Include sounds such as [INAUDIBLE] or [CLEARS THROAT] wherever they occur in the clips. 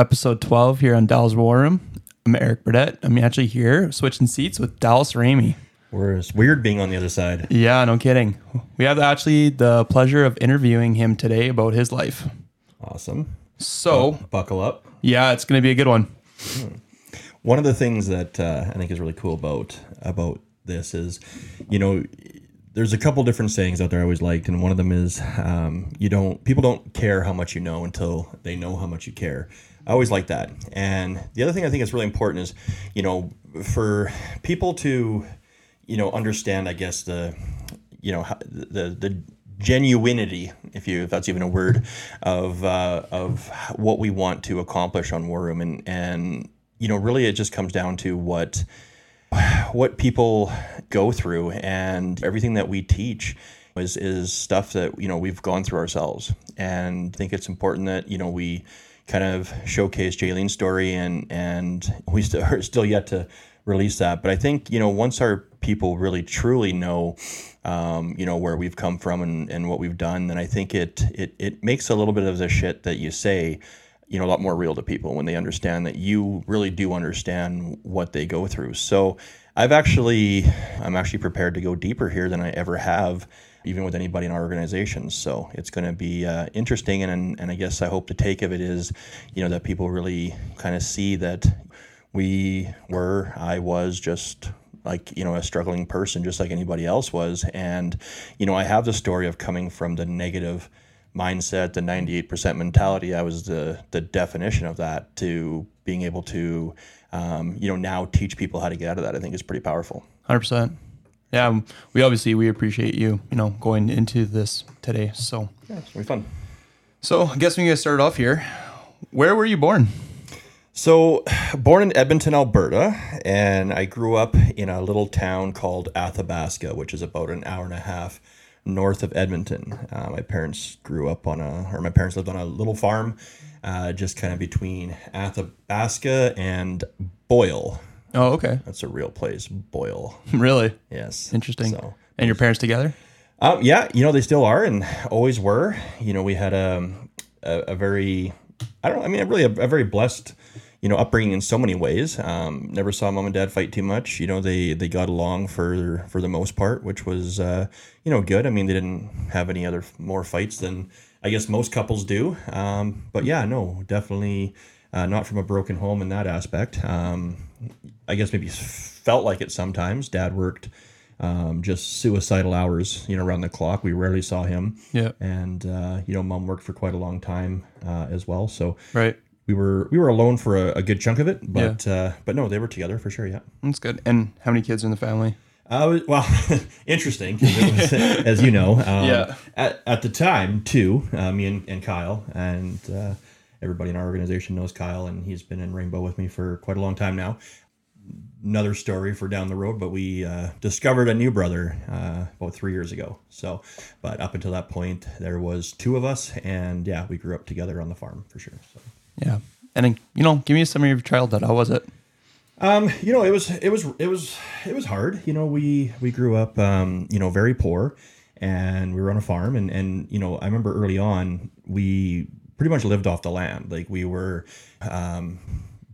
episode 12 here on Dallas War Room. I'm Erick Burdett. I'm actually here switching seats with Dallas Ramey. It's weird being on the other side. Yeah, no kidding. We have actually the pleasure of interviewing him today about his life. Awesome. So, Buckle up. yeah, it's going to be a good one. One of the things that uh, I think is really cool about about this is, you know, there's a couple different sayings out there I always liked, and one of them is, um, you don't people don't care how much you know until they know how much you care. I always like that. And the other thing I think is really important is, you know, for people to, you know, understand, I guess the, you know, the the genuinity, if you if that's even a word, of uh, of what we want to accomplish on War Room, and and you know, really, it just comes down to what what people go through. And everything that we teach is is stuff that you know we've gone through ourselves. And I think it's important that you know we kind of showcase Jaylene's story and and we still [LAUGHS] are still yet to release that. But I think you know once our people really truly know um, you know where we've come from and, and what we've done then I think it it it makes a little bit of the shit that you say you know a lot more real to people when they understand that you really do understand what they go through. So i've actually i'm actually prepared to go deeper here than i ever have even with anybody in our organizations so it's going to be uh, interesting and, and i guess i hope the take of it is you know that people really kind of see that we were i was just like you know a struggling person just like anybody else was and you know i have the story of coming from the negative mindset, the 98% mentality. I was the the definition of that to being able to, um, you know, now teach people how to get out of that. I think is pretty powerful. 100%. Yeah, um, we obviously we appreciate you, you know, going into this today. So, Yeah, it's gonna be fun. so I guess we can get started off here. Where were you born? So, born in Edmonton, Alberta, and I grew up in a little town called Athabasca, which is about an hour and a half north of Edmonton. Uh, my parents grew up on a, or my parents lived on a little farm, uh, just kind of between Athabasca and Boyle. Oh, okay. That's a real place, Boyle. [LAUGHS] really Yes, interesting. So, and your parents together? Um, yeah, you know they still are and always were. You know we had a a, a very I don't know. I mean, really a, a very blessed you know upbringing in so many ways. Um, never saw mom and dad fight too much. You know they they got along for for the most part, which was uh, you know good. I mean they didn't have any other more fights than I guess most couples do. Um, but yeah, no, definitely uh, not from a broken home in that aspect. Um, I guess maybe felt like it sometimes. Dad worked um, just suicidal hours, you know, around the clock. We rarely saw him. Yeah. And uh, you know, mom worked for quite a long time uh, as well. So Right. we were we were alone for a, a good chunk of it, but uh, but no, they were together for sure. Yeah. That's good. And how many kids are in the family? Uh, well, [LAUGHS] interesting, was, as you know. [LAUGHS] Um, Yeah. At, at the time, two, uh, me and, and Kyle, and uh, everybody in our organization knows Kyle, and he's been in Rainbow with me for quite a long time now. Another story for down the road, but we uh, discovered a new brother uh, about three years ago. So, but up until that point, there was two of us, and yeah, we grew up together on the farm for sure. So. Yeah. And then, you know, give me a summary of your childhood. How was it? Um, you know, it was it was it was it was hard. You know, we we grew up, um, you know, very poor, and we were on a farm, and and you know, I remember early on we pretty much lived off the land. Like we were, um,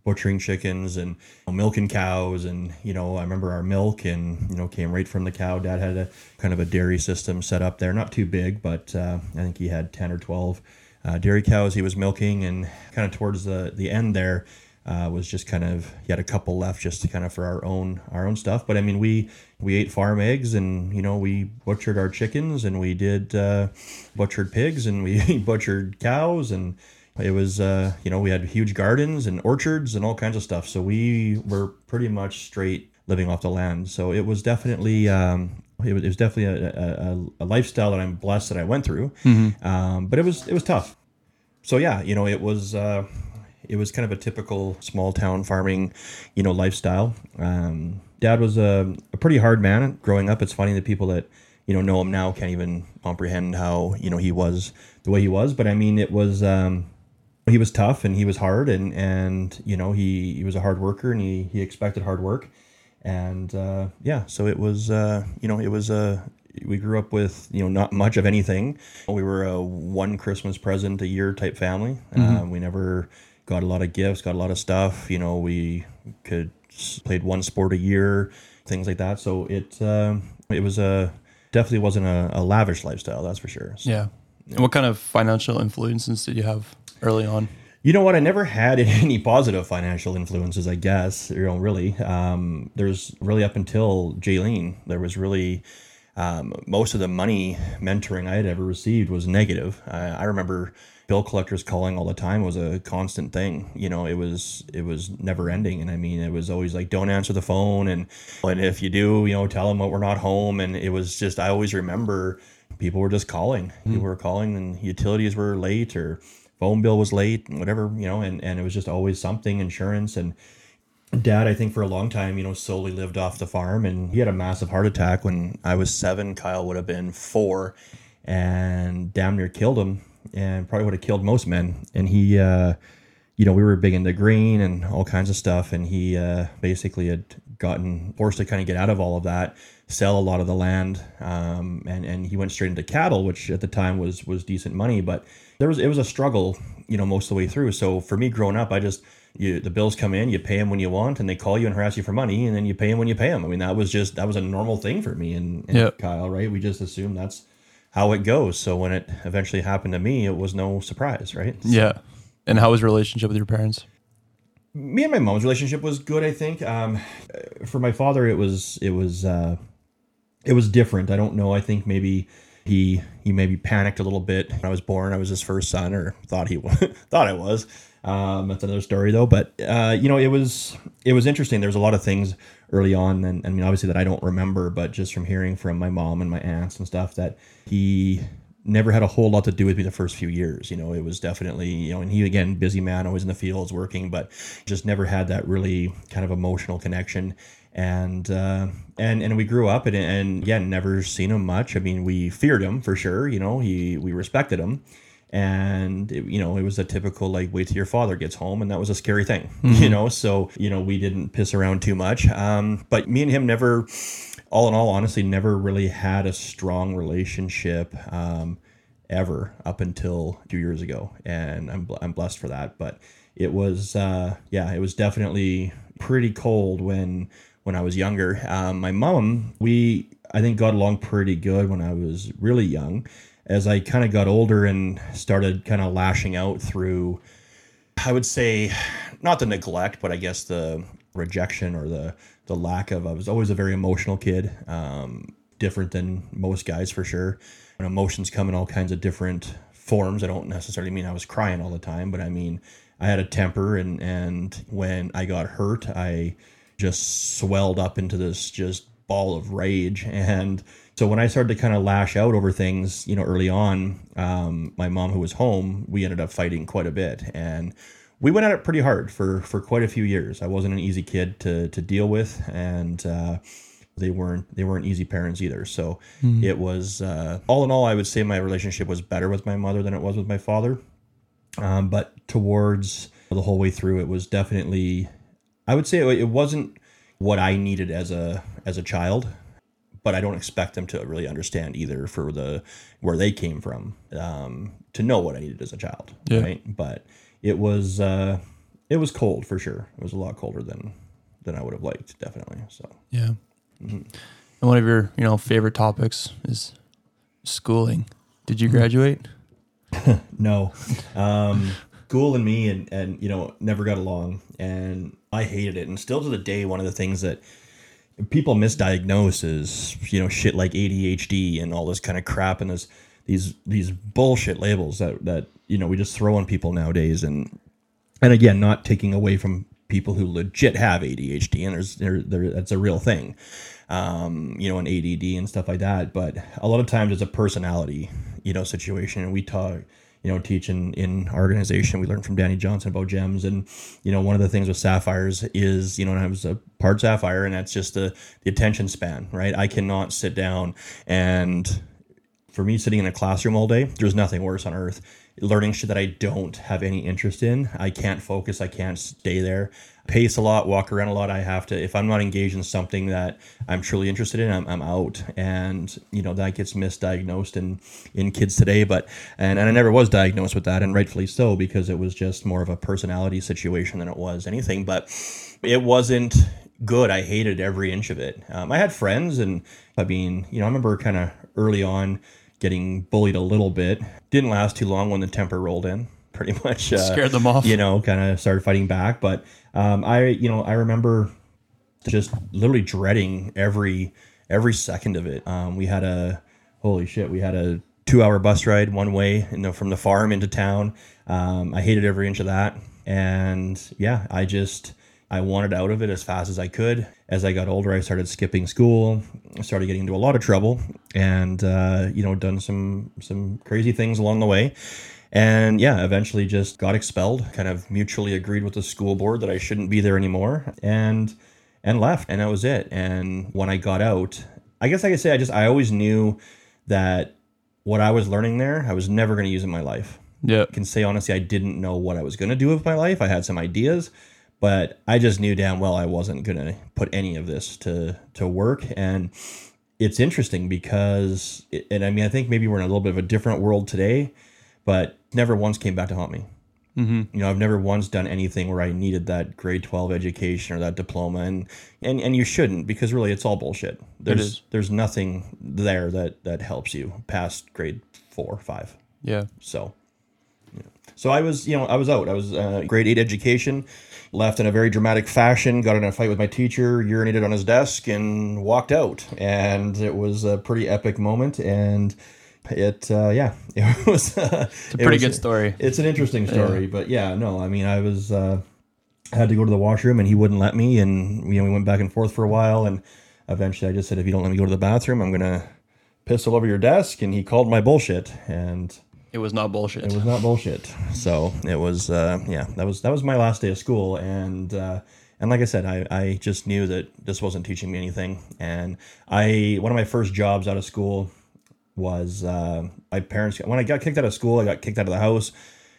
butchering chickens and milking cows, and you know, I remember our milk and you know came right from the cow. Dad had a kind of a dairy system set up there, not too big, but uh, I think he had ten or twelve uh, dairy cows he was milking, and kind of towards the the end there uh, was just kind of he had a couple left just to kind of for our own our own stuff. But I mean, we we ate farm eggs, and you know we butchered our chickens, and we did uh, butchered pigs, and we [LAUGHS] butchered cows, and it was uh, you know we had huge gardens and orchards and all kinds of stuff. So we were pretty much straight living off the land. So it was definitely. Um, it was, it was definitely a, a, a lifestyle that I'm blessed that I went through, um, but it was it was tough so yeah, you know, it was uh, it was kind of a typical small town farming, you know, lifestyle. Um, Dad was a, a pretty hard man growing up. It's funny that people that you know know him now can't even comprehend how you know he was the way he was. But I mean, it was um, he was tough and he was hard and and you know he he was a hard worker and he he expected hard work. And uh, yeah, so it was uh, you know it was a we grew up with you know not much of anything. We were a one Christmas present a year type family. Uh, we never got a lot of gifts, got a lot of stuff. You know, we could played one sport a year, things like that. So it uh, it was a definitely wasn't a, a, lavish lifestyle, that's for sure. So, yeah. And what kind of financial influences did you have early on? You know what? I never had [LAUGHS] any positive financial influences. I guess you know, really. Um, there's really up until Jaylene, there was really um, most of the money mentoring I had ever received was negative. I, I remember bill collectors calling all the time was a constant thing. You know, it was it was never ending, and I mean, it was always like, don't answer the phone, and and if you do, you know, tell them that we're not home. And it was just, I always remember people were just calling. Mm. People were calling, and utilities were late, or phone bill was late, whatever, you know, and and it was just always something, insurance. And dad i think for a long time you know solely lived off the farm and he had a massive heart attack when i was seven kyle would have been four and damn near killed him and probably would have killed most men. And he, uh, you know, we were big into green and all kinds of stuff, and he uh, basically had gotten forced to kind of get out of all of that, sell a lot of the land, um, and and he went straight into cattle, which at the time was was decent money, but there was it was a struggle, you know, most of the way through. So for me growing up, I just you the bills come in, you pay them when you want, and they call you and harass you for money, and then you pay them when you pay them. I mean, that was just that was a normal thing for me and, and yep. Kyle, right? We just assume that's how it goes. So when it eventually happened to me, it was no surprise, right? So, yeah. And how was your relationship with your parents? Me and my mom's relationship was good. I think. Um, for my father, it was it was uh, it was different. I don't know. I think maybe he he maybe panicked a little bit when I was born. I was his first son, or thought he [LAUGHS] thought I was. Um, that's another story though. But uh, you know, it was it was interesting. There was a lot of things early on, and, and I mean, obviously that I don't remember, but just from hearing from my mom and my aunts and stuff that he never had a whole lot to do with me the first few years. You know, it was definitely, you know, and he again, busy man, always in the fields working, but just never had that really kind of emotional connection. And uh, and and we grew up and and yeah, never seen him much. I mean, we feared him for sure. You know, he we respected him and it, you know it was a typical like wait till your father gets home and that was a scary thing [LAUGHS] mm-hmm. you know so you know we didn't piss around too much um, but me and him never all in all honestly never really had a strong relationship um, ever up until a few years ago and i'm, I'm blessed for that but it was uh, yeah it was definitely pretty cold when when i was younger um, my mom we i think got along pretty good when i was really young as I kind of got older and started kind of lashing out through, I would say, not the neglect, but I guess the rejection or the the lack of. I was always a very emotional kid, um, different than most guys for sure. And emotions come in all kinds of different forms. I don't necessarily mean I was crying all the time, but I mean I had a temper, and and when I got hurt, I just swelled up into this just ball of rage and so when I started to kind of lash out over things, you know, early on, um, my mom who was home, we ended up fighting quite a bit, and we went at it pretty hard for for quite a few years. I wasn't an easy kid to to deal with, and uh, they weren't they weren't easy parents either. So mm. it was uh, all in all, I would say my relationship was better with my mother than it was with my father. Um, but towards the whole way through, it was definitely, I would say it wasn't what I needed as a as a child but I don't expect them to really understand either for the where they came from um, to know what I needed as a child. Yeah. Right. But it was uh, it was cold for sure. It was a lot colder than than I would have liked, definitely. So yeah. Mm-hmm. And one of your you know favorite topics is schooling. Did you mm-hmm. graduate? [LAUGHS] no. Um, school and me and and you know never got along, and I hated it. And still to the day, one of the things that people misdiagnose is you know shit like ADHD and all this kind of crap and this these these bullshit labels that that you know we just throw on people nowadays. And and again not taking away from people who legit have ADHD and there's there, there that's a real thing um, you know an ADD and stuff like that. But a lot of times it's a personality you know situation. And we talk you know, teach in, in our organization. We learned from Dani Johnson about gems. And, you know, one of the things with sapphires is, you know, I was a part sapphire and that's just the, the attention span, right? I cannot sit down and for me sitting in a classroom all day, there's nothing worse on earth. Learning shit that I don't have any interest in. I can't focus. I can't stay there. Pace a lot, walk around a lot. I have to, if I'm not engaged in something that I'm truly interested in, I'm, I'm out. And, you know, that gets misdiagnosed in, in kids today. But, and, and I never was diagnosed with that, and rightfully so, because it was just more of a personality situation than it was anything. But it wasn't good. I hated every inch of it. Um, I had friends, and I mean, you know, I remember kind of early on getting bullied a little bit. Didn't last too long when the temper rolled in pretty [LAUGHS] much uh, Scared them off. You know, kind of started fighting back. But um, I, you know, I remember just literally dreading every every second of it. Um, we had a holy shit. We had a two hour bus ride one way, you know, from the farm into town. Um, I hated every inch of that, and yeah, I just I wanted out of it as fast as I could. As I got older, I started skipping school. I started getting into a lot of trouble, and uh, you know, done some some crazy things along the way. And yeah, eventually just got expelled. Kind of mutually agreed with the school board that I shouldn't be there anymore, and and left. And that was it. And when I got out, I guess I could say I just I always knew that what I was learning there, I was never going to use in my life. Yeah. I can say honestly, I didn't know what I was going to do with my life. I had some ideas, but I just knew damn well I wasn't going to put any of this to to work. And it's interesting because, it, and I mean, I think maybe we're in a little bit of a different world today, but never once came back to haunt me. Mm-hmm. You know, I've never once done anything where I needed that grade twelve education or that diploma, and and and you shouldn't because really it's all bullshit. There's there's nothing there that that helps you past grade four or five. Yeah. So, yeah. so I was, you know, I was out. I was uh, grade eight education, left in a very dramatic fashion. Got in a fight with my teacher, urinated on his desk, and walked out. And it was a pretty epic moment. And it, uh, yeah, [LAUGHS] it was. Uh, It's a pretty good story. It's an interesting story, but yeah, no, I mean, I was. Uh, I had to go to the washroom and he wouldn't let me and you know we went back and forth for a while and eventually I just said if you don't let me go to the bathroom I'm gonna piss all over your desk and he called my bullshit and It was not bullshit. it was not bullshit. So it was, uh, yeah, that was that was my last day of school, and uh, and like I said, I, I just knew that this wasn't teaching me anything. And I one of my first jobs out of school was uh, my parents. When I got kicked out of school, I got kicked out of the house.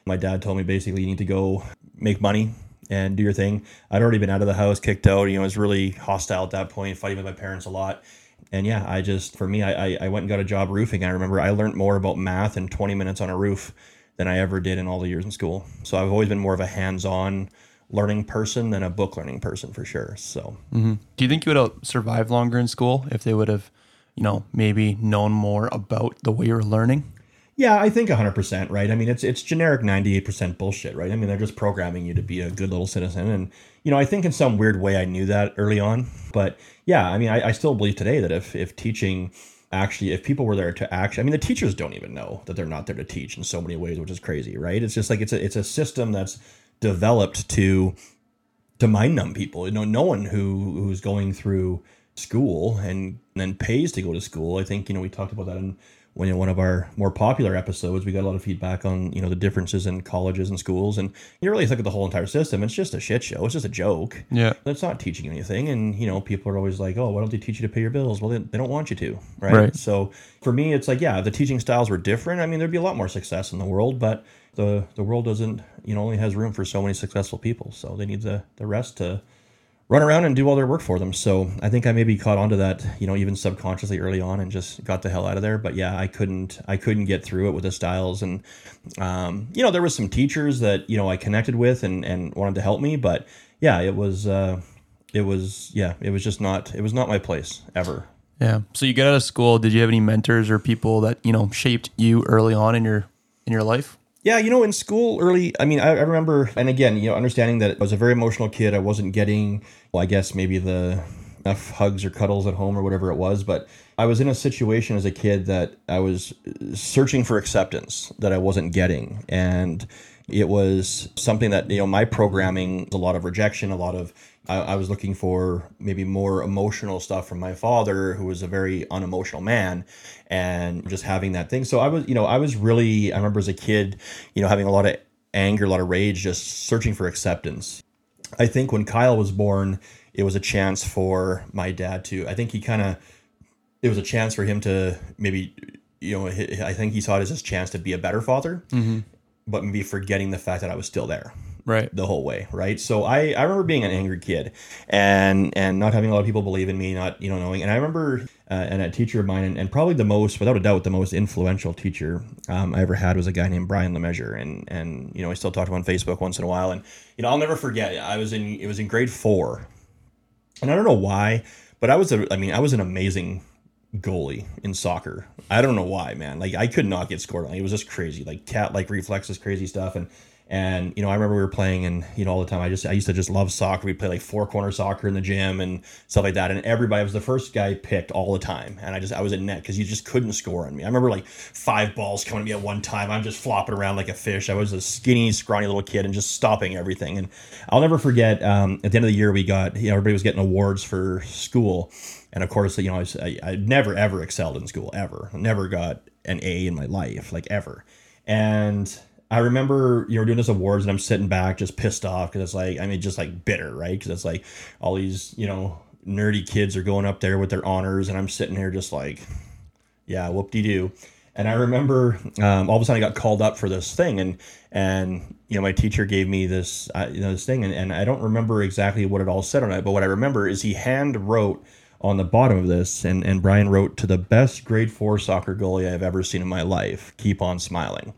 My dad told me basically you need to go make money and do your thing. I'd already been out of the house, kicked out. You know, I was really hostile at that point, fighting with my parents a lot and yeah, I just for me, I, I went and got a job roofing. I remember I learned more about math in 20 minutes on a roof than I ever did in all the years in school. So I've always been more of a hands-on learning person than a book learning person for sure. So hmm Do you think you would have survived longer in school if they would have, you know, maybe known more about the way you're learning? yeah, I think 100% right. I mean, it's it's generic 98% bullshit, right? I mean, they're just programming you to be a good little citizen, and you know, I think in some weird way I knew that early on, but yeah, I mean, I, I still believe today that if if teaching actually if people were there to actually i mean the teachers don't even know that they're not there to teach in so many ways which is crazy right it's just like it's a it's a system that's developed to to mind numb people you know no one who who's going through school and then pays to go to school. I think you know we talked about that in when in one of our more popular episodes. We got a lot of feedback on you know the differences in colleges and schools. And you really look at the whole entire system. It's just a shit show. It's just a joke. Yeah. that's not teaching anything. And you know people are always like oh why don't they teach you to pay your bills? Well they, they don't want you to right? Right. so for me it's like yeah the teaching styles were different. I mean there'd be a lot more success in the world but the the world doesn't you know only has room for so many successful people. So they need the the rest to run around and do all their work for them so i think i maybe caught onto that you know even subconsciously early on and just got the hell out of there but yeah i couldn't i couldn't get through it with the styles and um, you know there was some teachers that you know i connected with and and wanted to help me but yeah it was uh it was yeah it was just not it was not my place ever Yeah. So you get out of school. Did you have any mentors or people that you know shaped you early on in your in your life? Yeah, you know, in school early, I mean, I, I remember, and again, you know, understanding that I was a very emotional kid. I wasn't getting, well, I guess maybe the enough hugs or cuddles at home or whatever it was, but I was in a situation as a kid that I was searching for acceptance that I wasn't getting. And it was something that, you know, my programming, a lot of rejection, a lot of, I, I was looking for maybe more emotional stuff from my father, who was a very unemotional man and just having that thing. So I was, you know, I was really, I remember as a kid, you know, having a lot of anger, a lot of rage, just searching for acceptance. I think when Kyle was born, it was a chance for my dad to, I think he kind of, it was a chance for him to maybe, you know, I think he saw it as his chance to be a better father, mm-hmm. but maybe forgetting the fact that I was still there. Right. the whole way, right? So I, I remember being an angry kid and and not having a lot of people believe in me, not you know knowing. And I remember uh, and a teacher of mine, and, and probably the most, without a doubt, the most influential teacher um, I ever had was a guy named Brian LeMessurier, and and you know I still talk to him on Facebook once in a while, and you know I'll never forget. I was in it was in grade four, and I don't know why, but I was a I mean I was an amazing goalie in soccer. I don't know why, man. Like I could not get scored on. It was just crazy, like cat like reflexes, crazy stuff, and and you know, I remember we were playing, and you know, all the time. I just I used to just love soccer. We play like four corner soccer in the gym and stuff like that. And everybody I was the first guy picked all the time. And I just I was in net because you just couldn't score on me. I remember like five balls coming to me at one time. I'm just flopping around like a fish. I was a skinny, scrawny little kid and just stopping everything. And I'll never forget. Um, at the end of the year, we got you know everybody was getting awards for school. And of course, you know, I, was, I, I never ever excelled in school ever. Never got an A in my life, like ever. And I remember you know doing this awards and I'm sitting back just pissed off because it's like I mean just like bitter right? Because it's like all these you know nerdy kids are going up there with their honors and I'm sitting here just like yeah whoop de doo and I remember um, all of a sudden I got called up for this thing and and you know my teacher gave me this uh, you know this thing and, and I don't remember exactly what it all said on it but what I remember is he hand wrote on the bottom of this and and Brian wrote to the best grade 4 soccer goalie I've ever seen in my life. Keep on smiling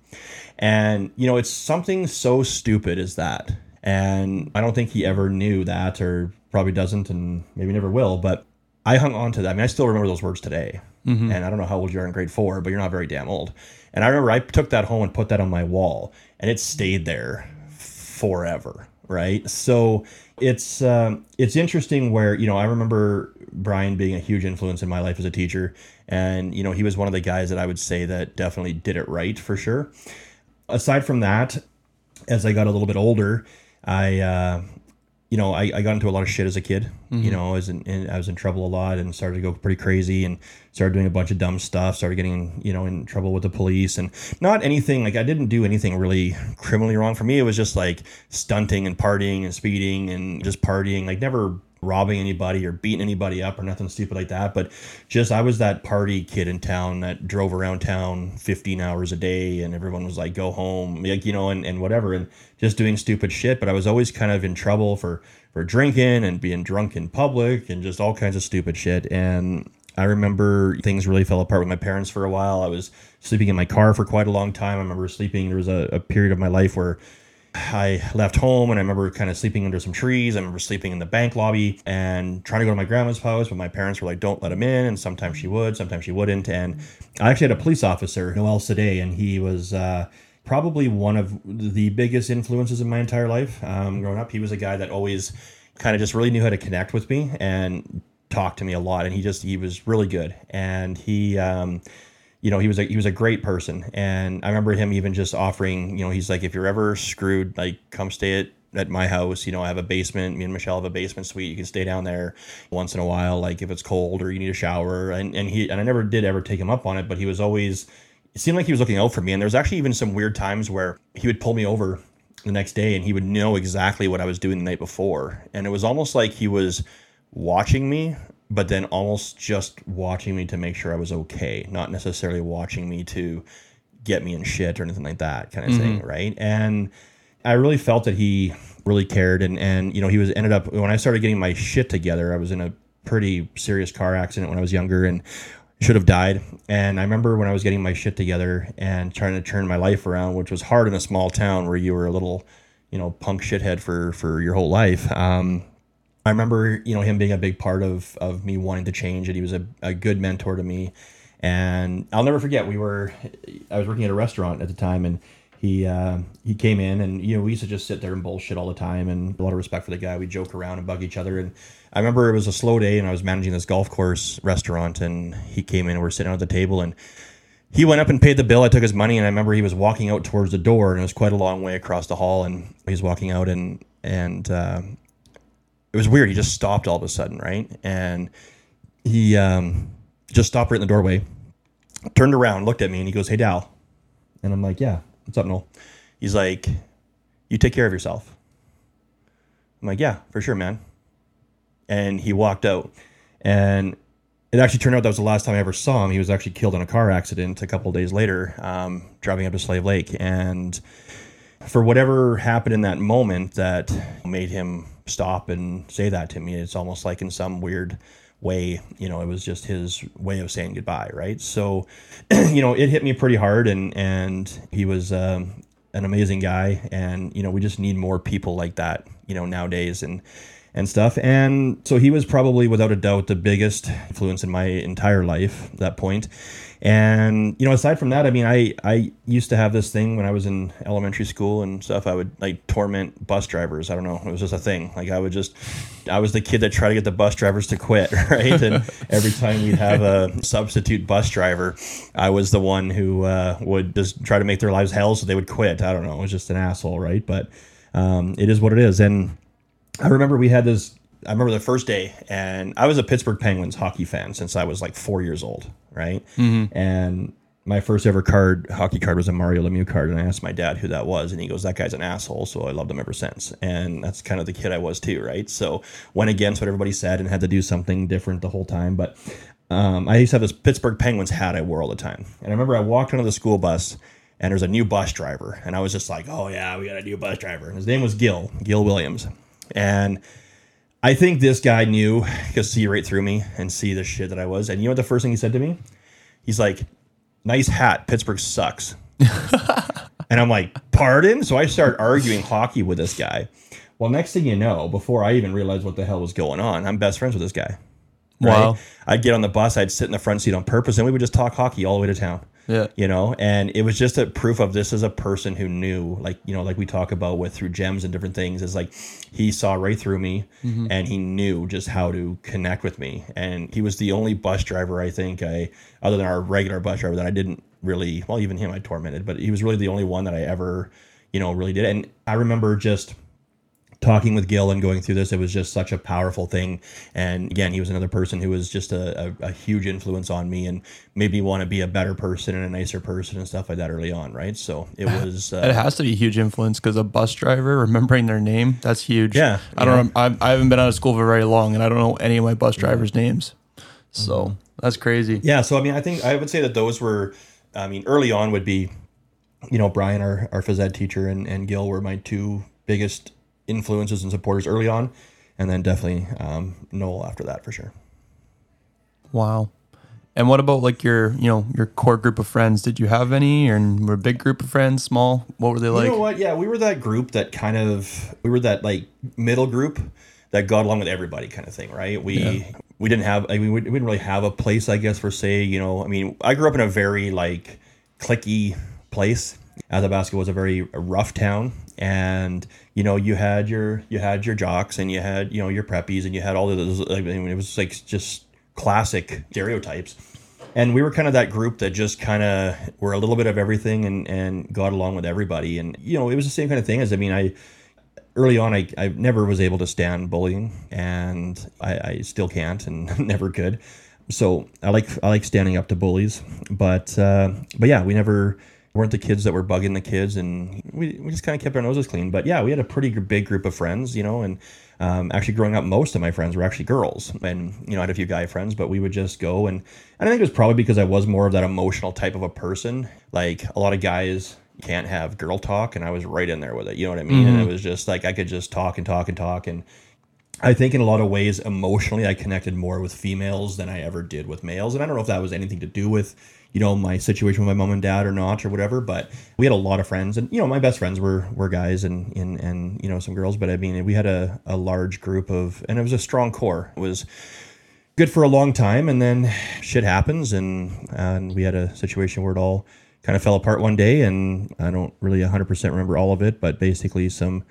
and, you know, it's something so stupid as that. And I don't think he ever knew that or probably doesn't and maybe never will. But I hung on to that. I mean, I still remember those words today. Mm-hmm. And I don't know how old you are in grade four, but you're not very damn old. And I remember I took that home and put that on my wall and it stayed there forever. Right. So it's um, it's interesting where you know I remember Brian being a huge influence in my life as a teacher, and you know he was one of the guys that I would say that definitely did it right for sure aside from that, as I got a little bit older, I, uh, you know, I, I got into a lot of shit as a kid. Mm-hmm. You know, I was in, in, I was in trouble a lot and started to go pretty crazy and started doing a bunch of dumb stuff. Started getting you know in trouble with the police and not anything like I didn't do anything really criminally wrong. For me, it was just like stunting and partying and speeding and just partying. Like never robbing anybody or beating anybody up or nothing stupid like that. But just I was that party kid in town that drove around town 15 hours a day and everyone was like, go home, like, you know, and, and whatever, and just doing stupid shit. But I was always kind of in trouble for, for drinking and being drunk in public and just all kinds of stupid shit. And I remember things really fell apart with my parents for a while. I was sleeping in my car for quite a long time. I remember sleeping, there was a, a period of my life where I left home and I remember kind of sleeping under some trees. I remember sleeping in the bank lobby and trying to go to my grandma's house, but my parents were like, don't let him in. And sometimes she would, sometimes she wouldn't. And I actually had a police officer, Noel Sade, and he was uh, probably one of the biggest influences in my entire life um, growing up. He was a guy that always kind of just really knew how to connect with me and talk to me a lot. And he just, he was really good. And he, um, you know, he was a he was a great person, and I remember him even just offering, you know, he's like, if you're ever screwed, like, come stay at at my house. You know, I have a basement. Me and Michelle have a basement suite. You can stay down there once in a while, like if it's cold or you need a shower. And and he and I never did ever take him up on it, but he was always. It seemed like he was looking out for me, and there's actually even some weird times where he would pull me over the next day, and he would know exactly what I was doing the night before, and it was almost like he was watching me but then almost just watching me to make sure I was okay, not necessarily watching me to get me in shit or anything like that kind of mm-hmm. thing, right? And I really felt that he really cared and and you know, he was ended up when I started getting my shit together, I was in a pretty serious car accident when I was younger and should have died. And I remember when I was getting my shit together and trying to turn my life around, which was hard in a small town where you were a little, you know, punk shithead for for your whole life. Um, I remember, you know, him being a big part of of me wanting to change, and he was a, a good mentor to me. And I'll never forget, we were, I was working at a restaurant at the time, and he uh, he came in, and you know, we used to just sit there and bullshit all the time, and a lot of respect for the guy. We joke around and bug each other, and I remember it was a slow day, and I was managing this golf course restaurant, and he came in, and we are sitting at the table, and he went up and paid the bill. I took his money, and I remember he was walking out towards the door, and it was quite a long way across the hall, and he was walking out, and and uh, it was weird. He just stopped all of a sudden, right? And he um, just stopped right in the doorway, turned around, looked at me, and he goes, "Hey, Dal," and I'm like, "Yeah, what's up, Noel?" He's like, "You take care of yourself." I'm like, "Yeah, for sure, man." And he walked out, and it actually turned out that was the last time I ever saw him. He was actually killed in a car accident a couple days later, um, driving up to Slave Lake, and for whatever happened in that moment that made him stop and say that to me, it's almost like in some weird way, you know, it was just his way of saying goodbye, right? So, [CLEARS THROAT] you know, it hit me pretty hard, and and he was um, an amazing guy, and you know, we just need more people like that, you know, nowadays, and and stuff. And so he was probably, without a doubt, the biggest influence in my entire life at that point. And you know, aside from that, I mean, I I used to have this thing when I was in elementary school and stuff. I would like torment bus drivers. I don't know, it was just a thing. Like I would just, I was the kid that tried to get the bus drivers to quit, [LAUGHS] right? And every time we'd have a substitute bus driver, I was the one who uh, would just try to make their lives hell so they would quit. I don't know, it was just an asshole, right? But um, it is what it is. And I remember we had this I remember the first day, and I was a Pittsburgh Penguins hockey fan since I was like four years old, right? Mm-hmm. And my first ever card, hockey card, was a Mario Lemieux card, and I asked my dad who that was, and he goes, "That guy's an asshole." So I loved him ever since, and that's kind of the kid I was too, right? So went against what everybody said and had to do something different the whole time. But um, I used to have this Pittsburgh Penguins hat I wore all the time, and I remember I walked onto the school bus. And there's a new bus driver, and I was just like, "Oh yeah, we got a new bus driver." And his name was Gil, Gil Williams, and I think this guy knew because see right through me and see the shit that I was. And you know what the first thing he said to me? He's like, "Nice hat. Pittsburgh sucks." [LAUGHS] and I'm like, "Pardon?" So I start arguing hockey with this guy. Well, next thing you know, before I even realized what the hell was going on, I'm best friends with this guy. Right? Wow. I'd get on the bus, I'd sit in the front seat on purpose, and we would just talk hockey all the way to town. Yeah. You know, and it was just a proof of this is a person who knew, like, you know, like we talk about with through gems and different things, is like he saw right through me mm-hmm. and he knew just how to connect with me. And he was the only bus driver I think I, other than our regular bus driver, that I didn't really, well, even him I tormented, but he was really the only one that I ever, you know, really did. And I remember just talking with Gil and going through this, it was just such a powerful thing. And again, he was another person who was just a, a, a huge influence on me and made me want to be a better person and a nicer person and stuff like that early on, right? So it [LAUGHS] was. It Uh, has to be a huge influence because a bus driver remembering their name that's huge. Yeah, I don't. know. I, I haven't been out of school for very long, and I don't know any of my bus drivers' names. So that's crazy. yeah, so I mean, I think I would say that those were, I mean, early on would be, you know, Brian, our, our phys ed teacher, and, and Gil were my two biggest influences and supporters early on. And then definitely um, Noel after that for sure. Wow. And what about like your, you know, your core group of friends? Did you have any, or were a big group of friends, small? What were they like? you know what? Yeah, we were that group that kind of we were that like middle group that got along with everybody, kind of thing, right? We Yeah. we didn't have I mean we didn't really have a place, I guess, for say you know. I mean, I grew up in a very like clicky place. Athabasca was a very rough town, and you know you had your you had your jocks and you had you know your preppies and you had all of those. I mean, it was like just classic stereotypes and we were kind of that group that just kind of were a little bit of everything and and got along with everybody and you know it was the same kind of thing as i mean i early on i, I never was able to stand bullying and I, I still can't and [LAUGHS] never could so i like i like standing up to bullies but uh, but yeah we never weren't the kids that were bugging the kids and we, we just kind of kept our noses clean. But yeah we had a pretty big group of friends you know and um, actually growing up most of my friends were actually girls. And you know i had a few guy friends but we would just go and, and i think it was probably because i was more of that emotional type of a person. Like a lot of guys can't have girl talk and i was right in there with it you know what i mean? And it was just like i could just talk and talk and talk and I think in a lot of ways, emotionally, I connected more with females than I ever did with males. And I don't know if that was anything to do with, you know, my situation with my mom and dad or not or whatever. But we had a lot of friends, and you know, my best friends were were guys and and and you know some girls. But I mean, we had a a large group of, and it was a strong core. It was good for a long time, and then shit happens, and and we had a situation where it all kind of fell apart one day, and I don't really 100% remember all of it, but basically some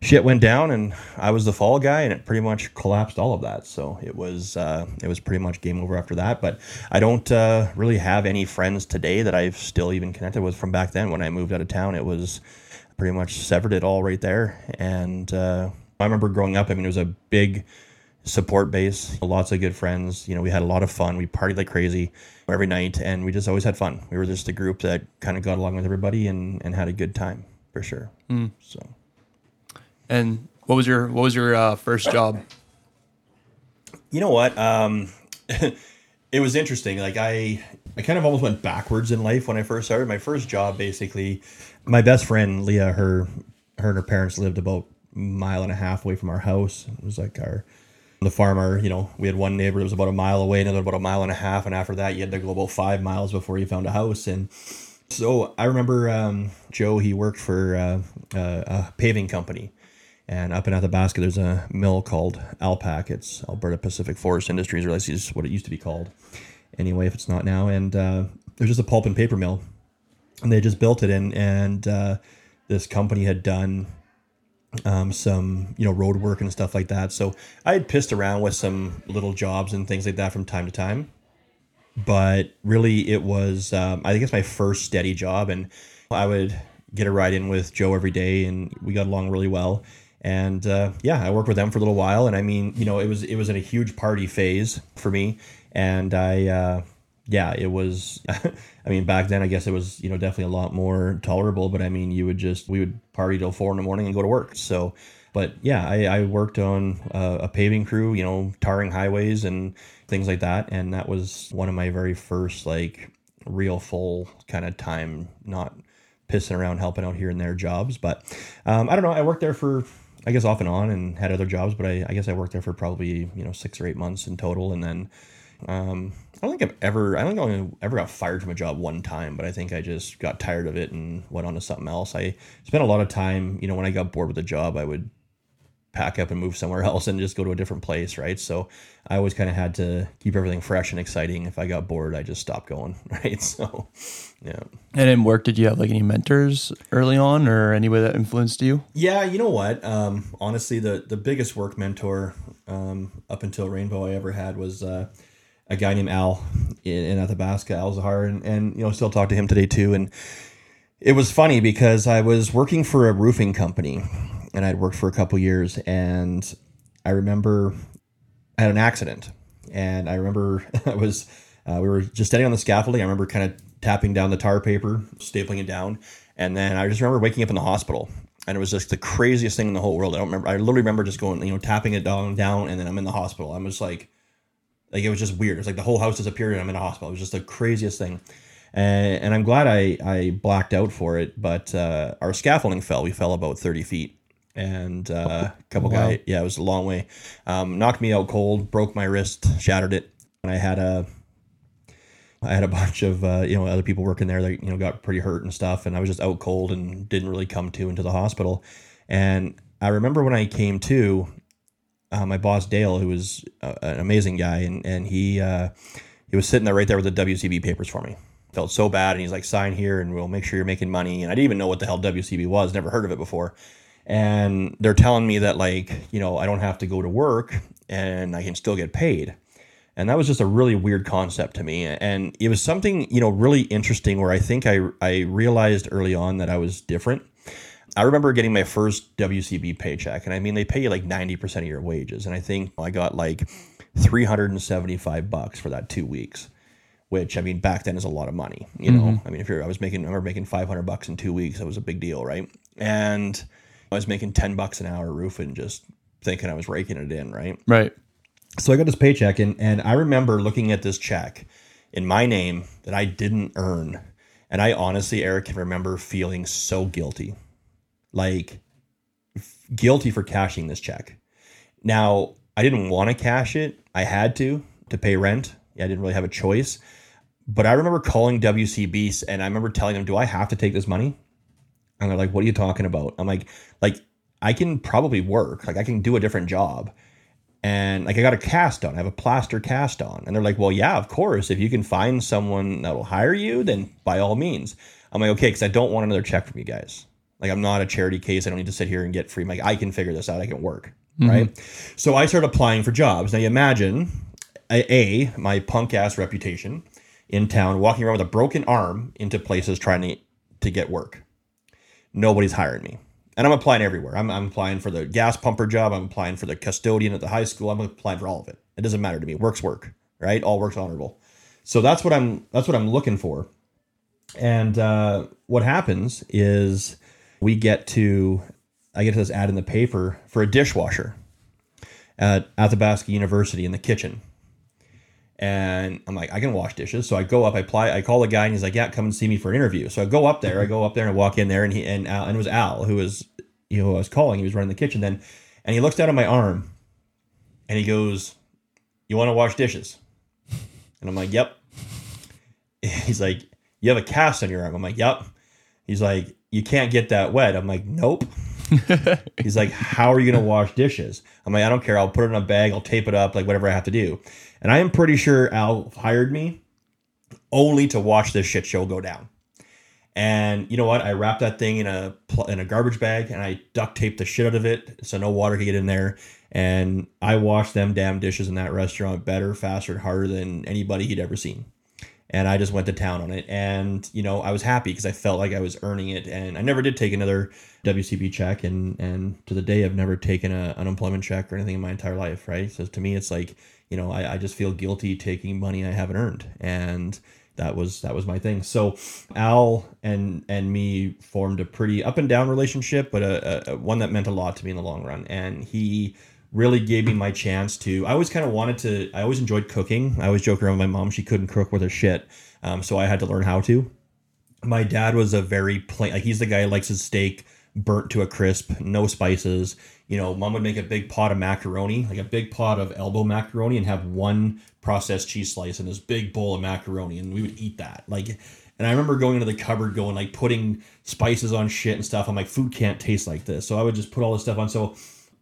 shit went down and I was the fall guy and it pretty much collapsed all of that. So it was uh, it was pretty much game over after that. But I don't uh, really have any friends today that I've still even connected with from back then when I moved out of town. It was pretty much severed it all right there. And uh, I remember growing up. I mean, it was a big support base, lots of good friends. You know, we had a lot of fun. We partied like crazy every night, and we just always had fun. We were just a group that kind of got along with everybody and, and had a good time for sure. So. And what was your what was your uh, first job? You know what? Um, [LAUGHS] it was interesting. Like I, I kind of almost went backwards in life when I first started. My first job, basically, my best friend Leah, her her and her parents lived about a mile and a half away from our house. It was like our the farmer, you know, we had one neighbor that was about a mile away, another about a mile and a half, and after that, you had to go about five miles before you found a house. And so I remember um, Joe. He worked for uh, uh, a paving company, and up in Athabasca, there's a mill called Alpac. It's Alberta Pacific Forest Industries, or at least is what it used to be called. Anyway, if it's not now, and uh, there's just a pulp and paper mill, and they just built it in, and uh, this company had done um, some you know road work and stuff like that. So I had pissed around with some little jobs and things like that from time to time, but really it was um, I think it's my first steady job, and I would get a ride in with Joe every day, and we got along really well. And uh, yeah, I worked with them for a little while, and I mean, you know, it was it was in a huge party phase for me, and I. Uh, yeah, it was. [LAUGHS] I mean, back then, I guess it was, you know, definitely a lot more tolerable. But I mean, you would just we would party till four in the morning and go to work. So, but yeah, I, I worked on uh, a paving crew, you know, tarring highways and things like that, and that was one of my very first like real full kind of time, not pissing around helping out here and there jobs. But um, I don't know. I worked there for I guess off and on and had other jobs, but I, I guess I worked there for probably you know six or eight months in total, and then um, I don't think I've ever, I don't think I ever got fired from a job one time, but I think I just got tired of it and went on to something else. I spent a lot of time, you know, when I got bored with a job, I would pack up and move somewhere [LAUGHS] else and just go to a different place, right? So I always kind of had to keep everything fresh and exciting. If I got bored, I just stopped going, [LAUGHS] right? So, yeah. And in work, did you have like any mentors early on or anybody that influenced you? Yeah, you know what? Um, honestly, the the biggest work mentor um, up until Rainbow I ever had was. Uh, a guy named Al in, in Athabasca, Al Zahar, and, and you know still talk to him today too. And it was funny because I was working for a roofing company, and I'd worked for a couple years, and I remember I had an accident, and I remember [LAUGHS] I was uh, we were just standing on the scaffolding. I remember kind of tapping down the tar paper, stapling it down, and then I just remember waking up in the hospital. And it was just the craziest thing in the whole world. I don't remember. I literally remember just going, you know, tapping it down, down, and then I'm in the hospital. I'm just like, like it was just weird. It's like the whole house disappeared and I'm in a hospital. It was just the craziest thing. And, and I'm glad I, I blacked out for it, but uh, our scaffolding fell. We fell about 30 feet. And uh, a couple wow. guys, yeah, it was a long way. Um, knocked me out cold, broke my wrist, shattered it. And I had a, I had a bunch of uh, you know other people working there that you know got pretty hurt and stuff, and I was just out cold and didn't really come to into the hospital. And I remember when I came to, uh, my boss Dale, who was uh, an amazing guy, and and he uh, he was sitting there right there with the WCB papers for me. Felt so bad, and he's like, "Sign here, and we'll make sure you're making money." And I didn't even know what the hell WCB was, never heard of it before. And they're telling me that like you know I don't have to go to work and I can still get paid. And that was just a really weird concept to me. And it was something, you know, really interesting where I think I, I realized early on that I was different I remember getting my first WCB paycheck, and I mean, they pay you like 90% of your wages. And I think I got like 375 bucks for that two weeks, which I mean, back then is a lot of money, you know? Mm-hmm. I mean, if you're, I was making, I remember making 500 bucks in two weeks, that was a big deal, right? And I was making 10 bucks an hour roofing, just thinking I was raking it in, right? Right. So I got this paycheck, and, and I remember looking at this check in my name that I didn't earn. And I honestly, Erick, can remember feeling so guilty like guilty for cashing this check. Now, I didn't want to cash it. I had to to pay rent. I didn't really have a choice. But I remember calling WCB and I remember telling them, "Do I have to take this money?" And they're like, "What are you talking about?" I'm like, "Like I can probably work. Like I can do a different job." And like I got a cast on, I have a plaster cast on. And they're like, "Well, yeah, of course. If you can find someone that will hire you, then by all means." I'm like, "Okay, cuz I don't want another check from you guys." Like I'm not a charity case. I don't need to sit here and get free. Like I can figure this out. I can work. Mm-hmm. Right. So I started applying for jobs. Now you imagine a, a my punk ass reputation in town, walking around with a broken arm into places trying to to get work. Nobody's hiring me. And I'm applying everywhere. I'm, I'm applying for the gas pumper job. I'm applying for the custodian at the high school. I'm applying for all of it. It doesn't matter to me. Work's work, right? All work's honorable. So that's what I'm that's what I'm looking for. And uh, what happens is we get to I get to this ad in the paper for a dishwasher at Athabasca University in the kitchen. And I'm like, I can wash dishes. So I go up, I apply, I call the guy and he's like, yeah, come and see me for an interview. So I go up there, I go up there and I walk in there and he, and Al, and it was Al who was, you know, who I was calling. He was running the kitchen then. And he looks down at my arm and he goes, you want to wash dishes? And I'm like, yep. [LAUGHS] He's like, you have a cast on your arm. I'm like, yep. He's like, you can't get that wet. I'm like, nope. [LAUGHS] He's like, how are you going to wash dishes? I'm like, I don't care. I'll put it in a bag. I'll tape it up, like whatever I have to do. And I am pretty sure Al hired me only to watch this shit show go down. And you know what? I wrapped that thing in a in a garbage bag and I duct taped the shit out of it so no water could get in there. And I washed them damn dishes in that restaurant better, faster, and harder than anybody he'd ever seen and I just went to town on it. And you know, I was happy because I felt like I was earning it. And I never did take another WCB check, and and to the day, I've never taken a unemployment check or anything in my entire life. Right. So to me, it's like you know, I, I just feel guilty taking money I haven't earned, and that was that was my thing. So Al and and me formed a pretty up and down relationship, but a, a one that meant a lot to me in the long run. And he really gave me my chance to. I always kind of wanted to. I always enjoyed cooking. I always joke around with my mom; she couldn't cook with her shit, um, so I had to learn how to. My dad was a very plain. Like he's the guy who likes his steak burnt to a crisp, no spices. You know, mom would make a big pot of macaroni, like a big pot of elbow macaroni, and have one processed cheese slice and this big bowl of macaroni, and we would eat that. Like, and I remember going into the cupboard, going like putting spices on shit and stuff. I'm like, food can't taste like this, so I would just put all this stuff on. So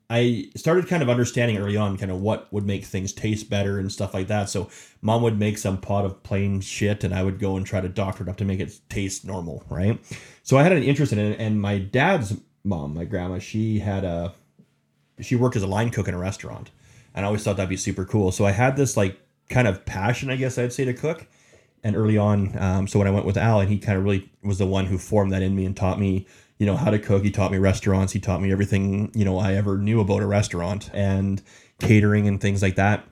I started kind of understanding early on kind of what would make things taste better and stuff like that. So mom would make some pot of plain shit and I would go and try to doctor it up to make it taste normal, right? So I had an interest in it and my dad's mom, my grandma, she had a she worked as a line cook in a restaurant. And I always thought that'd be super cool. So I had this like kind of passion, I guess I'd say, to cook. And early on, um, so when I went with Al, and he kind of really was the one who formed that in me and taught me you know how to cook. He taught me restaurants. He taught me everything you know i ever knew about a restaurant and catering and things like that.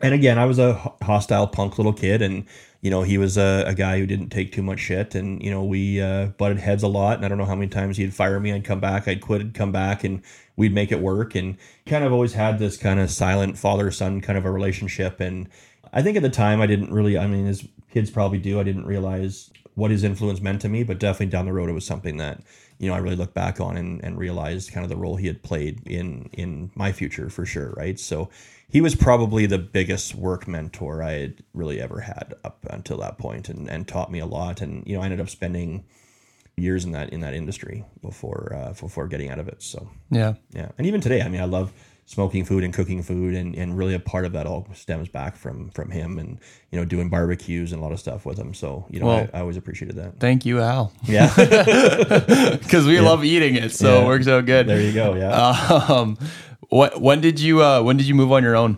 And again i was a hostile punk little kid and you know he was a, a guy who didn't take too much shit and you know we uh, butted heads a lot and i don't know how many times he'd fire me i'd come back i'd quit come back and we'd make it work. And kind of always had this kind of silent father son kind of a relationship. And i think at the time i didn't really i mean as kids probably do i didn't realize what his influence meant to me but definitely down the road it was something that you know, I really look back on and, and realized kind of the role he had played in in my future for sure, right? So he was probably the biggest work mentor I had really ever had up until that point and, and taught me a lot. And, you know, I ended up spending years in that in that industry before uh, before getting out of it. So yeah. Yeah. And even today, I mean I love smoking food and cooking food and, and really a part of that all stems back from from him and you know doing barbecues and a lot of stuff with him so you know well, I, I, always appreciated that thank you al yeah [LAUGHS] because we yeah. love eating it so yeah. it works out good there you go yeah um what when did you uh when did you move on your own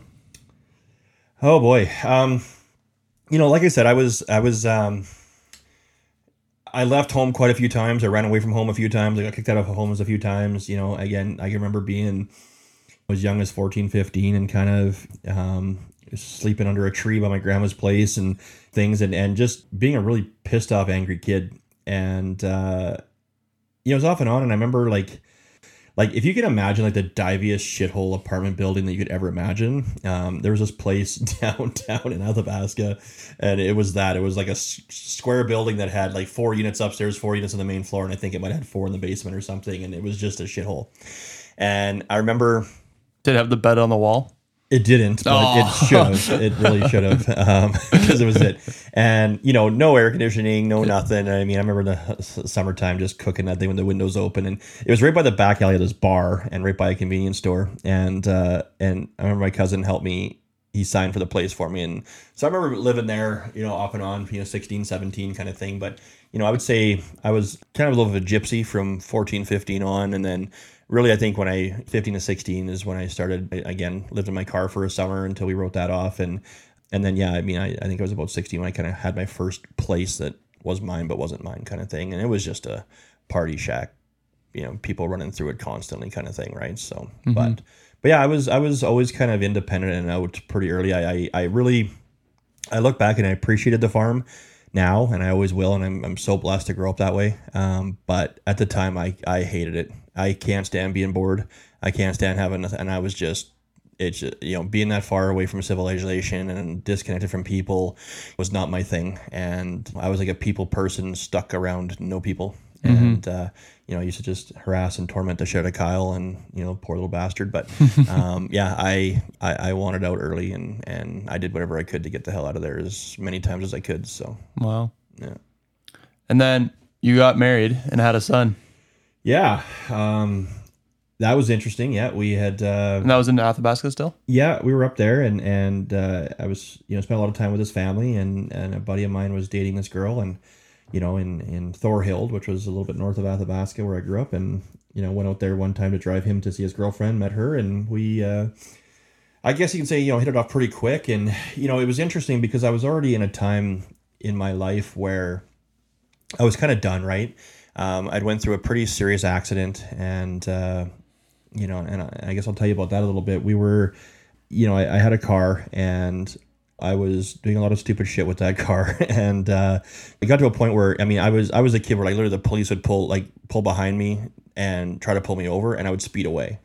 oh boy um you know like i said i was i was um I left home quite a few times. I ran away from home a few times. I got kicked out of homes a few times. You know, again, I can remember being as young as 14, 15 and kind of um, sleeping under a tree by my grandma's place and things. And, and just being a really pissed off, angry kid. And, uh, you know, it was off and on. And I remember like, like if you can imagine like the diviest shithole apartment building that you could ever imagine um, there was this place [LAUGHS] downtown in athabasca. And it was that. It was like a s- square building that had like four units upstairs four units on the main floor. And i think it might have had four in the basement or something. And it was just a shithole. And i remember did it have the bed on the wall? It didn't, but oh. it should have. [LAUGHS] It really should have, because um, [LAUGHS] it was it. And you know, no air conditioning, no nothing. I mean, I remember the summertime just cooking that thing with the windows open, and it was right by the back alley of this bar, and right by a convenience store. And uh, and I remember my cousin helped me. He signed for the place for me, and so I remember living there, you know, off and on, you know, 16, 17 kind of thing. But you know, I would say I was kind of a little bit of a gypsy from 14, 15 on, and then really, I think when I 15 to 16 is when I started again lived in my car for a summer until we wrote that off, and and then yeah, I mean, I, I think I was about 16 when I kind of had my first place that was mine but wasn't mine kind of thing, and it was just a party shack, you know, people running through it constantly kind of thing, right? So, mm-hmm. but but yeah, I was I was always kind of independent and out pretty early. I I, I really I look back and I appreciated the farm now and I always will and I'm, I'm so blessed to grow up that way um, but at the time I, I hated it I can't stand being bored. I can't stand having nothing. And I was just it's you know being that far away from civilization and disconnected from people was not my thing. And i was like a people person stuck around no people. And uh, you know I used to just harass and torment the shit out of kyle and you know poor little bastard. But [LAUGHS] um, yeah I, I i wanted out early and and i did whatever i could to get the hell out of there as many times as i could. So Wow. yeah. And then you got married and had a son. Yeah um that was interesting yeah we had uh And that was in Athabasca still? yeah, we were up there, and and uh, I was you know spent a lot of time with his family, and and a buddy of mine was dating this girl, and you know in in Thorhild, which was a little bit north of Athabasca, where I grew up, and you know went out there one time to drive him to see his girlfriend, met her, and we. Uh, I guess you can say you know hit it off pretty quick, and you know it was interesting because I was already in a time in my life where I was kind of done. Right, um, I'd went through a pretty serious accident, and uh, you know, and I, I guess I'll tell you about that a little bit. We were, you know, I, I had a car and I was doing a lot of stupid shit with that [LAUGHS] car, and uh, it got to a point where I mean, I was I was a kid where like literally the police would pull like pull behind me and try to pull me over, and I would speed away.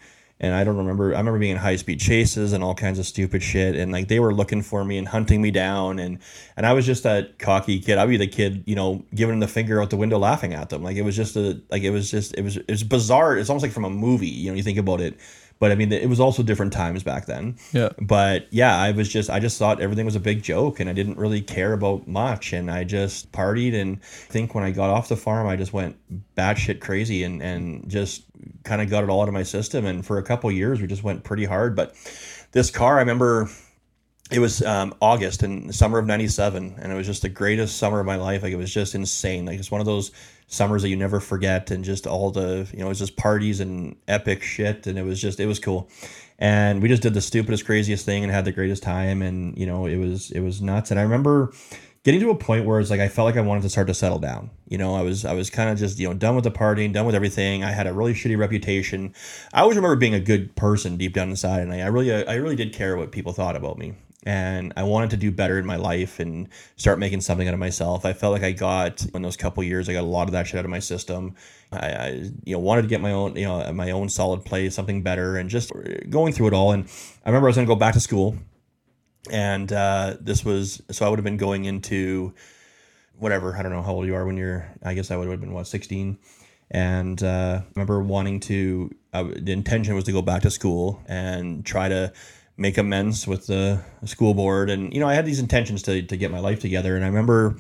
And I don't remember. I remember being in high speed chases and all kinds of stupid shit, and like they were looking for me and hunting me down, and and I was just that cocky kid. I'd be the kid, you know, giving them the finger out the window, laughing at them. Like it was just a like it was just it was it was bizarre. It's almost like from a movie. You know, you think about it. But I mean, it was also different times back then. Yeah. But yeah, I was just I just thought everything was a big joke, and I didn't really care about much, and I just partied. And I think when I got off the farm, I just went batshit crazy, and and just kind of got it all out of my system. And for a couple years, we just went pretty hard. But this car, I remember it was um, August in the summer of 97 and it was just the greatest summer of my life like it was just insane like it's one of those summers that you never forget and just all the you know it was just parties and epic shit and it was just it was cool and we just did the stupidest craziest thing and had the greatest time and you know it was it was nuts and I remember getting to a point where it's like I felt like I wanted to start to settle down. You know, I was I was kind of just you know done with the partying, done with everything. I had a really shitty reputation. I always remember being a good person deep down inside, and I, I really I really did care what people thought about me. And I wanted to do better in my life and start making something out of myself. I felt like I got in those couple years, I got a lot of that shit out of my system. I, I you know wanted to get my own you know my own solid place, something better, and just going through it all. And I remember I was going to go back to school and uh, this was so I would have been going into whatever I don't know how old you are when you're I guess I would have been what 16 and uh, I remember wanting to uh, the intention was to go back to school and try to make amends with the school board. And you know I had these intentions to, to get my life together. And I remember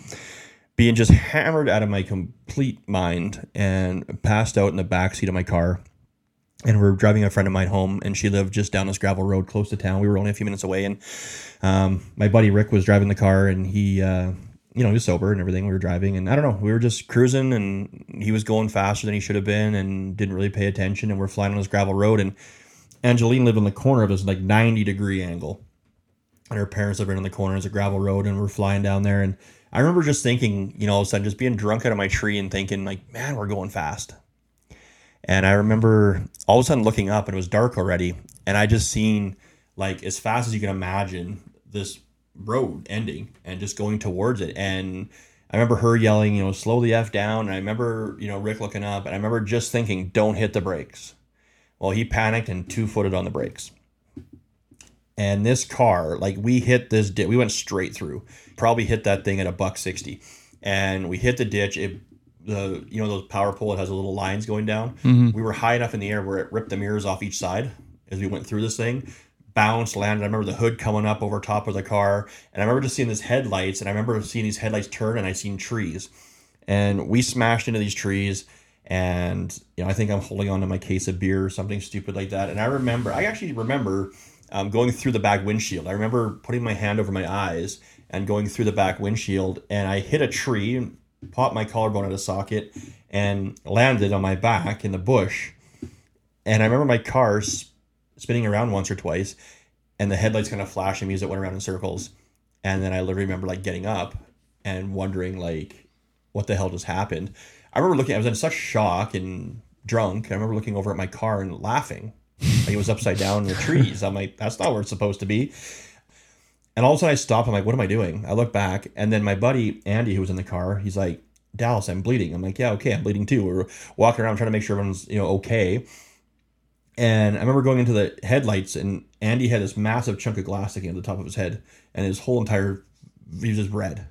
being just hammered out of my complete mind and passed out in the back seat of my car. And we are driving a friend of mine home and she lived just down this gravel road close to town. We were only a few minutes away. And um, my buddy rick was driving the car and he uh, you know he was sober and everything. We were driving and i don't know we were just cruising and he was going faster than he should have been and didn't really pay attention. And we're flying on this gravel road and angeline lived in the corner of this like 90 degree angle and her parents lived in the corner as a gravel road and we're flying down there and i remember just thinking you know all of a sudden just being drunk out of my tree and thinking like man we're going fast and I remember all of a sudden looking up and it was dark already. And I just seen like as fast as you can imagine this road ending and just going towards it. And I remember her yelling, you know, slow the F down. And I remember, you know, Rick looking up and I remember just thinking, don't hit the brakes. Well, he panicked and two footed on the brakes. And this car, like we hit this ditch, we went straight through, probably hit that thing at a buck 60. And we hit the ditch. It the you know those power pole it has the little lines going down mm-hmm. we were high enough in the air where it ripped the mirrors off each side as we went through this thing bounced landed i remember the hood coming up over top of the car and i remember just seeing these headlights and i remember seeing these headlights turn and i seen trees and we smashed into these trees and you know i think i'm holding on to my case of beer or something stupid like that and i remember i actually remember um, going through the back windshield i remember putting my hand over my eyes and going through the back windshield and i hit a tree popped my collarbone out of socket and landed on my back in the bush. And I remember my car spinning around once or twice and the headlights kind of flashing me as it went around in circles. And then I literally remember like getting up and wondering like what the hell just happened. I remember looking I was in such shock and drunk. I remember looking over at my car and laughing. Like it was upside down in the trees. I'm like, that's not where it's supposed to be. And all of a sudden I stop. I'm like, what am I doing? I look back, and then my buddy Andy, who was in the car, he's like, Dallas, I'm bleeding. I'm like, yeah, okay, I'm bleeding too. We're walking around trying to make sure everyone's you know okay. And I remember going into the headlights, and Andy had this massive chunk of glass sticking at the top of his head, and his whole entire he was just red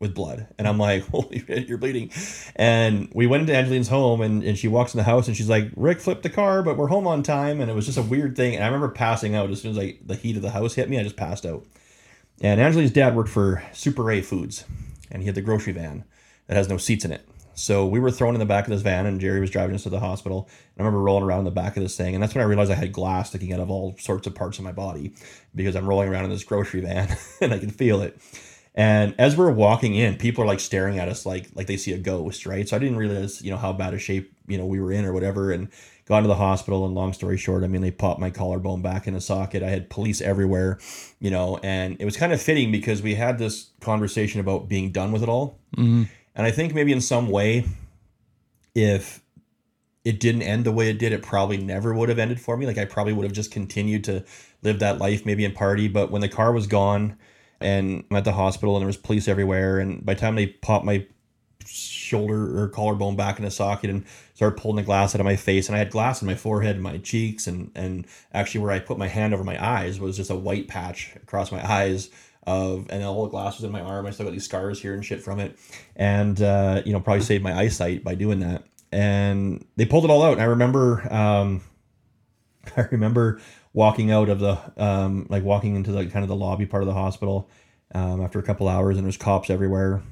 with blood. And I'm like, [LAUGHS] holy shit, you're bleeding. And we went into Angeline's home and, and she walks in the house and she's like, Rick flipped the car, but we're home on time. And it was just a weird thing. And I remember passing out as soon as like the heat of the house hit me, I just passed out. And Angeline's dad worked for Super A Foods and he had the grocery van that has no seats in it. So we were thrown in the back of this van and Jerry was driving us to the hospital. And I remember rolling around in the back of this thing. And that's when I realized I had glass sticking out of all sorts of parts of my body because I'm rolling around in this grocery van [LAUGHS] and I can feel it. And as we're walking in, people are like staring at us like like they see a ghost, right? So I didn't realize, you know, how bad a shape, you know, we were in or whatever. And got to the hospital and long story short, I mean, they popped my collarbone back in a socket. I had police everywhere, you know, and it was kind of fitting because we had this conversation about being done with it all. Mm-hmm. And I think maybe in some way, if it didn't end the way it did, it probably never would have ended for me. Like I probably would have just continued to live that life, maybe in party. But when the car was gone, and I'm at the hospital and there was police everywhere. And by the time they popped my shoulder or collarbone back in a socket and started pulling the glass out of my face, and I had glass in my forehead and my cheeks, and and actually where I put my hand over my eyes was just a white patch across my eyes of and all the glass was in my arm. I still got these scars here and shit from it, and uh, you know probably saved my eyesight by doing that. And they pulled it all out. And I remember, um, [LAUGHS] I remember walking out of the um, like walking into the kind of the lobby part of the hospital um, after a couple hours and there's cops everywhere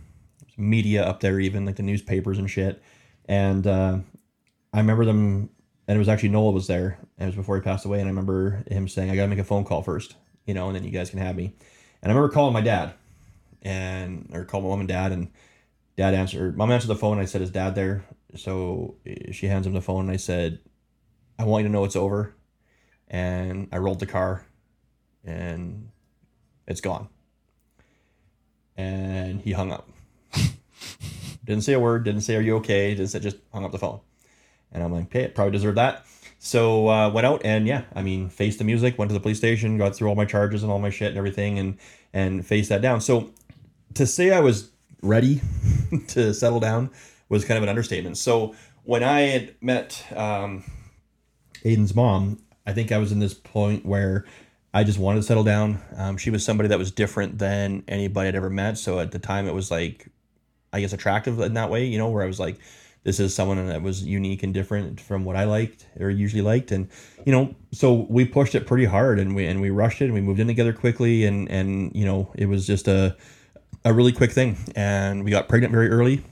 there's media up there even like the newspapers and shit. And uh, i remember them and it was actually noel was there and it was before he passed away and i remember him saying i gotta make a phone call first you know and then you guys can have me. And i remember calling my dad and or called my mom and dad and dad answered mom answered the phone and i said is dad there? So eh, she hands him the phone and i said i want you to know it's over and I rolled the car and it's gone. And he hung up. [LAUGHS] didn't say a word, didn't say, Are you okay? Didn't say, just hung up the phone. And I'm like, Hey, it probably deserved that. So uh, went out and yeah, I mean, faced the music, went to the police station, got through all my charges and all my shit and everything, and and faced that down. So to say I was ready [LAUGHS] to settle down was kind of an understatement. So when I had met um, Aiden's mom, I think I was in this point where I just wanted to settle down. Um, she was somebody that was different than anybody I'd ever met. So at the time, it was like, I guess, attractive in that way, you know, where I was like, this is someone that was unique and different from what I liked or usually liked. And, you know, so we pushed it pretty hard and we, and we rushed it and we moved in together quickly. And, and, you know, it was just a, a really quick thing. And we got pregnant very early.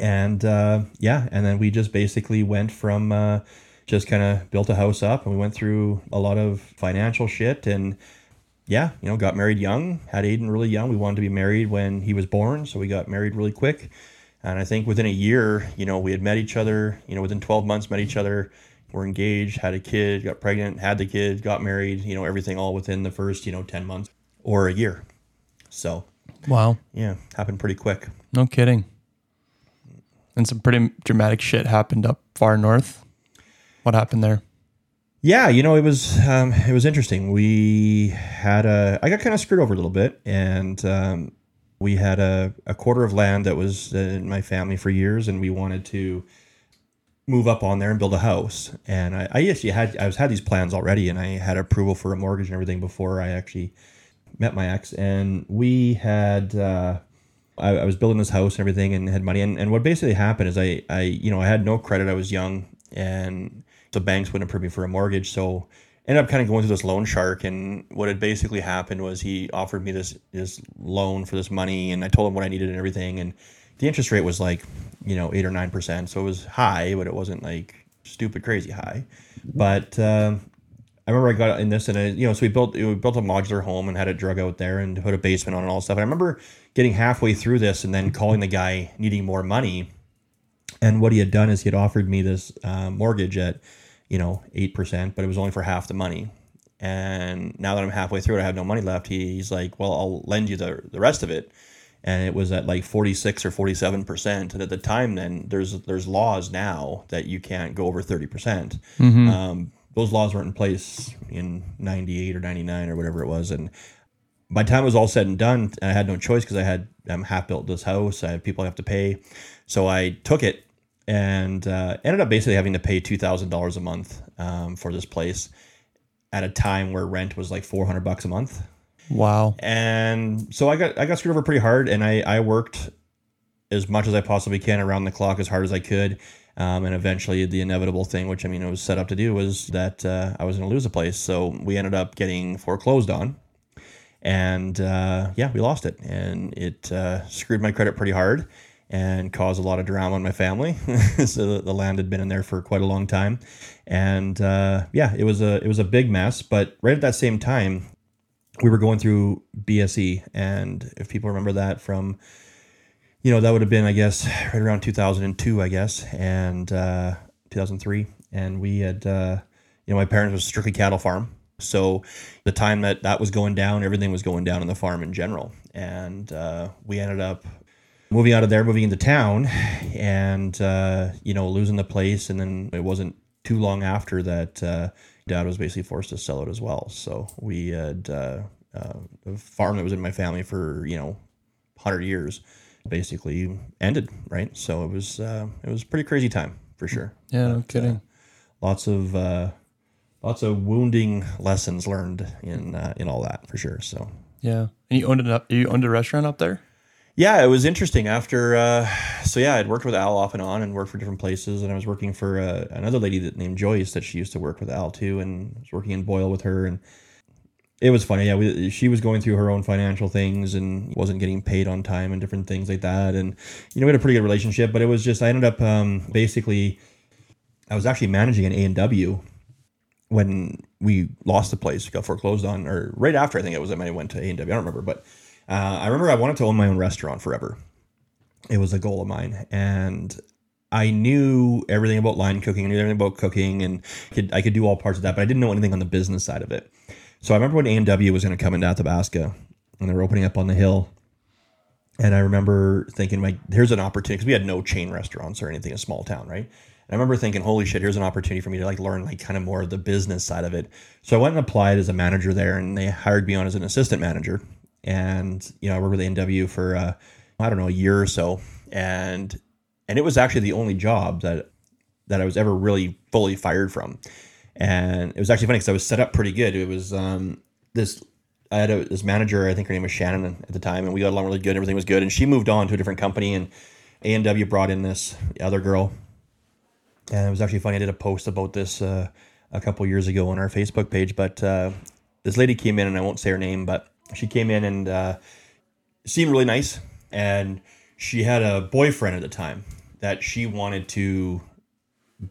And, uh, yeah. And then we just basically went from, uh, just kind of built a house up and we went through a lot of financial shit and yeah, you know, got married young, had Aiden really young. We wanted to be married when he was born, so we got married really quick. And I think within a year, you know, we had met each other, you know, within 12 months, met each other, were engaged, had a kid, got pregnant, had the kid, got married, you know, everything all within the first, you know, 10 months or a year. So, wow. Yeah, happened pretty quick. No kidding. And some pretty dramatic shit happened up far north. What happened there? Yeah, you know, it was um, it was interesting. We had a I got kind of screwed over a little bit, and um, we had a, a quarter of land that was in my family for years, and we wanted to move up on there and build a house. And I, I actually had I was had these plans already, and I had approval for a mortgage and everything before I actually met my ex, and we had. Uh, I, I was building this house and everything, and had money. And, and what basically happened is I, I, you know, I had no credit. I was young, and the banks wouldn't approve me for a mortgage. So ended up kind of going through this loan shark and what had basically happened was he offered me this this loan for this money and I told him what I needed and everything and the interest rate was like you know eight or nine percent. So it was high but it wasn't like stupid crazy high. But uh, I remember I got in this and I, you know so we built we built a modular home and had it drug out there and put a basement on and all stuff. And I remember getting halfway through this and then calling the guy needing more money. And what he had done is he had offered me this uh, mortgage at you know, 8%, but it was only for half the money. And now that I'm halfway through it, I have no money left. he's like, well, I'll lend you the, the rest of it. And it was at like 46 or 47%. And at the time, then there's, there's laws now that you can't go over 30%. percent mm hmm um, those laws weren't in place in 98 or 99 or whatever it was. And by the time it was all said and done, I had no choice because I had, I'm half built this house. I have people I have to pay. So I took it and uh, ended up basically having to pay two thousand dollars a month um, for this place at a time where rent was like four hundred bucks a month. Wow. And so I got I got screwed over pretty hard, and I I worked as much as I possibly can around the clock as hard as I could. Um, and eventually, the inevitable thing, which I mean, it was set up to do, was that uh, I was going to lose a place. So we ended up getting foreclosed on, and uh, yeah, we lost it, and it uh, screwed my credit pretty hard and caused a lot of drama in my family. [LAUGHS] so the, land had been in there for quite a long time, and uh, yeah, it was a it was a big mess. But right at that same time, we were going through BSE, and if people remember that from you know, that would have been, I guess, right around 2002, I guess, and uh, 2003. And we had, uh, you know, my parents was strictly cattle farm. So the time that that was going down, everything was going down on the farm in general. And uh, we ended up moving out of there, moving into town, and, uh, you know, losing the place. And then it wasn't too long after that uh, dad was basically forced to sell it as well. So we had uh, a farm that was in my family for, you know, 100 years basically ended, right? So it was uh, it was a pretty crazy time for sure. Yeah, no kidding. Uh, lots of uh, lots of wounding lessons learned in uh, in all that for sure. So yeah, and you owned it You owned a restaurant up there. Yeah, it was interesting. After uh, so yeah, I'd worked with Al off and on, and worked for different places, and I was working for uh, another lady that named Joyce that she used to work with Al too, and was working in Boyle with her, and it was funny. Yeah, we, she was going through her own financial things and wasn't getting paid on time and different things like that. And you know, we had a pretty good relationship, but it was just I ended up um, basically I was actually managing an A and W when we lost the place, got foreclosed on, or right after I think it was. I might have went to A and W. I don't remember, but uh, I remember I wanted to own my own restaurant forever. It was a goal of mine, and I knew everything about line cooking. I knew everything about cooking, and could, I could do all parts of that, but I didn't know anything on the business side of it. So I remember when A&W was going to come into Athabasca and they were opening up on the hill. And I remember thinking, like, here's an opportunity because we had no chain restaurants or anything, in a small town, right? And I remember thinking, holy shit, here's an opportunity for me to like learn like kind of more of the business side of it. So I went and applied as a manager there, and they hired me on as an assistant manager. And you know, I worked with A&W for uh, I don't know a year or so, and and it was actually the only job that that I was ever really fully fired from and it was actually funny because I was set up pretty good. It was um, this I had a, this manager, I think her name was Shannon at the time, and we got along really good. Everything was good, and she moved on to a different company, and A brought in this other girl, and it was actually funny. I did a post about this uh, a couple years ago on our Facebook page, but uh, this lady came in, and I won't say her name, but she came in and uh, seemed really nice, and she had a boyfriend at the time that she wanted to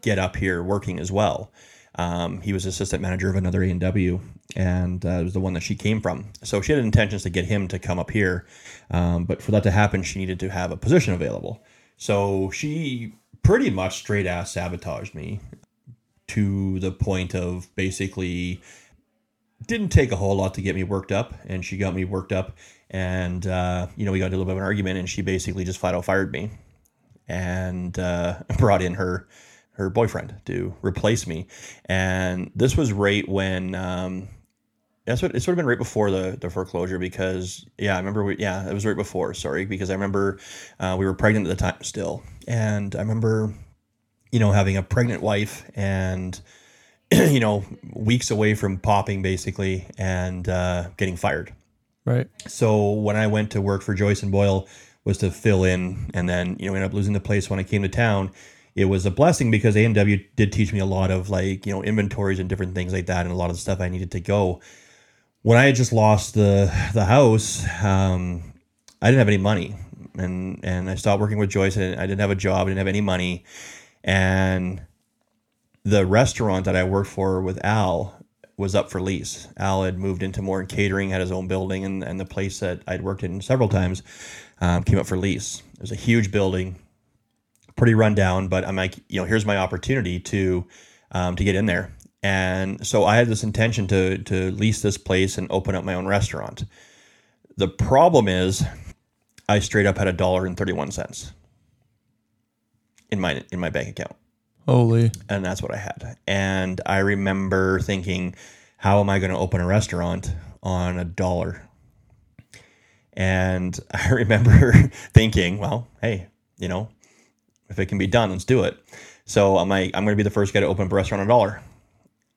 get up here working as well. Um, he was assistant manager of another A and W, and uh, was the one that she came from. So she had intentions to get him to come up here, um, but for that to happen, she needed to have a position available. So she pretty much straight ass sabotaged me to the point of basically didn't take a whole lot to get me worked up, and she got me worked up, and uh, you know we got a little bit of an argument, and she basically just flat out fired me, and uh, [LAUGHS] brought in her her boyfriend to replace me. And this was right when um, that's what it sort of been right before the, the foreclosure because yeah, I remember we, yeah, it was right before, sorry, because I remember uh, we were pregnant at the time still. And I remember, you know, having a pregnant wife and, [CLEARS THROAT] you know, weeks away from popping basically and uh, getting fired. Right. So when I went to work for Joyce and Boyle was to fill in and then, you know, ended up losing the place when I came to town it was a blessing because A&W did teach me a lot of like, you know, inventories and different things like that and a lot of the stuff I needed to go. When I had just lost the the house, um, I didn't have any money. And and I stopped working with Joyce and I didn't have a job, I didn't have any money. And the restaurant that I worked for with Al was up for lease. Al had moved into more catering, had his own building, and, and the place that I'd worked in several times um, came up for lease. It was a huge building, pretty run down, but I'm like, you know, here's my opportunity to um, to get in there. And so I had this intention to to lease this place and open up my own restaurant. The problem is, I straight up had a dollar and thirty one cents in my in my bank account. Holy! And that's what I had. And I remember thinking, how am I going to open a restaurant on a dollar? And [LAUGHS] I remember [LAUGHS] thinking, well, hey, you know, If it can be done, let's do it. So I'm like, I'm going to be the first guy to open a restaurant on a dollar.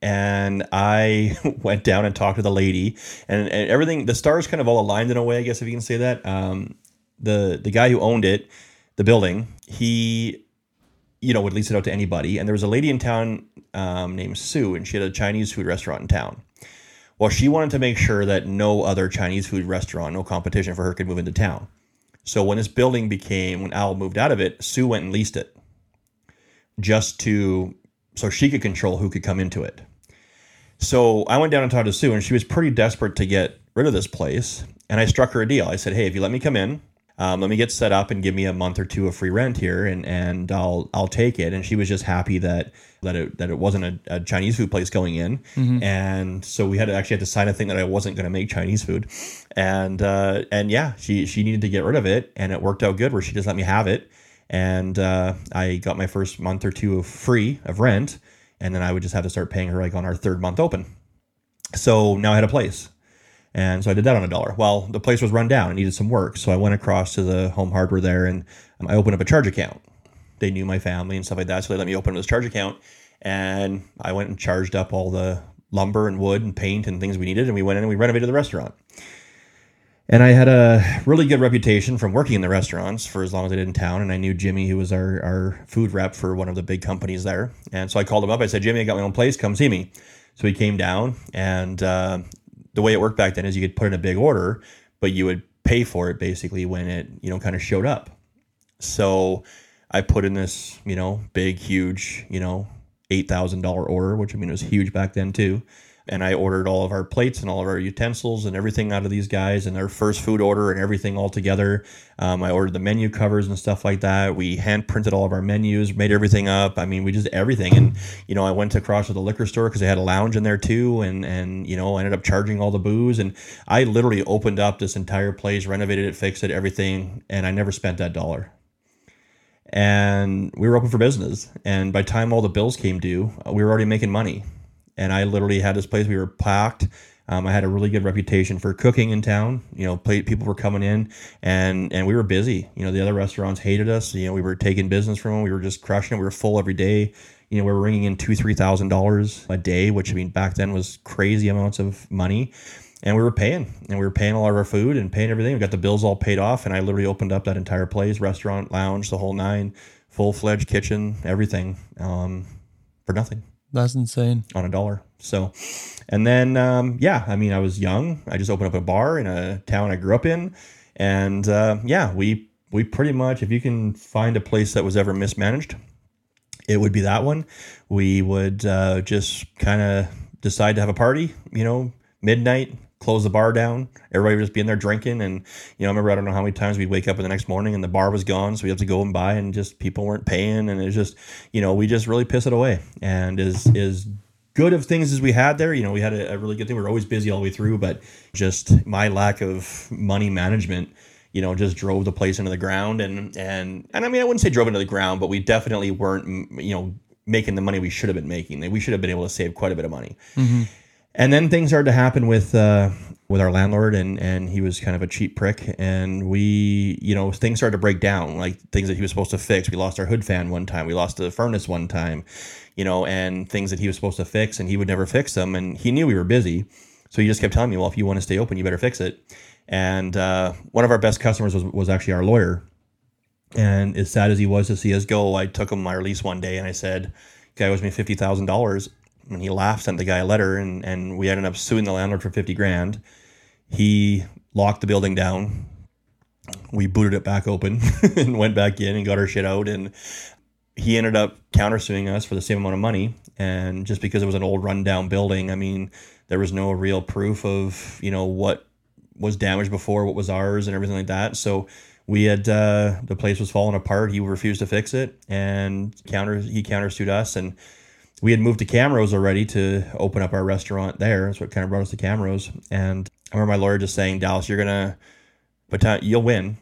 And I [LAUGHS] went down and talked to the lady, and, and everything. The stars kind of all aligned in a way, I guess, if you can say that. Um, the the guy who owned it, the building, he, you know, would lease it out to anybody. And there was a lady in town um, named Sue, and she had a Chinese food restaurant in town. Well, she wanted to make sure that no other Chinese food restaurant, no competition for her, could move into town. So when this building became, when Al moved out of it, Sue went and leased it just to, so she could control who could come into it. So I went down and talked to Sue, and she was pretty desperate to get rid of this place. And I struck her a deal. I said, "Hey, if you let me come in, um, let me get set up and give me a month or two of free rent here, and and I'll I'll take it." And she was just happy that that it that it wasn't a, a Chinese food place going in, and so we had to actually had to sign a thing that I wasn't going to make Chinese food, and uh, and yeah, she she needed to get rid of it, and it worked out good where she just let me have it, and uh, I got my first month or two of free of rent, and then I would just have to start paying her like on our third month open. So now I had a place. And so I did that on a dollar. Well, the place was run down and needed some work. So I went across to the home hardware there and um, I opened up a charge account. They knew my family and stuff like that. So they let me open this charge account. And I went and charged up all the lumber and wood and paint and things we needed. And we went in and we renovated the restaurant. And I had a really good reputation from working in the restaurants for as long as I did in town. And I knew Jimmy, who was our, our food rep for one of the big companies there. And so I called him up. I said, Jimmy, I got my own place. Come see me. So he came down. And uh, the way it worked back then is you could put in a big order, but you would pay for it basically when it, you know, kind of showed up. So I put in this, you know, big, huge, you know, $8,000 order, which I mean, was huge back then too and I ordered all of our plates and all of our utensils and everything out of these guys and their first food order and everything all together. Um, I ordered the menu covers and stuff like that. We hand printed all of our menus, made everything up. I mean, we just everything. And you know, I went across to the liquor store because they had a lounge in there too, and and you know, I ended up charging all the booze. And I literally opened up this entire place, renovated it, fixed it, everything, and I never spent that dollar and we were open for business. And by time all the bills came due, we were already making money and I literally had this place. We were packed. Um, I had a really good reputation for cooking in town. You know, play, people were coming in, and and we were busy. You know, the other restaurants hated us. You know, we were taking business from them. We were just crushing it. We were full every day. You know, we were ringing in two, three thousand dollars a day, which I mean back then was crazy amounts of money. And we were paying, and we were paying all of our food and paying everything. We got the bills all paid off, and I literally opened up that entire place, restaurant, lounge, the whole nine, full fledged kitchen, everything, um, for nothing That's insane. on a dollar. So, and then um, yeah, I mean, I was young. I just opened up a bar in a town I grew up in, and uh, yeah, we we pretty much, if you can find a place that was ever mismanaged, it would be that one. We would uh, just kind of decide to have a party, you know, midnight, close the bar down. Everybody would just be in there drinking. And, you know, I remember, I don't know how many times we'd wake up in the next morning and the bar was gone. So we have to go and buy and just people weren't paying. And it's just, you know, we just really piss it away. And as, as good of things as we had there, you know, we had a, a really good thing. We were always busy all the way through, but just my lack of money management you know, just drove the place into the ground. And and and I mean, I wouldn't say drove into the ground, but we definitely weren't, you know, making the money we should have been making. We should have been able to save quite a bit of money. Mm-hmm. And then things started to happen with uh, with our landlord, and and he was kind of a cheap prick. And we, you know, things started to break down, like things that he was supposed to fix. We lost our hood fan one time. We lost the furnace one time, you know, and things that he was supposed to fix, and he would never fix them. And he knew we were busy, so he just kept telling me, "Well, if you want to stay open, you better fix it." And uh, one of our best customers was was actually our lawyer. And as sad as he was to see us go, I took him my release one day and I said, "Guy owes me fifty thousand dollars." And he laughed, sent the guy a letter, and and we ended up suing the landlord for fifty grand. He locked the building down. We booted it back open [LAUGHS] and went back in and got our shit out. And he ended up countersuing us for the same amount of money. And just because it was an old rundown building, I mean, there was no real proof of you know what was damaged before, what was ours, and everything like that. So we had uh, the place was falling apart. He refused to fix it, and counter he countersued us, and we had moved to Camrose already to open up our restaurant there. That's what kind of brought us to Camrose. And I remember my lawyer just saying, Dallas, you're gonna, but time you'll win,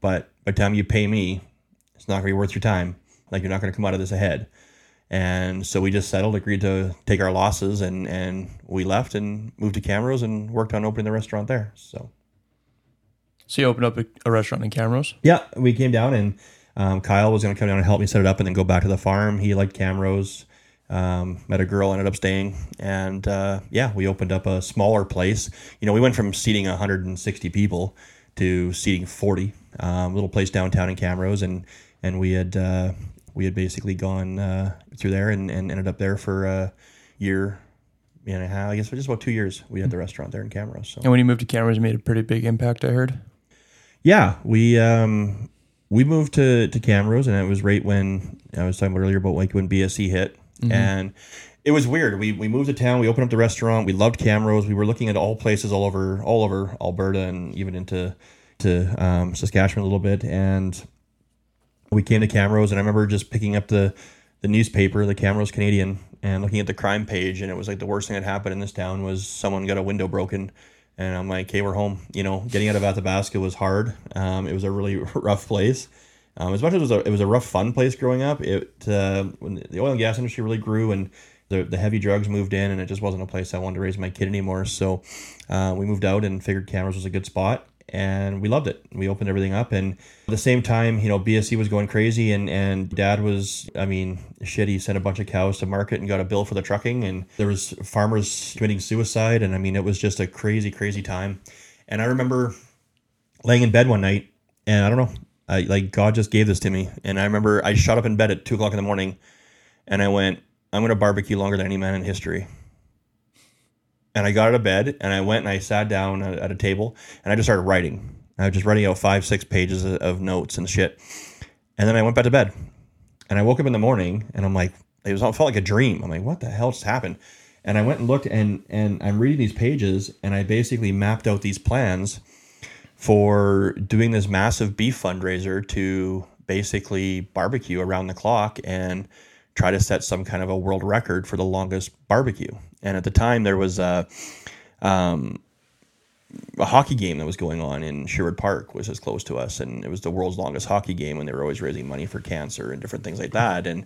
but by the time you pay me, it's not gonna be worth your time. Like you're not gonna come out of this ahead. And so we just settled, agreed to take our losses, and and we left and moved to Camrose and worked on opening the restaurant there. So So you opened up a, a restaurant in Camrose? yeah, we came down and Um, Kyle was going to come down and help me set it up and then go back to the farm. He liked Camrose. Um, met a girl, ended up staying, and uh, yeah, we opened up a smaller place. You know, we went from seating 160 people to seating 40. Um, little place downtown in Camrose, and and we had uh, we had basically gone uh, through there and, and ended up there for a year and a half. I guess for just about two years. We had the restaurant there in Camrose. So And when you moved to Camrose, you made a pretty big impact. I heard. yeah, we um, we moved to to Camrose, and it was right when I was talking about earlier about like when BSE hit, and it was weird. We we moved to town. We opened up the restaurant. We loved Camrose. We were looking at all places all over all over Alberta and even into to um, Saskatchewan a little bit, and we came to Camrose, and I remember just picking up the the newspaper, the Camrose Canadian, and looking at the crime page, and it was like the worst thing that happened in this town was someone got a window broken, and I'm like, hey, we're home. You know, getting out of Athabasca was hard. Um, it was a really [LAUGHS] rough place. Um, as much as it was a it was a rough fun place growing up, it uh, when the oil and gas industry really grew and the, the heavy drugs moved in, and it just wasn't a place I wanted to raise my kid anymore. So uh, we moved out and figured Camrose was a good spot and we loved it. We opened everything up, and at the same time, you know, BSE was going crazy, and and Dad was, I mean, shit. He sent a bunch of cows to market and got a bill for the trucking, and there was farmers committing suicide, and I mean, it was just a crazy, crazy time. And I remember laying in bed one night, and I don't know, I like God just gave this to me, and I remember I shot up in bed at two o'clock in the morning, and I went, I'm gonna barbecue longer than any man in history and I got out of bed and I went and I sat down at, a table and I just started writing. I was just writing out five, six pages of, notes and shit. And then I went back to bed and I woke up in the morning and I'm like, it was it felt like a dream. I'm like, what the hell just happened? And I went and looked and and I'm reading these pages and I basically mapped out these plans for doing this massive beef fundraiser to basically barbecue around the clock and try to set some kind of a world record for the longest barbecue. And at the time, there was a, um, a hockey game that was going on in Sherwood Park, was as close to us, and it was the world's longest hockey game, and they were always raising money for cancer and different things like that. And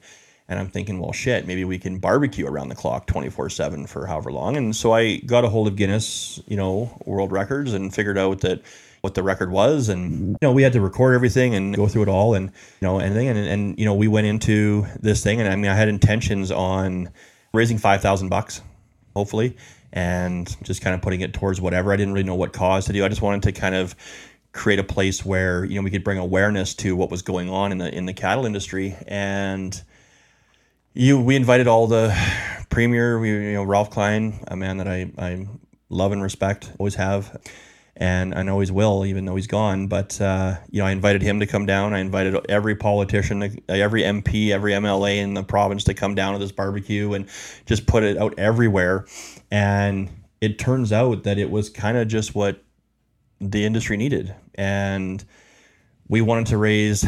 and I'm thinking, well, shit, maybe we can barbecue around the clock, 24 seven for however long. And so I got a hold of Guinness, you know, world records, and figured out that what the record was and mm-hmm. you know we had to record everything and go through it all and you know anything and, and you know we went into this thing and i mean i had intentions on raising 5000 bucks hopefully and just kind of putting it towards whatever. I didn't really know what cause to do. I just wanted to kind of create a place where you know we could bring awareness to what was going on in the in the cattle industry. And you we invited all the premier we, you know ralph klein a man that i i love and respect always have and I know he's will, even though he's gone. But uh, you know, I invited him to come down. I invited every politician, every MP, every MLA in the province to come down to this barbecue and just put it out everywhere. And it turns out that it was kind of just what the industry needed, and we wanted to raise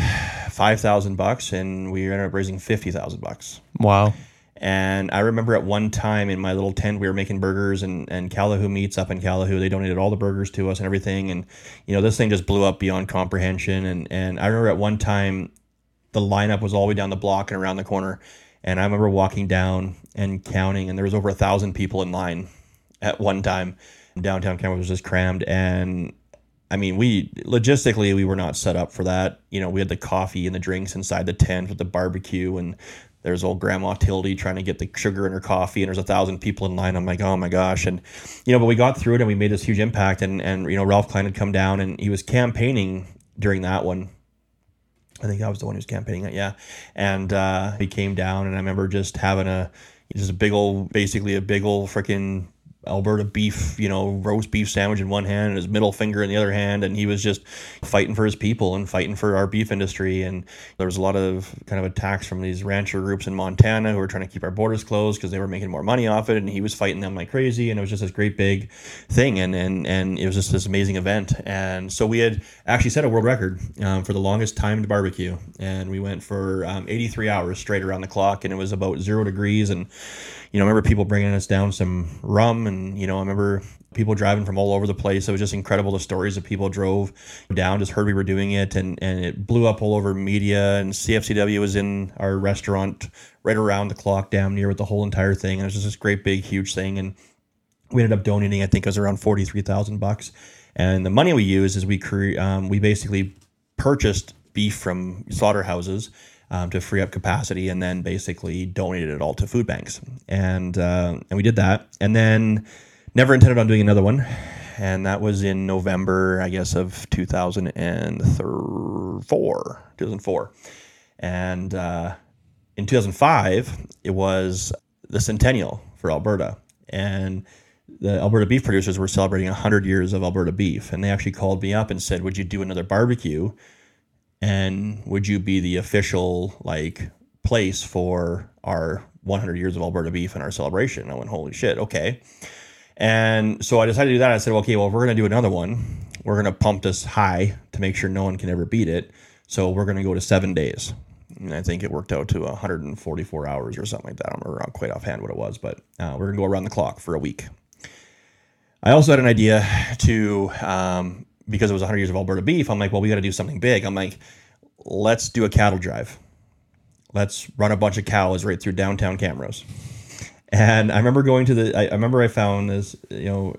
five thousand bucks, and we ended up raising fifty thousand bucks. Wow. And I remember at one time in my little tent, we were making burgers and, and Calahoo Meats up in Calahoo. They donated all the burgers to us and everything. And, you know, this thing just blew up beyond comprehension. And, and I remember at one time, the lineup was all the way down the block and around the corner. And I remember walking down and counting, and there was over a thousand people in line at one time. Downtown Camrose was just crammed. And I mean, we logistically we were not set up for that. You know, we had the coffee and the drinks inside the tent with the barbecue and there's old grandma Tildy trying to get the sugar in her coffee, and there's a thousand people in line. I'm like, oh my gosh, and you know, but we got through it, and we made this huge impact. And and you know, Ralph Klein had come down, and he was campaigning during that one. I think I was the one who was campaigning it, yeah. And uh, he came down, and I remember just having a just a big old, basically a big old freaking Alberta beef, you know, roast beef sandwich in one hand and his middle finger in the other hand. And he was just fighting for his people and fighting for our beef industry. And there was a lot of kind of attacks from these rancher groups in Montana who were trying to keep our borders closed because they were making more money off it. And he was fighting them like crazy. And it was just this great big thing. And, and, and it was just this amazing event. And so we had actually set a world record um, for the longest timed barbecue. And we went for um, 83 hours straight around the clock. And it was about zero degrees. And you know, I remember people bringing us down some rum, and you know, I remember people driving from all over the place. It was just incredible the stories that people drove down, just heard we were doing it, and and it blew up all over media. And CFCW was in our restaurant right around the clock, damn near with the whole entire thing, and it was just this great big huge thing. And we ended up donating, I think it was around forty three thousand bucks, and the money we used is we cre- um, we basically purchased beef from slaughterhouses um, to free up capacity, and then basically donated it all to food banks. And uh, and we did that, and then never intended on doing another one. And that was in November, I guess, of 2004. 2004. And uh, in 2005, it was the centennial for Alberta. And the Alberta beef producers were celebrating 100 years of Alberta beef. And they actually called me up and said, Would you do another barbecue? And would you be the official, like, place for our 100 years of Alberta beef and our celebration? I went, Holy shit, okay. And so I decided to do that. I said, okay, well, if we're going to do another one, we're going to pump this high to make sure no one can ever beat it. So we're going to go to seven days. And I think it worked out to 144 hours or something like that. I don't remember quite offhand what it was, but uh, we're going to go around the clock for a week. I also had an idea to, um, because it was 100 years of Alberta beef, I'm like, well, we got to do something big. I'm like, let's do a cattle drive. Let's run a bunch of cows right through downtown Camrose. And I remember going to the. I, I, remember I found this, you know,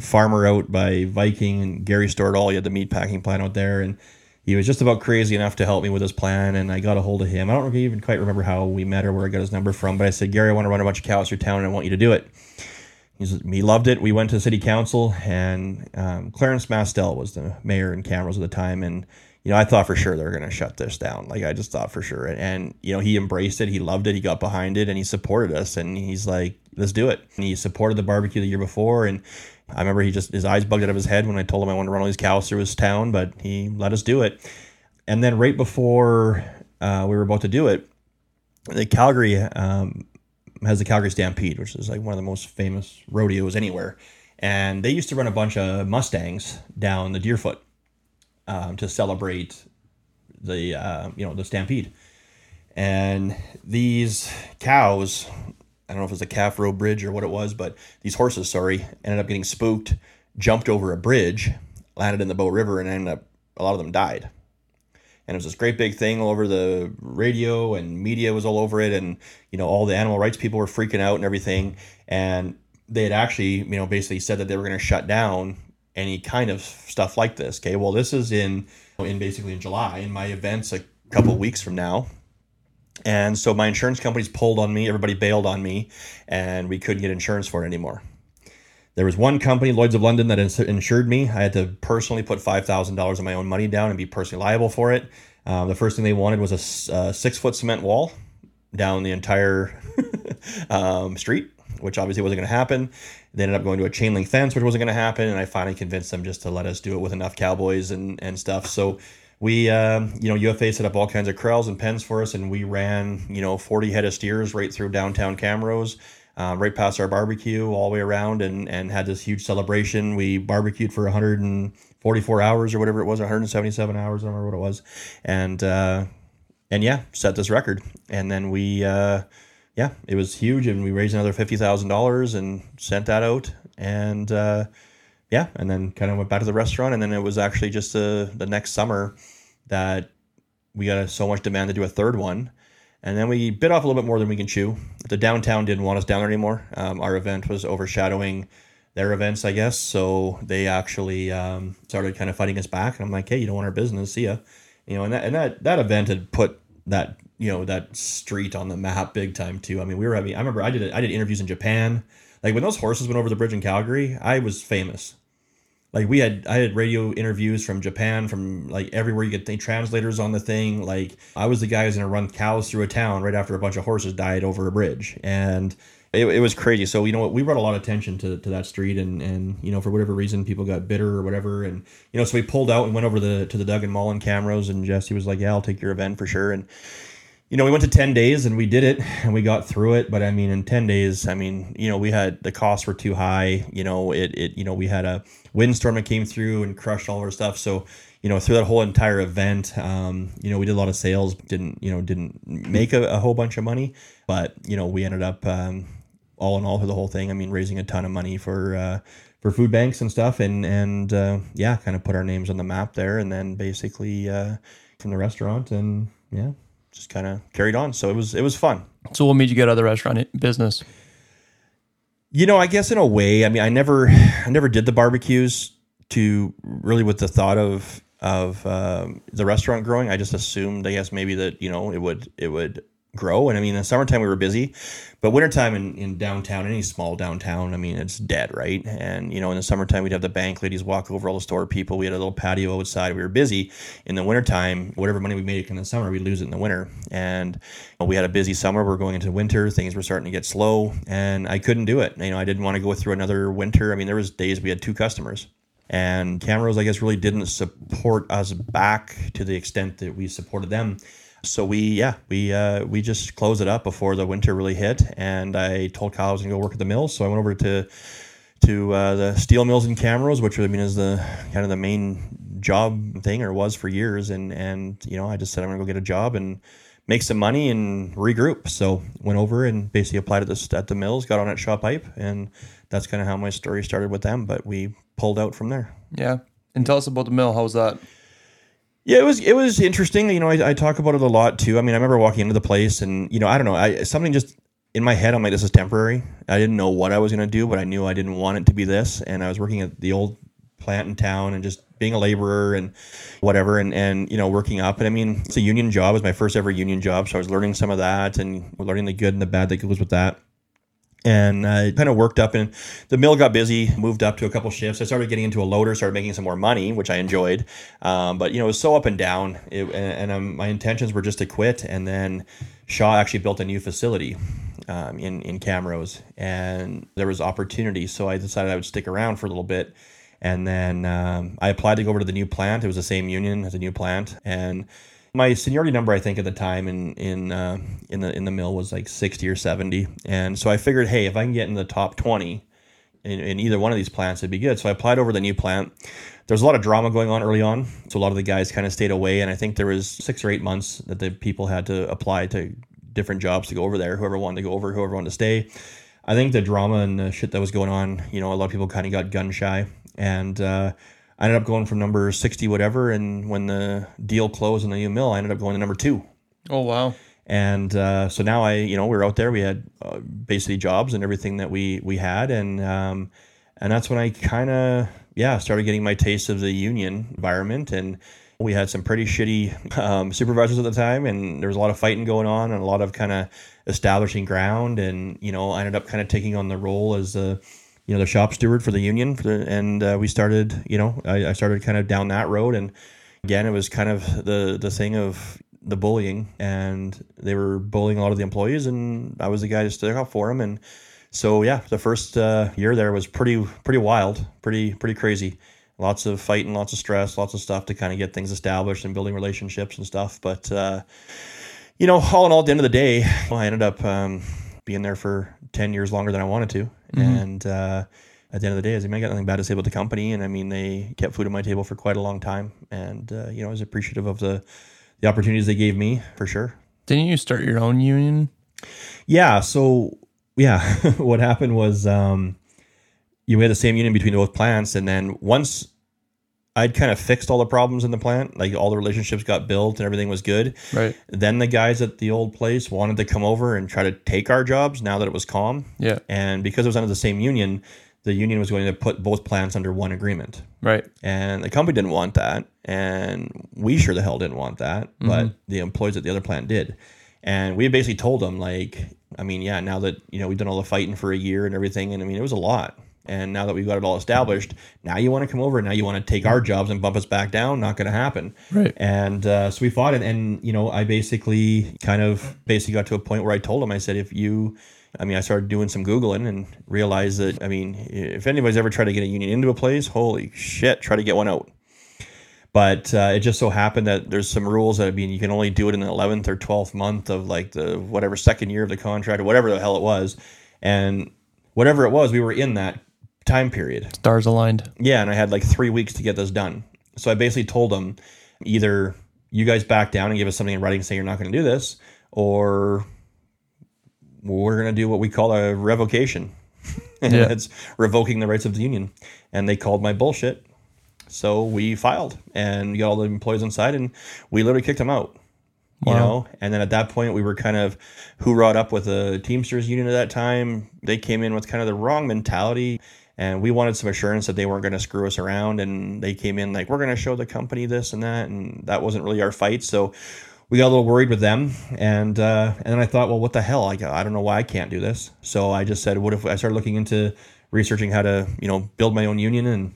farmer out by Viking and Gary All. He had the meat packing plant out there, and he was just about crazy enough to help me with his plan. And I got a hold of him. I don't even quite remember how we met or where I got his number from, but I said, Gary, I want to run a bunch of cows through town, and I want you to do it. He's, he loved it. We went to city council, and um, Clarence Mastel was the mayor in Camrose at the time, and you know, I thought for sure they were going to shut this down. Like I just thought for sure. And, and, you know, he embraced it. He loved it. He got behind it and he supported us. And he's like, let's do it. And he supported the barbecue the year before. And I remember he just, his eyes bugged out of his head when I told him I wanted to run all these cows through his town, but he let us do it. And then right before uh, we were about to do it, the Calgary um, has the Calgary Stampede, which is like one of the most famous rodeos anywhere. And they used to run a bunch of Mustangs down the Deerfoot um, to celebrate the uh, you know the stampede. And these cows, I don't know if it was a calf row bridge or what it was, but these horses, sorry, ended up getting spooked, jumped over a bridge, landed in the Bow River, and ended up a lot of them died. And it was this great big thing all over the radio and media was all over it, and you know all the animal rights people were freaking out and everything. And they had actually, you know, basically said that they were going to shut down any kind of stuff like this. Okay, well, this is in in basically in July, and my event's a couple weeks from now. And so my insurance companies pulled on me, everybody bailed on me, and we couldn't get insurance for it anymore. There was one company, Lloyd's of London, that insured me. I had to personally put $5,000 of my own money down and be personally liable for it. Um, the first thing they wanted was a, a six foot cement wall down the entire [LAUGHS] um, street which obviously wasn't going to happen. They ended up going to a chain link fence, which wasn't going to happen. And I finally convinced them just to let us do it with enough cowboys and, and stuff. So we, um, you know, UFA set up all kinds of corrals and pens for us, and we ran, you know, 40 head of steers right through downtown Camrose. Uh, right past our barbecue all the way around and, and had this huge celebration. We barbecued for 144 hours or whatever it was, 177 hours, I don't remember what it was. And, uh, and yeah, set this record. And then we, uh, yeah, it was huge, and we raised another fifty thousand dollars and sent that out, and uh, yeah, and then kind of went back to the restaurant, and then it was actually just uh, the next summer that we got so much demand to do a third one, and then we bit off a little bit more than we can chew. The downtown didn't want us down there anymore. Um, our event was overshadowing their events, I guess, so they actually um, started kind of fighting us back, and I'm like, hey, you don't want our business, see ya, you know, and that and that that event had put that you know that street on the map big time too. I mean, we were having. I remember I did I did interviews in Japan. Like when those horses went over the bridge in Calgary, I was famous. Like we had I had radio interviews from Japan, from like everywhere. You get the translators on the thing. Like I was the guy who's gonna run cows through a town right after a bunch of horses died over a bridge, and it, it was crazy. So you know what, we brought a lot of attention to, to that street, and and you know for whatever reason people got bitter or whatever, and you know so we pulled out and went over the to the Doug and Mullen Camrose, and Jesse was like, yeah, I'll take your event for sure, and you know, we went to 10 days and we did it and we got through it. But I mean, in 10 days, I mean, you know, we had the costs were too high. You know, it, it, you know, we had a windstorm that came through and crushed all our stuff. So, you know, through that whole entire event, um, you know, we did a lot of sales, didn't, you know, didn't make a, a whole bunch of money, but, you know, we ended up, um, all in all for the whole thing. I mean, raising a ton of money for, uh, for food banks and stuff. And, and, uh, yeah, kind of put our names on the map there. And then basically, uh, from the restaurant and yeah, just kind of carried on. So it was it was fun. So what made you get out of the restaurant business? You know, I guess in a way, I mean, I never I never did the barbecues to really with the thought of of um, the restaurant growing. I just assumed, I guess, maybe that you know it would it would grow. And I mean, in summertime we were busy, but wintertime in, in downtown, any small downtown, I mean, it's dead, right? And you know, in the summertime we'd have the bank ladies walk over all the store people. We had a little patio outside. We were busy. In the wintertime, whatever money we made in the summer, we'd lose it in the winter. And we had a busy summer. We we're going into winter. Things were starting to get slow, and I couldn't do it. You know, I didn't want to go through another winter. I mean, there was days we had two customers and Camrose, I guess, really didn't support us back to the extent that we supported them. So we, yeah, we uh, we just closed it up before the winter really hit, and I told Kyle I was gonna go work at the mills. So I went over to to uh, the steel mills in Camrose, which I mean is the kind of the main job thing, or was for years. And and you know, I just said I'm gonna go get a job and make some money and regroup. So went over and basically applied at the at the mills, got on at Shaw Pipe, and that's kind of how my story started with them. But we pulled out from there. Yeah. And tell us about the mill. How was that? Yeah, it was it was interesting. You know, I, I talk about it a lot too. I mean, I remember walking into the place, and you know, I don't know, I something just in my head. I'm like, this is temporary. I didn't know what I was going to do, but I knew I didn't want it to be this. And I was working at the old plant in town, and just being a laborer and whatever, and and you know, working up. And I mean, it's a union job. It was my first ever union job, so I was learning some of that and learning the good and the bad that goes with that and I kind of worked up and the mill got busy, moved up to a couple shifts. I started getting into a loader, started making some more money, which I enjoyed. Um, but you know, it was so up and down, it, and, and um, my intentions were just to quit. And then Shaw actually built a new facility um, in in Camrose, and there was opportunity, so I decided I would stick around for a little bit. And then um, I applied to go over to the new plant. It was the same union as the new plant, and my seniority number I think at the time in in uh, in the in the mill was like 60 or 70 and so I figured hey if I can get in the top 20 in, in either one of these plants it'd be good. So I applied over the new plant. There was a lot of drama going on early on. So a lot of the guys kind of stayed away. And I think there was six or eight months that the people had to apply to different jobs to go over there whoever wanted to go over whoever wanted to stay. I think the drama and the shit that was going on you know a lot of people kind of got gun shy. And uh, I ended up going from number 60 whatever and when the deal closed in the new mill I ended up going to number two Oh wow. and uh, so now I you know we were out there we had uh, basically jobs and everything that we we had and um, and that's when I kind of yeah started getting my taste of the union environment and we had some pretty shitty um, supervisors at the time and there was a lot of fighting going on and a lot of kind of establishing ground and you know I ended up kind of taking on the role as a you know the shop steward for the union for the, and uh, we started you know I, I started kind of down that road. And again it was kind of the the thing of the bullying and they were bullying a lot of the employees and I was the guy to stick up for them and so yeah the first uh, year there was pretty pretty wild pretty pretty crazy. Lots of fighting lots of stress lots of stuff to kind of get things established and building relationships and stuff. But uh, you know all in all at the end of the day well, I ended up um, being there for 10 years longer than I wanted to Mm-hmm. and uh, at the end of the day, I mean, I got nothing bad to say about the company, and I mean, they kept food on my table for quite a long time, and uh, you know, I was appreciative of the the opportunities they gave me for sure. Didn't you start your own union? Yeah. So yeah, [LAUGHS] what happened was um, you had the same union between both plants, and then once I'd kind of fixed all the problems in the plant, like all the relationships got built and everything was good. Right. Then the guys at the old place wanted to come over and try to take our jobs now that it was calm. Yeah. And because it was under the same union, the union was going to put both plants under one agreement. Right. And the company didn't want that. And we sure the hell didn't want that. Mm-hmm. But the employees at the other plant did. And we basically told them, like, I mean, yeah, now that, you know, we've done all the fighting for a year and everything, and I mean, it was a lot. And now that we've got it all established, now you want to come over, now you want to take our jobs and bump us back down. Not going to happen. Right. And uh, so we fought it. And, you know, I basically kind of basically got to a point where I told him, I said, if you, I mean, I started doing some Googling and realized that, I mean, if anybody's ever tried to get a union into a place, holy shit, try to get one out. But uh, it just so happened that there's some rules that I mean, you can only do it in the 11th or 12th month of like the whatever second year of the contract or whatever the hell it was. And whatever it was, we were in that time period. Stars aligned. Yeah, and I had like three weeks to get this done. So I basically told them either you guys back down and give us something in writing saying you're not going to do this, or we're going to do what we call a revocation. and [LAUGHS] Yeah. it's revoking the rights of the union. And they called my bullshit. So we filed and got all the employees inside and we literally kicked them out. You know, and then at that point we were kind of hoorah'd up with the Teamsters union at that time. They came in with kind of the wrong mentality and we wanted some assurance that they weren't going to screw us around. And they came in like, we're going to show the company this and that, and that wasn't really our fight. So we got a little worried with them, and uh, and then I thought, well, what the hell? I I don't know why I can't do this. So I just said, what if I started looking into researching how to you know build my own union and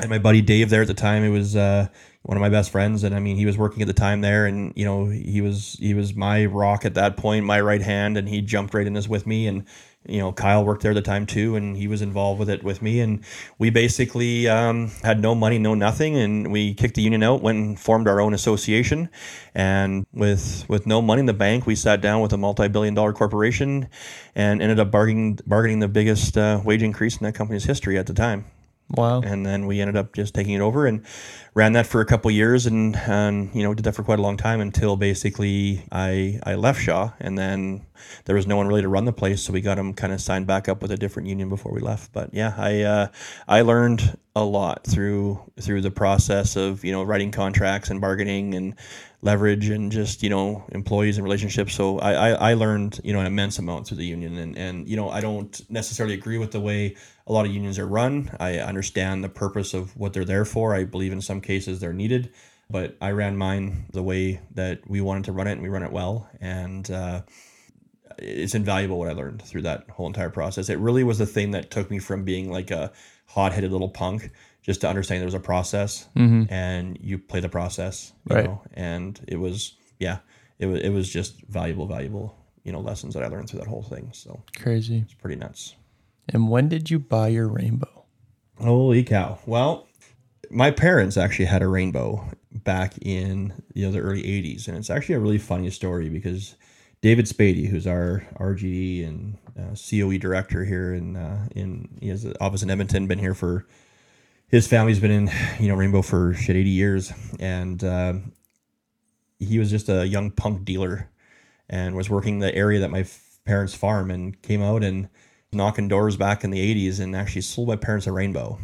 and my buddy Dave there at the time, it was uh, one of my best friends, and I mean, he was working at the time there, and you know, he was he was my rock at that point, my right hand, and he jumped right in this with me, and you know, Kyle worked there at the time too, and he was involved with it with me. And we basically um, had no money, no nothing, and we kicked the union out, went and formed our own association. And with with no money in the bank, we sat down with a multi-billion-dollar corporation, and ended up bargaining bargaining the biggest uh, wage increase in that company's history at the time. Wow. And then we ended up just taking it over and ran that for a couple years and, and you know did that for quite a long time until basically I I left Shaw and then there was no one really to run the place so we got him kind of signed back up with a different union before we left but yeah I uh, I learned a lot through through the process of you know writing contracts and bargaining and leverage and just you know employees and relationships. So I, I, I learned you know an immense amount through the union. And and you know I don't necessarily agree with the way a lot of unions are run. I understand the purpose of what they're there for. I believe in some cases they're needed. But I ran mine the way that we wanted to run it and we run it well. And uh, it's invaluable what I learned through that whole entire process. It really was the thing that took me from being like a hot-headed little punk just to understand there was a process Mm-hmm. and you play the process you Right. know and it was yeah it was it was just valuable valuable you know lessons that i learned through that whole thing so Crazy. it's pretty nuts And when did you buy your rainbow? holy cow well my parents actually had a rainbow back in you know the early 80s and it's actually a really funny story because david spady who's our RGE and uh, coe director here in uh, in he has an office in edmonton been here for his family's been in you know rainbow for shit 80 years and uh, he was just a young punk dealer and was working the area that my f- parents farm and came out and knocking doors back in the 80s and actually sold my parents a rainbow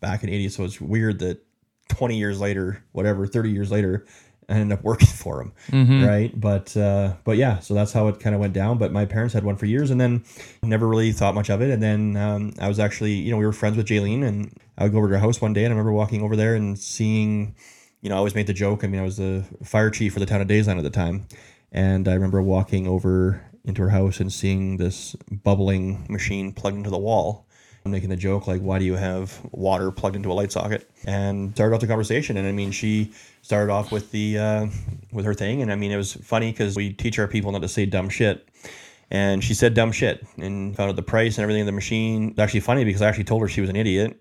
back in the 80s so it's weird that 20 years later whatever 30 years later I ended up working [LAUGHS] for him Mm-hmm. right? But uh but yeah so that's how it kind of went down. But my parents had one for years and then never really thought much of it. And then um, i was actually you know we were friends with jaylene and i would go over to her house one day and i remember walking over there and seeing you know i always made the joke i mean i was the fire chief for the town of Daysland at the time. And i remember walking over into her house and seeing this bubbling machine plugged into the wall making the joke like, why do you have water plugged into a light socket? And started off the conversation, and I mean, she started off with the uh, with her thing, and I mean, it was funny because we teach our people not to say dumb shit, and she said dumb shit, and found out the price and everything of the machine. It's actually funny because I actually told her she was an idiot.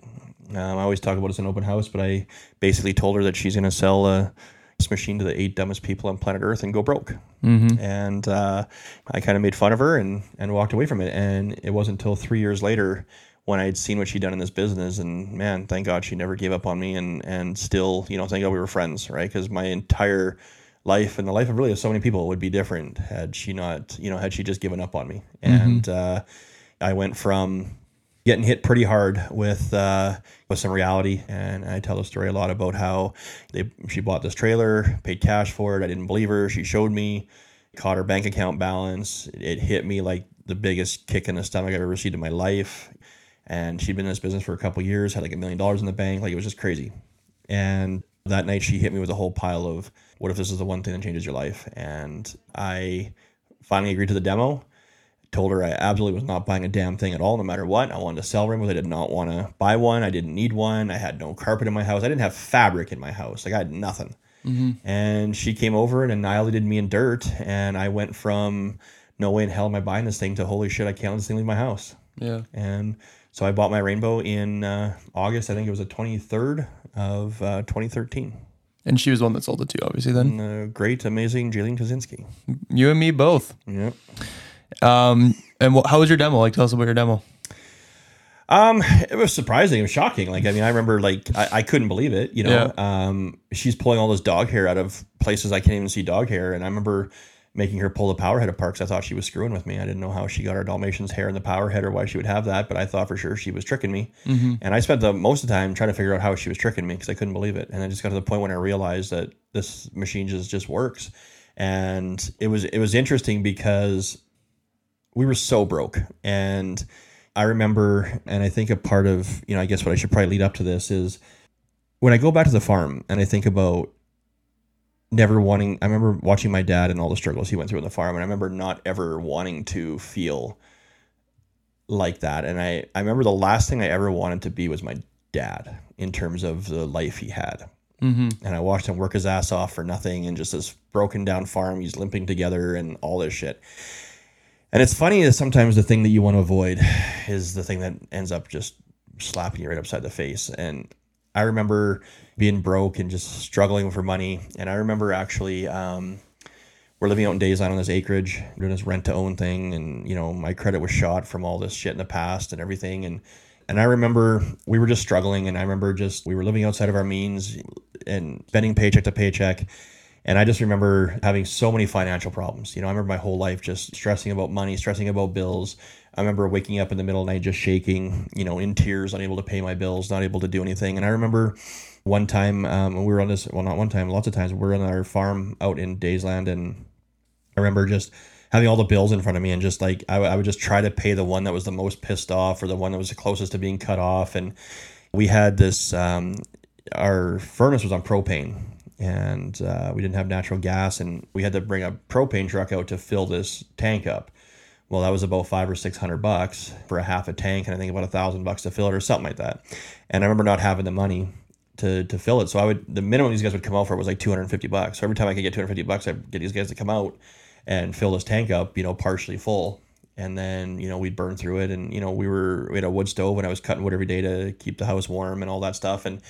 Um, I always talk about it's an open house, but I basically told her that she's going to sell uh, this machine to the eight dumbest people on planet Earth and go broke. Mm-hmm. And uh, I kind of made fun of her and, and walked away from it. And it wasn't until three years later when I had seen what she'd done in this business. And man, thank God she never gave up on me. And, and still, you know, thank God we were friends, right? Because my entire life and the life of really so many people would be different had she not, you know, had she just given up on me. And uh, I went from getting hit pretty hard with uh, with some reality. And I tell the story a lot about how they she bought this trailer, paid cash for it. I didn't believe her. She showed me, caught her bank account balance. It hit me like the biggest kick in the stomach I've ever received in my life. And she'd been in this business for a couple years, had like a million dollars in the bank. Like it was just crazy. And that night she hit me with a whole pile of what if this is the one thing that changes your life? And I finally agreed to the demo told her I absolutely was not buying a damn thing at all, no matter what. I wanted to sell rainbows. I did not want to buy one. I didn't need one. I had no carpet in my house. I didn't have fabric in my house. Like I had nothing. Mm-hmm. And she came over and annihilated me in dirt. And I went from no way in hell am I buying this thing to holy shit, I can't let this thing leave my house. Yeah. And so I bought my rainbow in uh, August. I think it was the 23rd of uh, 2013. And she was one that sold it to you, obviously. Then And, uh, great, amazing Jaylene Kaczynski. you and me both. Yep. Um, and wh- how was your demo? Like, tell us about your demo. Um, it was surprising. It was shocking. Like, I mean, I remember like I, I couldn't believe it. You know, um, she's pulling all this dog hair out of places I can't even see dog hair, and I remember making her pull the power head apart because I thought she was screwing with me. I didn't know how she got her Dalmatian's hair in the power head or why she would have that, but I thought for sure she was tricking me. Mm-hmm. And I spent the most of the time trying to figure out how she was tricking me because I couldn't believe it. And I just got to the point when I realized that this machine just just works. And it was it was interesting because we were so broke and I remember, and I think a part of, you know, I guess what I should probably lead up to this is when I go back to the farm and I think about never wanting, I remember watching my dad and all the struggles he went through on the farm, and I remember not ever wanting to feel like that. And I, I remember the last thing I ever wanted to be was my dad in terms of the life he had. Mm-hmm. And I watched him work his ass off for nothing and just this broken down farm. He's limping together and all this shit. And it's funny that sometimes the thing that you want to avoid is the thing that ends up just slapping you right upside the face. And I remember being broke and just struggling for money. And I remember actually, um, we're living out in Daysland on this acreage, doing this rent to own thing. And, you know, my credit was shot from all this shit in the past and everything. And, and I remember we were just struggling. And I remember just, we were living outside of our means and spending paycheck to paycheck. And I just remember having so many financial problems. You know, I remember my whole life just stressing about money, stressing about bills. I remember waking up in the middle of the night just shaking, you know, in tears, unable to pay my bills, not able to do anything. And I remember one time um, we were on this, well, not one time, lots of times, we we're on our farm out in Daysland. And I remember just having all the bills in front of me and just like, I, I would just try to pay the one that was the most pissed off or the one that was the closest to being cut off. And we had this, um, our furnace was on propane and uh, we didn't have natural gas and we had to bring a propane truck out to fill this tank up well that was about five or six hundred bucks for a half a tank and i think about a thousand bucks to fill it or something like that and i remember not having the money to, to fill it. So i would the minimum these guys would come out for was like 250 bucks. So every time i could get 250 bucks i'd get these guys to come out and fill this tank up you know partially full. And then you know we'd burn through it. And you know we were we had a wood stove and i was cutting wood every day to keep the house warm and all that stuff. And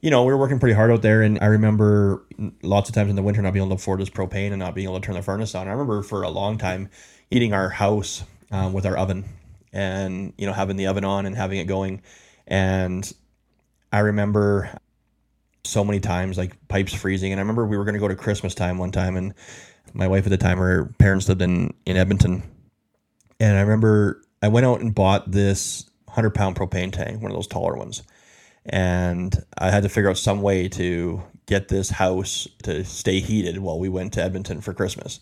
you know we were working pretty hard out there. And i remember lots of times in the winter not being able to afford this propane and not being able to turn the furnace on. I remember for a long time heating our house um, with our oven and you know having the oven on and having it going. And i remember so many times like pipes freezing and i remember we were going to go to christmas time one time and my wife at the time her parents lived in in edmonton and I remember I went out and bought this 100 pound propane tank, one of those taller ones. And I had to figure out some way to get this house to stay heated while we went to Edmonton for Christmas.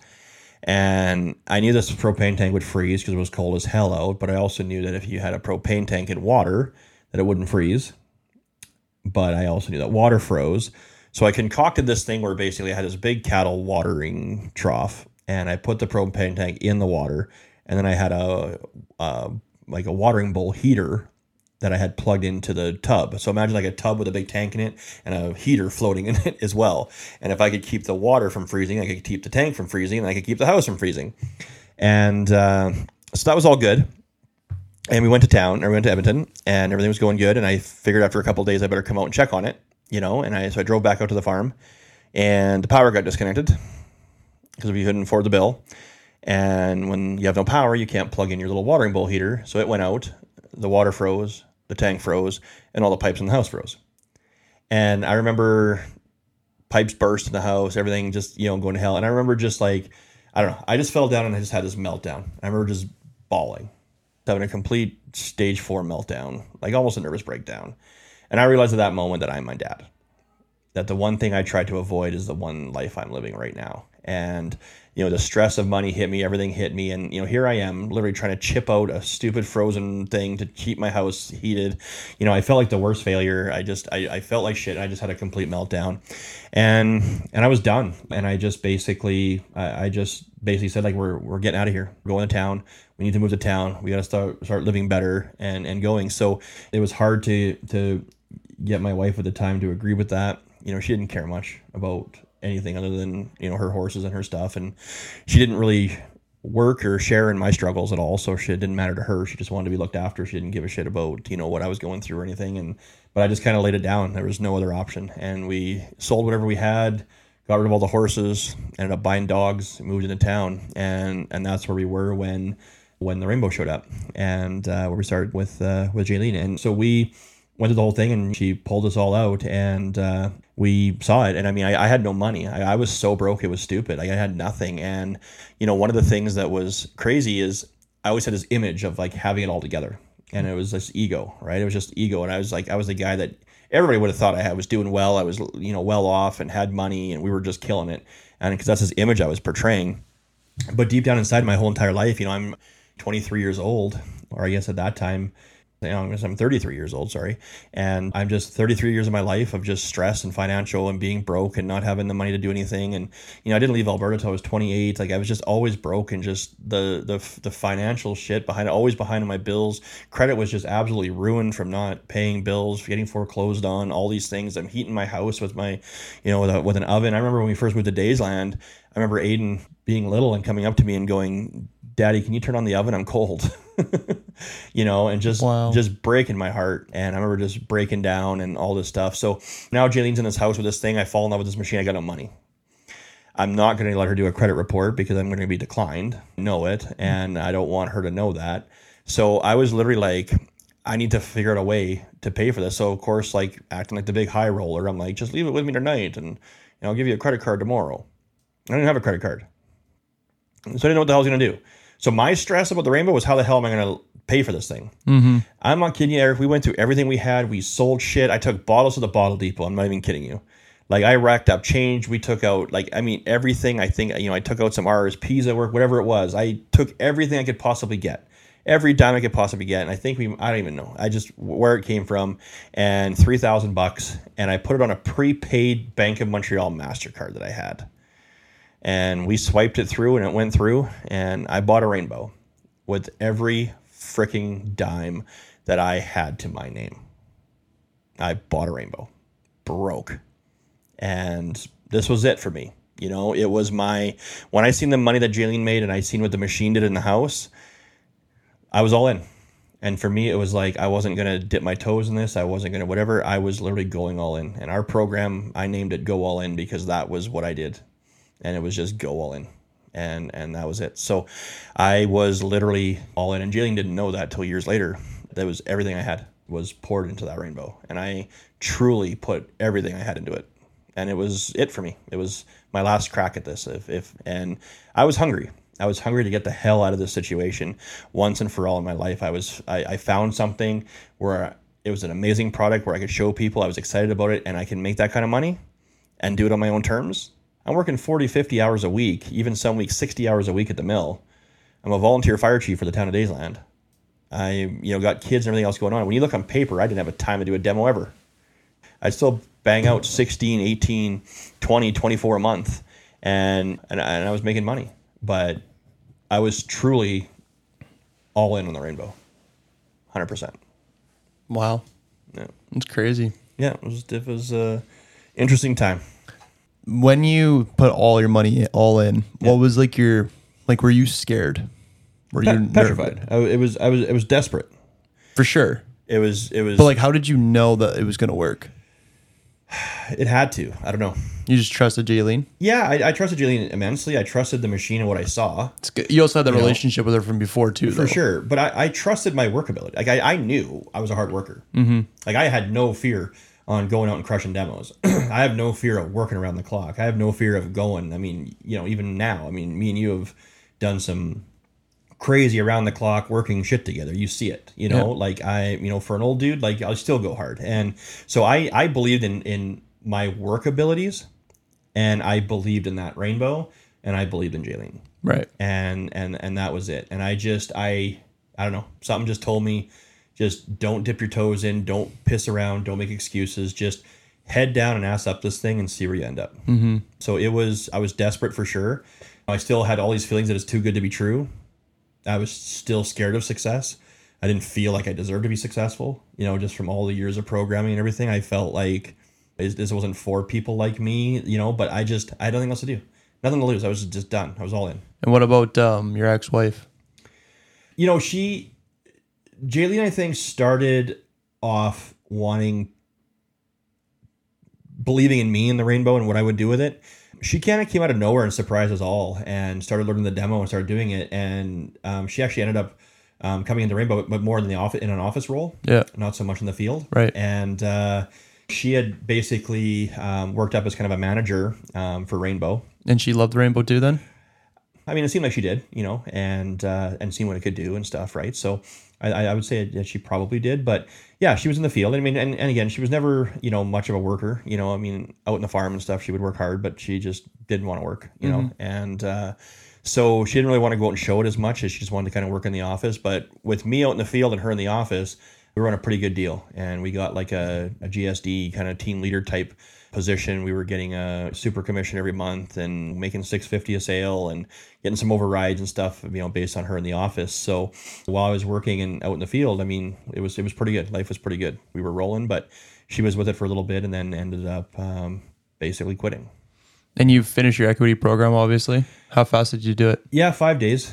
And I knew this propane tank would freeze because it was cold as hell out, but I also knew that if you had a propane tank in water, that it wouldn't freeze. But I also knew that water froze. So I concocted this thing where basically I had this big cattle watering trough and I put the propane tank in the water and then I had a, like a watering bowl heater that I had plugged into the tub. So imagine like a tub with a big tank in it and a heater floating in [LAUGHS] it as well. And if I could keep the water from freezing, I could keep the tank from freezing, and I could keep the house from freezing. And uh, so that was all good. And we went to town, or we went to Edmonton, and everything was going good. And I figured after a couple days, I better come out and check on it, you know. And I so I drove back out to the farm, and the power got disconnected because we couldn't afford the bill. And when you have no power, you can't plug in your little watering bowl heater. So it went out, the water froze, the tank froze, and all the pipes in the house froze. And I remember pipes burst in the house, everything just, you know, going to hell. And I remember just like, I don't know, I just fell down and I just had this meltdown. I remember just bawling, having a complete stage four meltdown, like almost a nervous breakdown. And I realized at that moment that I'm my dad. That the one thing I tried to avoid is the one life I'm living right now. And you know the stress of money hit me everything hit me and you know here i am literally trying to chip out a stupid frozen thing to keep my house heated you know i felt like the worst failure i just i, I felt like shit i just had a complete meltdown and and i was done and i just basically i, I just basically said like we're, we're getting out of here we're going to town we need to move to town. We got to start start living better and and going. So it was hard to to get my wife at the time to agree with that. You know she didn't care much about anything other than you know her horses and her stuff and she didn't really work or share in my struggles at all. So she didn't matter to her. She just wanted to be looked after. She didn't give a shit about you know what i was going through or anything and but i just kind of laid it down. There was no other option. And we sold whatever we had got rid of all the horses ended up buying dogs moved into town. And and that's where we were when when the rainbow showed up and uh, where we started with uh, with Jaylene. And so we went through the whole thing and she pulled us all out and uh, we saw it. And i mean i, I had no money. I, I, was so broke it was stupid. Like i had nothing. And you know one of the things that was crazy is i always had this image of like having it all together. And it was this ego right? It was just ego. And i was like i was the guy that everybody would have thought i was doing well. I was you know well off and had money and we were just killing it. And because that's this image i was portraying. But deep down inside my whole entire life you know i'm 23 years old or I guess at that time, you know, I'm 33 years old, sorry. And I'm just 33 years of my life of just stress and financial and being broke and not having the money to do anything. And, you know, I didn't leave Alberta until I was 28. Like I was just always broke and just the, the, the financial shit behind always behind my bills. Credit was just absolutely ruined from not paying bills, getting foreclosed on, all these things. I'm heating my house with my, you know, with, a, with an oven. I remember when we first moved to Daysland, I remember Aiden being little and coming up to me and going, Daddy, can you turn on the oven? I'm cold. [LAUGHS] you know, and just Wow. just breaking my heart. And I remember just breaking down and all this stuff. So now Jaylene's in this house with this thing. I fall in love with this machine. I got no money. I'm not going to let her do a credit report because I'm going to be declined. Know it, mm-hmm. and I don't want her to know that. So I was literally like, I need to figure out a way to pay for this. So of course, like acting like the big high roller, I'm like, just leave it with me tonight, and you know, I'll give you a credit card tomorrow. I didn't have a credit card, so I didn't know what the hell I was going to do. So my stress about the rainbow was how the hell am I going to pay for this thing? Mm-hmm. I'm not kidding you, Erick. We went through everything we had. We sold shit. I took bottles to the bottle depot. I'm not even kidding you. Like I racked up change. We took out like I mean everything. I think you know I took out some RSPs at work, whatever it was. I took everything I could possibly get, every dime I could possibly get. And I think we I don't even know. I just where it came from, and three thousand bucks, and I put it on a prepaid Bank of Montreal Mastercard that I had, and we swiped it through, and it went through, and I bought a rainbow with every freaking dime that I had to my name. I bought a rainbow, broke and this was it for me. You know, it was my when I seen the money that Jaylene made and I seen what the machine did in the house, I was all in. And for me, it was like I wasn't gonna dip my toes in this. I wasn't gonna whatever. I was literally going all in. And our program, I named it "Go All In" because that was what I did, and it was just go all in, and and that was it. So, I was literally all in. And Jaylene didn't know that till years later. That was everything I had was poured into that rainbow, and I truly put everything I had into it and it was it for me. It was my last crack at this. If if and I was hungry. I was hungry to get the hell out of this situation once and for all in my life. I was I, I found something where it was an amazing product where I could show people I was excited about it and I can make that kind of money and do it on my own terms. I'm working 40, 50 hours a week, even some weeks 60 hours a week at the mill. I'm a volunteer fire chief for the town of Daysland. I you know got kids and everything else going on. When you look on paper, I didn't have a time to do a demo ever. I still bang out 16, 18, 20, 24 a month. And, and, and I was making money. But I was truly all in on the rainbow. 100%. Wow. Yeah. It's crazy. Yeah, it was, it was a interesting time. When you put all your money all in, what was like your like were you scared? Were you Pe- petrified. I, it was I was it was desperate. For sure. It was it was But like how did you know that it was gonna work? it had to. I don't know. You just trusted Jaylene? Yeah, I, I trusted Jaylene immensely. I trusted the machine and what I saw. It's good. You also had the know, relationship with her from before too, for though. sure. But I, I trusted my work ability. Like I, I knew I was a hard worker. Mm-hmm. Like I had no fear on going out and crushing demos. [CLEARS THROAT] I have no fear of working around the clock. I have no fear of going. I mean, you know, even now, I mean, me and you have done some crazy around the clock working shit together. You see it, you know, Yeah. like I, you know, for an old dude, like I'll still go hard. And so I, I believed in, in my work abilities and I believed in that rainbow and I believed in Jaylene Right. and and and that was it and i just i i don't know something just told me just don't dip your toes in. Don't piss around. Don't make excuses. Just head down and ass up this thing and see where you end up. Mm-hmm. so it was i was desperate for sure. I still had all these feelings that it's too good to be true. I was still scared of success. I didn't feel like i deserved to be successful. You know just from all the years of programming and everything i felt like this wasn't for people like me you know but i just i had nothing else to do. Nothing to lose. I was just done. I was all in. And what about um your ex wife? you know, she, Jaylene, I think, started off wanting, believing in me and the rainbow and what I would do with it. She kind of came out of nowhere and surprised us all and started learning the demo and started doing it. And um, she actually ended up um, coming into Rainbow, but more in the office in an office role, Yeah. not so much in the field. Right. And uh, she had basically um, worked up as kind of a manager um, for Rainbow. And she loved Rainbow too then? I mean, it seemed like she did, you know, and uh, and seen what it could do and stuff, right? So I, I would say that she probably did, but yeah, she was in the field. I mean, and, and again, she was never, you know, much of a worker. You know, I mean, out in the farm and stuff, she would work hard, but she just didn't want to work, you know. And uh, So she didn't really want to go out and show it as much as she just wanted to kind of work in the office. But with me out in the field and her in the office, we were on a pretty good deal. And we got like a, a GSD kind of team leader type position. We were getting a super commission every month and making 650 a sale and getting some overrides and stuff, you know, based on her in the office. So while I was working and out in the field, I mean, it was it was pretty good. Life was pretty good. We were rolling, but she was with it for a little bit and then ended up um, basically quitting. And you finished your equity program, obviously. How fast did you do it? Yeah, five days.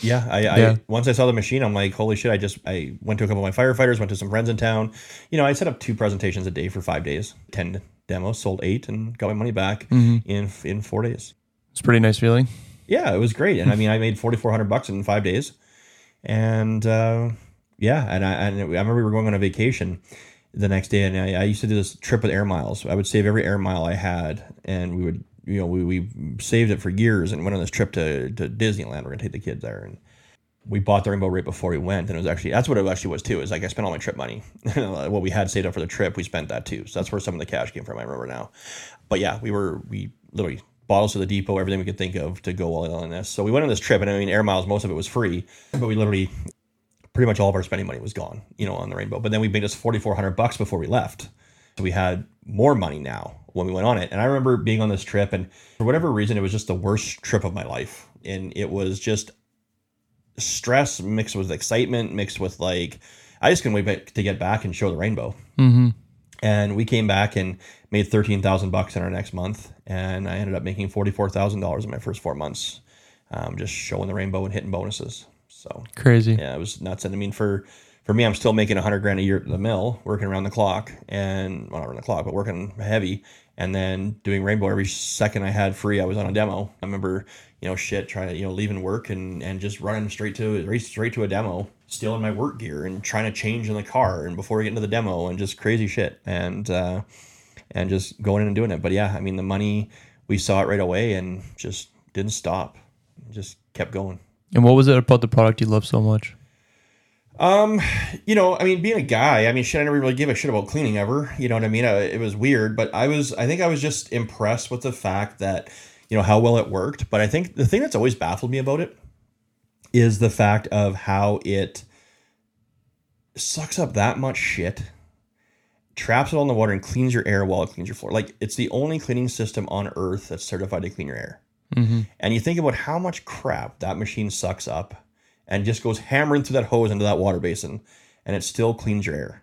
Yeah, I, yeah. I, once I saw the machine, I'm like, holy shit! I just I went to a couple of my firefighters, went to some friends in town. You know, I set up two presentations a day for five days, 10, demo, sold eight, and got my money back mm-hmm. in in four days. It's pretty nice feeling. Yeah, it was great, and I mean, I made forty four hundred bucks in five days, and uh, yeah, and I and I remember we were going on a vacation the next day, and I, I used to do this trip with air miles. I would save every air mile I had, and we would you know we, we saved it for years and went on this trip to, to Disneyland. We're gonna take the kids there and we bought the rainbow right before we went, and it was actually that's what it actually was too. Is like I spent all my trip money, [LAUGHS] what we had saved up for the trip, we spent that too. So that's where some of the cash came from. I remember now, but yeah, we were we literally bottles to the depot, everything we could think of to go all in on this. So we went on this trip, and I mean, air miles, most of it was free, but we literally pretty much all of our spending money was gone, you know, on the rainbow. But then we made us forty four hundred bucks before we left, so we had more money now when we went on it. And I remember being on this trip, and for whatever reason, it was just the worst trip of my life, and it was just stress mixed with excitement, mixed with like I just couldn't wait to get back and show the rainbow. Mm-hmm. And we came back and made thirteen thousand bucks in our next month, and I ended up making forty four thousand dollars in my first four months, um, just showing the rainbow and hitting bonuses. So Crazy. yeah, it was nuts. And I mean, for for me, I'm still making a hundred grand a year at the mill, working around the clock, and well, not around the clock, but working heavy, and then doing rainbow every second I had free. I was on a demo. I remember, you know, shit, trying to you know leaving work and and just running straight to right straight to a demo, stealing my work gear and trying to change in the car and before we get into the demo and just crazy shit and uh, and just going in and doing it. But yeah, I mean, the money we saw it right away and just didn't stop, just kept going. And what was it about the product you loved so much? Um, you know, I mean, being a guy, I mean, shit, I never really gave a shit about cleaning ever. You know what I mean? Uh, it was weird, but I was, I think I was just impressed with the fact that, you know, how well it worked. But I think the thing that's always baffled me about it is the fact of how it sucks up that much shit, traps it all in the water, and cleans your air while it cleans your floor. Like, it's the only cleaning system on earth that's certified to clean your air. Mm-hmm. And you think about how much crap that machine sucks up and just goes hammering through that hose into that water basin and it still cleans your air.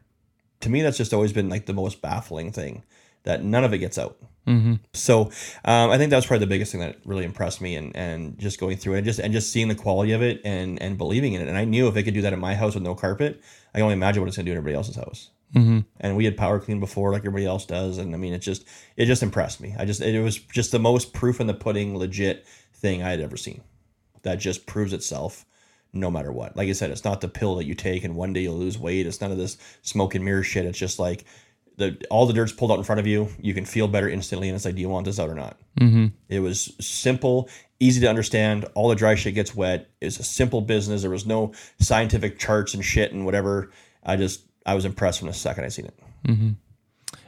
To me, that's just always been like the most baffling thing that none of it gets out. Mm-hmm. So um, I think that was probably the biggest thing that really impressed me and, and just going through it and just and just seeing the quality of it and and believing in it. And I knew if it could do that in my house with no carpet, I can only imagine what it's gonna do in everybody else's house. Mm-hmm. And we had power clean before, like everybody else does. And I mean, it just it just impressed me. I just it was just the most proof in the pudding, legit thing I had ever seen. That just proves itself no matter what. Like I said, it's not the pill that you take and one day you'll lose weight. It's none of this smoke and mirror shit. It's just like the all the dirt's pulled out in front of you. You can feel better instantly, and it's like, do you want this out or not? Mm-hmm. It was simple, easy to understand. All the dry shit gets wet. It's a simple business. There was no scientific charts and shit and whatever. I just I was impressed from the second I seen it. Mm-hmm.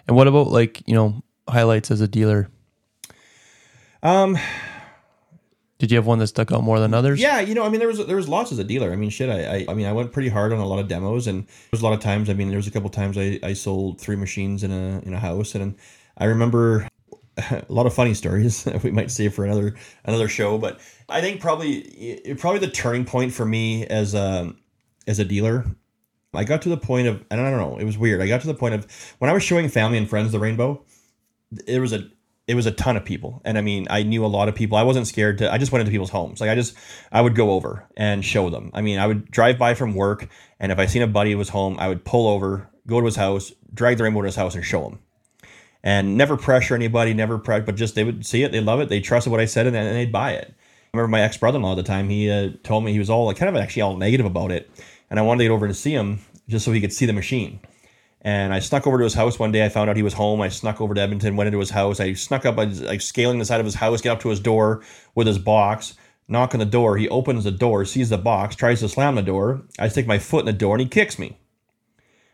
And what about like you know highlights as a dealer? Um, Did you have one that stuck out more than others? yeah, you know, I mean, there was there was lots as a dealer. I mean, shit, I, I I mean, I went pretty hard on a lot of demos, and there was a lot of times. I mean, there was a couple times I, I sold three machines in a in a house, and I remember [LAUGHS] a lot of funny stories [LAUGHS] we might save for another another show. But I think probably probably the turning point for me as a as a dealer. I got to the point of, and I don't know, it was weird. I got to the point of when I was showing family and friends the rainbow. It was a it was a ton of people. And i mean i knew a lot of people. I wasn't scared to i just went into people's homes. Like i just i would go over and show them. I mean i would drive by from work and if i seen a buddy who was home i would pull over go to his house drag the rainbow to his house and show him. And never pressure anybody never pressure but just they would see it they love it they trusted what i said and, then they'd buy it. I remember my ex-brother-in-law at the time he uh, told me he was all like, kind of actually all negative about it. And i wanted to get over to see him just so he could see the machine and I snuck over to his house one day. I found out he was home. I snuck over to Edmonton, went into his house. I snuck up, I like scaling the side of his house, get up to his door with his box, knock on the door. He opens the door, sees the box, tries to slam the door. I stick my foot in the door and he kicks me.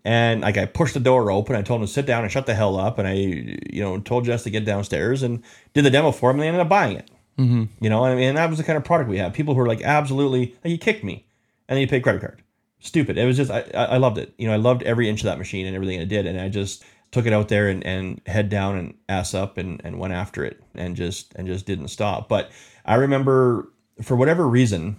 And like I pushed the door open. I told him to sit down and shut the hell up. And I, you know, told Jess to get downstairs and did the demo for him. And they ended up buying it. Mm-hmm. You know, I mean, that was the kind of product we have. People who are like, absolutely, like, you kicked me, and then you paid credit card. Stupid. It was just, I, I loved it. You know, I loved every inch of that machine and everything it did, and I just took it out there and, and head down and ass up and, and went after it and just and just didn't stop. But I remember for whatever reason,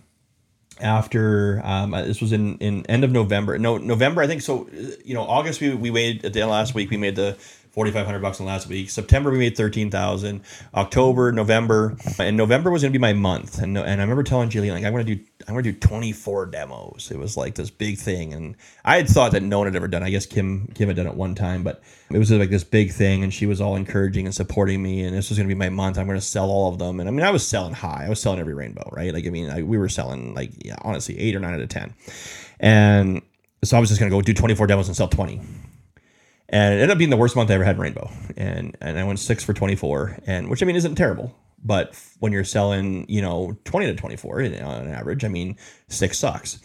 after um, this was in, in end of November. No, November, I think. So, you know, August we, we made at the end last week we made the 4500 bucks in the last week. September we made 13,000. October, November, and November was going to be my month. And and I remember telling Jillian like I'm going to do I'm going to do 24 demos. It was like this big thing and I had thought that no one had ever done. I guess Kim Kim had done it one time, but it was like this big thing and she was all encouraging and supporting me and this was going to be my month. I'm going to sell all of them. And I mean I was selling high. I was selling every rainbow, right? Like I mean I, we were selling like yeah, honestly 8 or 9 out of 10. And so I was just going to go do 24 demos and sell 20 and it ended up being the worst month I ever had in Rainbow. And and I went six for twenty four, and which I mean isn't terrible, but when you're selling, you know, twenty to twenty four on average, I mean six sucks.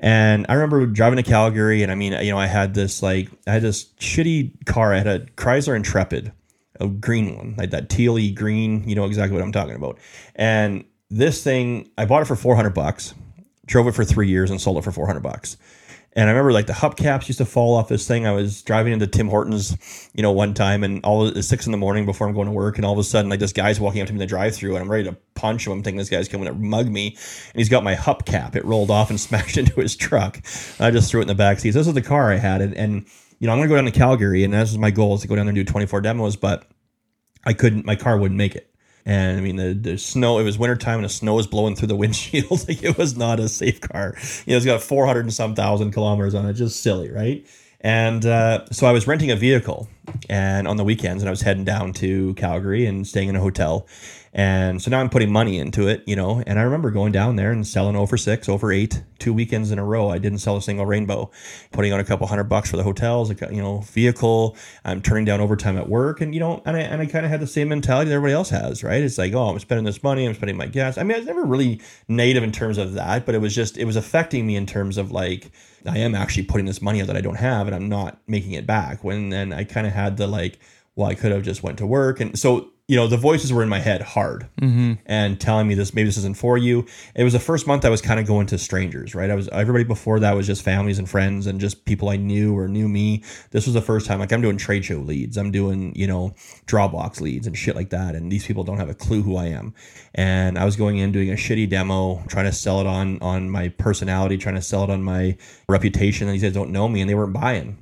And I remember driving to Calgary, and I mean, you know, I had this like I had this shitty car. I had a Chrysler Intrepid, a green one, like that tealy green. You know exactly what I'm talking about. And this thing, I bought it for 400 bucks, drove it for three years, and sold it for 400 bucks. And I remember like the hubcaps used to fall off this thing. I was driving into Tim Hortons, you know, one time and all it's six in the morning before I'm going to work. And all of a sudden, like this guy's walking up to me in the drive through and I'm ready to punch him. I'm thinking this guy's coming to mug me. And he's got my hubcap. It rolled off and [LAUGHS] smashed into his truck. I just threw it in the back seat. So this was the car I had. And, and you know, I'm going to go down to Calgary and this was my goal is to go down there and do 24 demos, but I couldn't, my car wouldn't make it. And I mean, the, the snow, it was wintertime and the snow was blowing through the [LAUGHS] windshield. like it was not a safe car. You know, it's got 400 and some thousand kilometers on it. Just silly, right? And uh, so I was renting a vehicle and on the weekends and I was heading down to Calgary and staying in a hotel. And so now I'm putting money into it, you know. And I remember going down there and selling over six, over eight, two weekends in a row. I didn't sell a single rainbow, putting on a couple hundred bucks for the hotels, you know, vehicle. I'm turning down overtime at work, and you know, and I and I kind of had the same mentality that everybody else has, right? It's like, oh, I'm spending this money, I'm spending my gas. I mean, I was never really native in terms of that, but it was just it was affecting me in terms of like I am actually putting this money out that I don't have, and I'm not making it back. When then I kind of had the like, well, I could have just went to work, and so you know, the voices were in my head hard mm-hmm. and telling me this, maybe this isn't for you. It was the first month I was kind of going to strangers, right? I was, everybody before that was just families and friends and just people I knew or knew me. This was the first time, like, I'm doing trade show leads, I'm doing, you know, Drawbox leads and shit like that. And these people don't have a clue who I am. And I was going in doing a shitty demo, trying to sell it on, on my personality, trying to sell it on my reputation. And these guys don't know me and they weren't buying.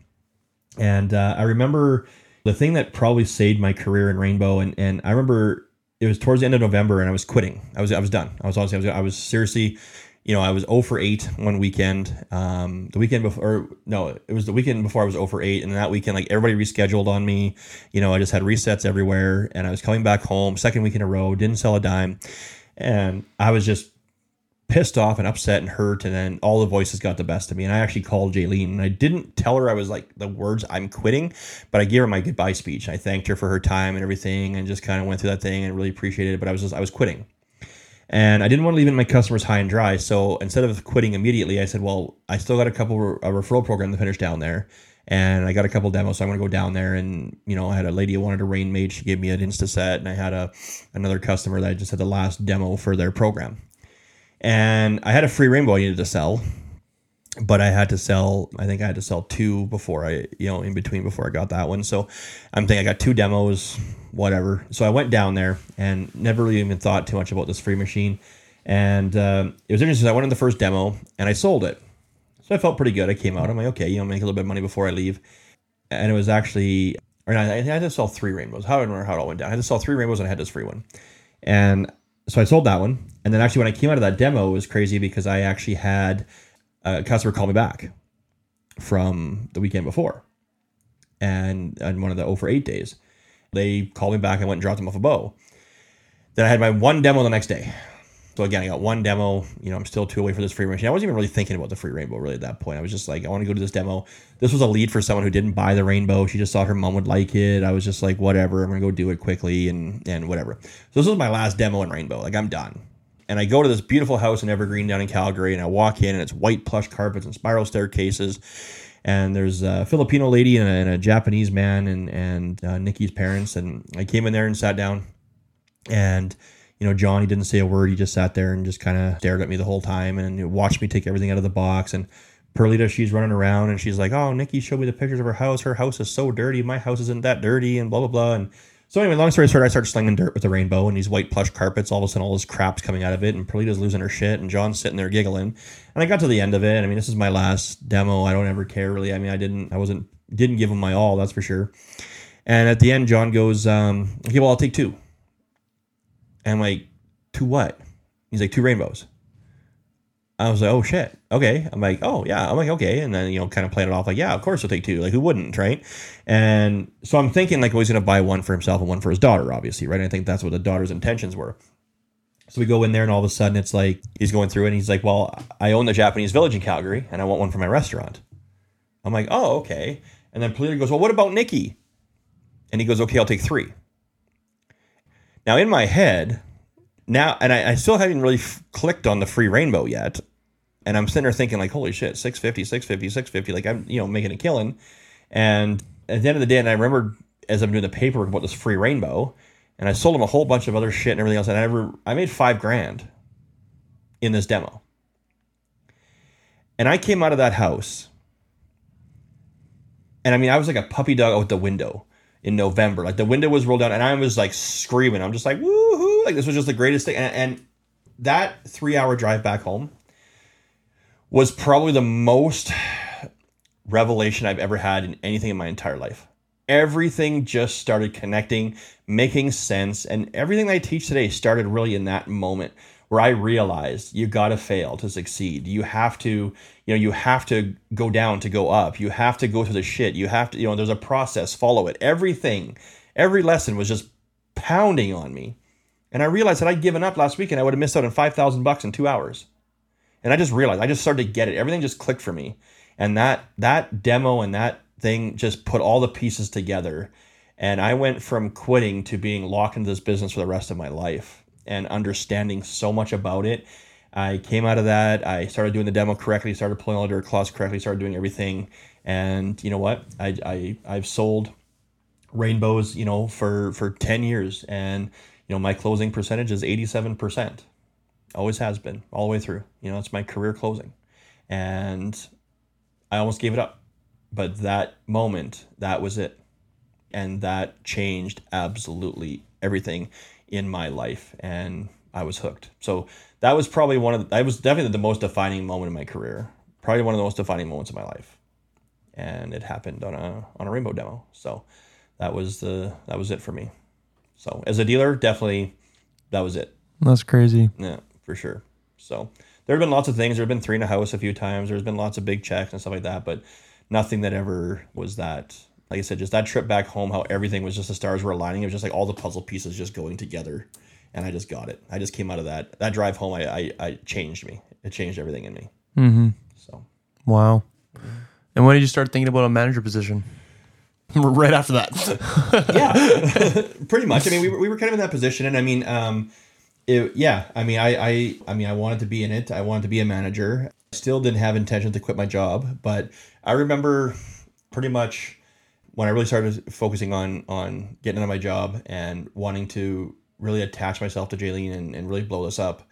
And uh, I remember, the thing that probably saved my career in Rainbow, and and I remember it was towards the end of November, and I was quitting. I was I was done. I was honestly I was, I was seriously, you know, I was 0 for 8 one weekend. Um, the weekend before, no, it was the weekend before I was 0 for 8, and that weekend, like everybody rescheduled on me. You know, I just had resets everywhere, and I was coming back home second week in a row, didn't sell a dime, and I was just pissed off and upset and hurt and then all the voices got the best of me and i actually called jaylene and i didn't tell her i was like the words i'm quitting but i gave her my goodbye speech i thanked her for her time and everything and just kind of went through that thing and really appreciated it but i was just i was quitting and i didn't want to leave in my customers high and dry so instead of quitting immediately i said well i still got a couple a referral program to finish down there and I got a couple demos. So I'm gonna go down there, and you know, I had a lady who wanted a RainMate. She gave me an Insta set, and I had a another customer that I just had the last demo for their program and I had a free rainbow I needed to sell, but I had to sell. I think I had to sell two before I, you know, in between before I got that one. So I'm thinking I got two demos, whatever. So I went down there and never really even thought too much about this free machine. And uh, it was interesting. I went in the first demo and I sold it. So I felt pretty good. I came out. I'm like, okay, you know, make a little bit of money before I leave. And it was actually, or I, I had to sell three rainbows. How I don't remember how it all went down. I had to sell three rainbows and I had this free one. And so I sold that one. And then actually, when I came out of that demo, it was crazy because I actually had a customer call me back from the weekend before, and and one of the oh over 8 days, they called me back. I went and dropped them off a bow. Then I had my one demo the next day. So again, I got one demo. You know, I'm still two away for this free rainbow. I wasn't even really thinking about the free rainbow really at that point. I was just like, I want to go to this demo. This was a lead for someone who didn't buy the rainbow. She just thought her mom would like it. I was just like, whatever. I'm gonna go do it quickly and and whatever. So this was my last demo in rainbow. Like I'm done. And I go to this beautiful house in Evergreen down in Calgary, and I walk in, and it's white plush carpets and spiral staircases and there's a Filipino lady and a, and a Japanese man and and uh, Nikki's parents and I came in there and sat down and you know, John, he didn't say a word. He just sat there and just kind of stared at me the whole time and watched me take everything out of the box. And Perlita, she's running around and she's like, "Oh, Nikki showed me the pictures of her house. Her house is so dirty. My house isn't that dirty." And blah blah blah. And so anyway, long story short, I started slinging dirt with the rainbow and these white plush carpets. All of a sudden, all this crap's coming out of it, and Perlita's losing her shit, and John's sitting there giggling. And I got to the end of it. I mean, this is my last demo. I don't ever care really. I mean, I didn't, I wasn't, didn't give him my all. That's for sure. And at the end, John goes, um, "Okay, well, I'll take two. And I'm like, two what? He's like, two rainbows. I was like, oh shit, okay. I'm like, oh yeah. I'm like, okay. And then you know, kind of playing it off like, yeah, of course he'll take two. Like, who wouldn't, right? And so I'm thinking like, well, he's gonna buy one for himself and one for his daughter, obviously, right? And I think that's what the daughter's intentions were. So we go in there, and all of a sudden, it's like he's going through, and he's like, "Well, I own the Japanese Village in Calgary, and I want one for my restaurant." I'm like, "Oh, okay." And then Polina goes, "Well, what about Nikki?" And he goes, "Okay, I'll take three. Now, in my head, now, and I, I still haven't really f- clicked on the free rainbow yet, and I'm sitting there thinking like, "Holy shit, 650, 650, 650!" Like I'm, you know, making a killing. And at the end of the day, and I remember as I'm doing the paperwork about this free rainbow, and I sold him a whole bunch of other shit and everything else, and I ever I made five grand in this demo. And I came out of that house, and I mean, I was like a puppy dog out the window in November. Like the window was rolled down, and I was like screaming. I'm just like woohoo! Like this was just the greatest thing. And, and that three hour drive back home was probably the most revelation I've ever had in anything in my entire life. Everything just started connecting, making sense, and everything I teach today started really in that moment where I realized you got to fail to succeed. You have to, you know, you have to go down to go up. You have to go through the shit. You have to, you know, there's a process, follow it. Everything, every lesson was just pounding on me. And I realized that I'd given up last week and I would have missed out on 5,000 bucks in 2 hours. And I just realized, I just started to get it. Everything just clicked for me. And that that demo and that thing just put all the pieces together. And I went from quitting to being locked into this business for the rest of my life and understanding so much about it. I came out of that. I started doing the demo correctly, started pulling all the claws correctly, started doing everything. And you know what? I, I I've sold rainbows, you know, for for 10 years. And you know, my closing percentage is 87%. Always has been, all the way through. You know, it's my career closing. And I almost gave it up. But that moment, that was it. And that changed absolutely everything in my life. And I was hooked. So that was probably one of the, that was definitely the most defining moment in my career. Probably one of the most defining moments of my life. And it happened on a on a rainbow demo. So that was the that was it for me. So as a dealer, definitely that was it. That's crazy. Yeah, for sure. So there have been lots of things. There have been three in a house a few times. There's been lots of big checks and stuff like that, but nothing that ever was that. Like I said, just that trip back home, how everything was just the stars were aligning. It was just like all the puzzle pieces just going together, and I just got it. I just came out of that that drive home. I I, I changed me. It changed everything in me. Mm-hmm. So Wow. And when did you start thinking about a manager position? [LAUGHS] right after that. [LAUGHS] yeah, [LAUGHS] pretty much. I mean, we were, we were kind of in that position, and I mean, um, it, yeah, I mean, I, I, I mean, I wanted to be in it. I wanted to be a manager. Still didn't have intention to quit my job, but I remember pretty much when I really started focusing on on getting out of my job and wanting to really attach myself to Jaylene and, and really blow this up.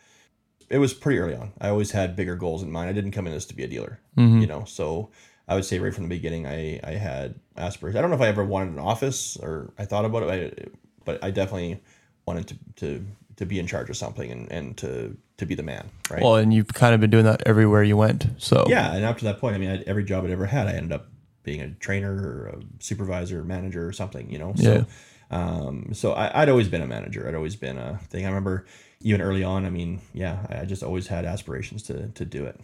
It was pretty early on. I always had bigger goals in mind. I didn't come in this to be a dealer, mm-hmm. you know. So I would say right from the beginning, I I had aspirations. I don't know if I ever wanted an office or I thought about it, but I definitely wanted to to to be in charge of something and, and to to be the man, right? well, and you've kind of been doing that everywhere you went. So yeah, and up to that point, I mean, I, every job I'd ever had, I ended up being a trainer or a supervisor, or manager, or something, you know. So, Yeah. um, so I, I'd always been a manager. I'd always been a thing. I remember even early on. I mean, yeah, I I just always had aspirations to to do it.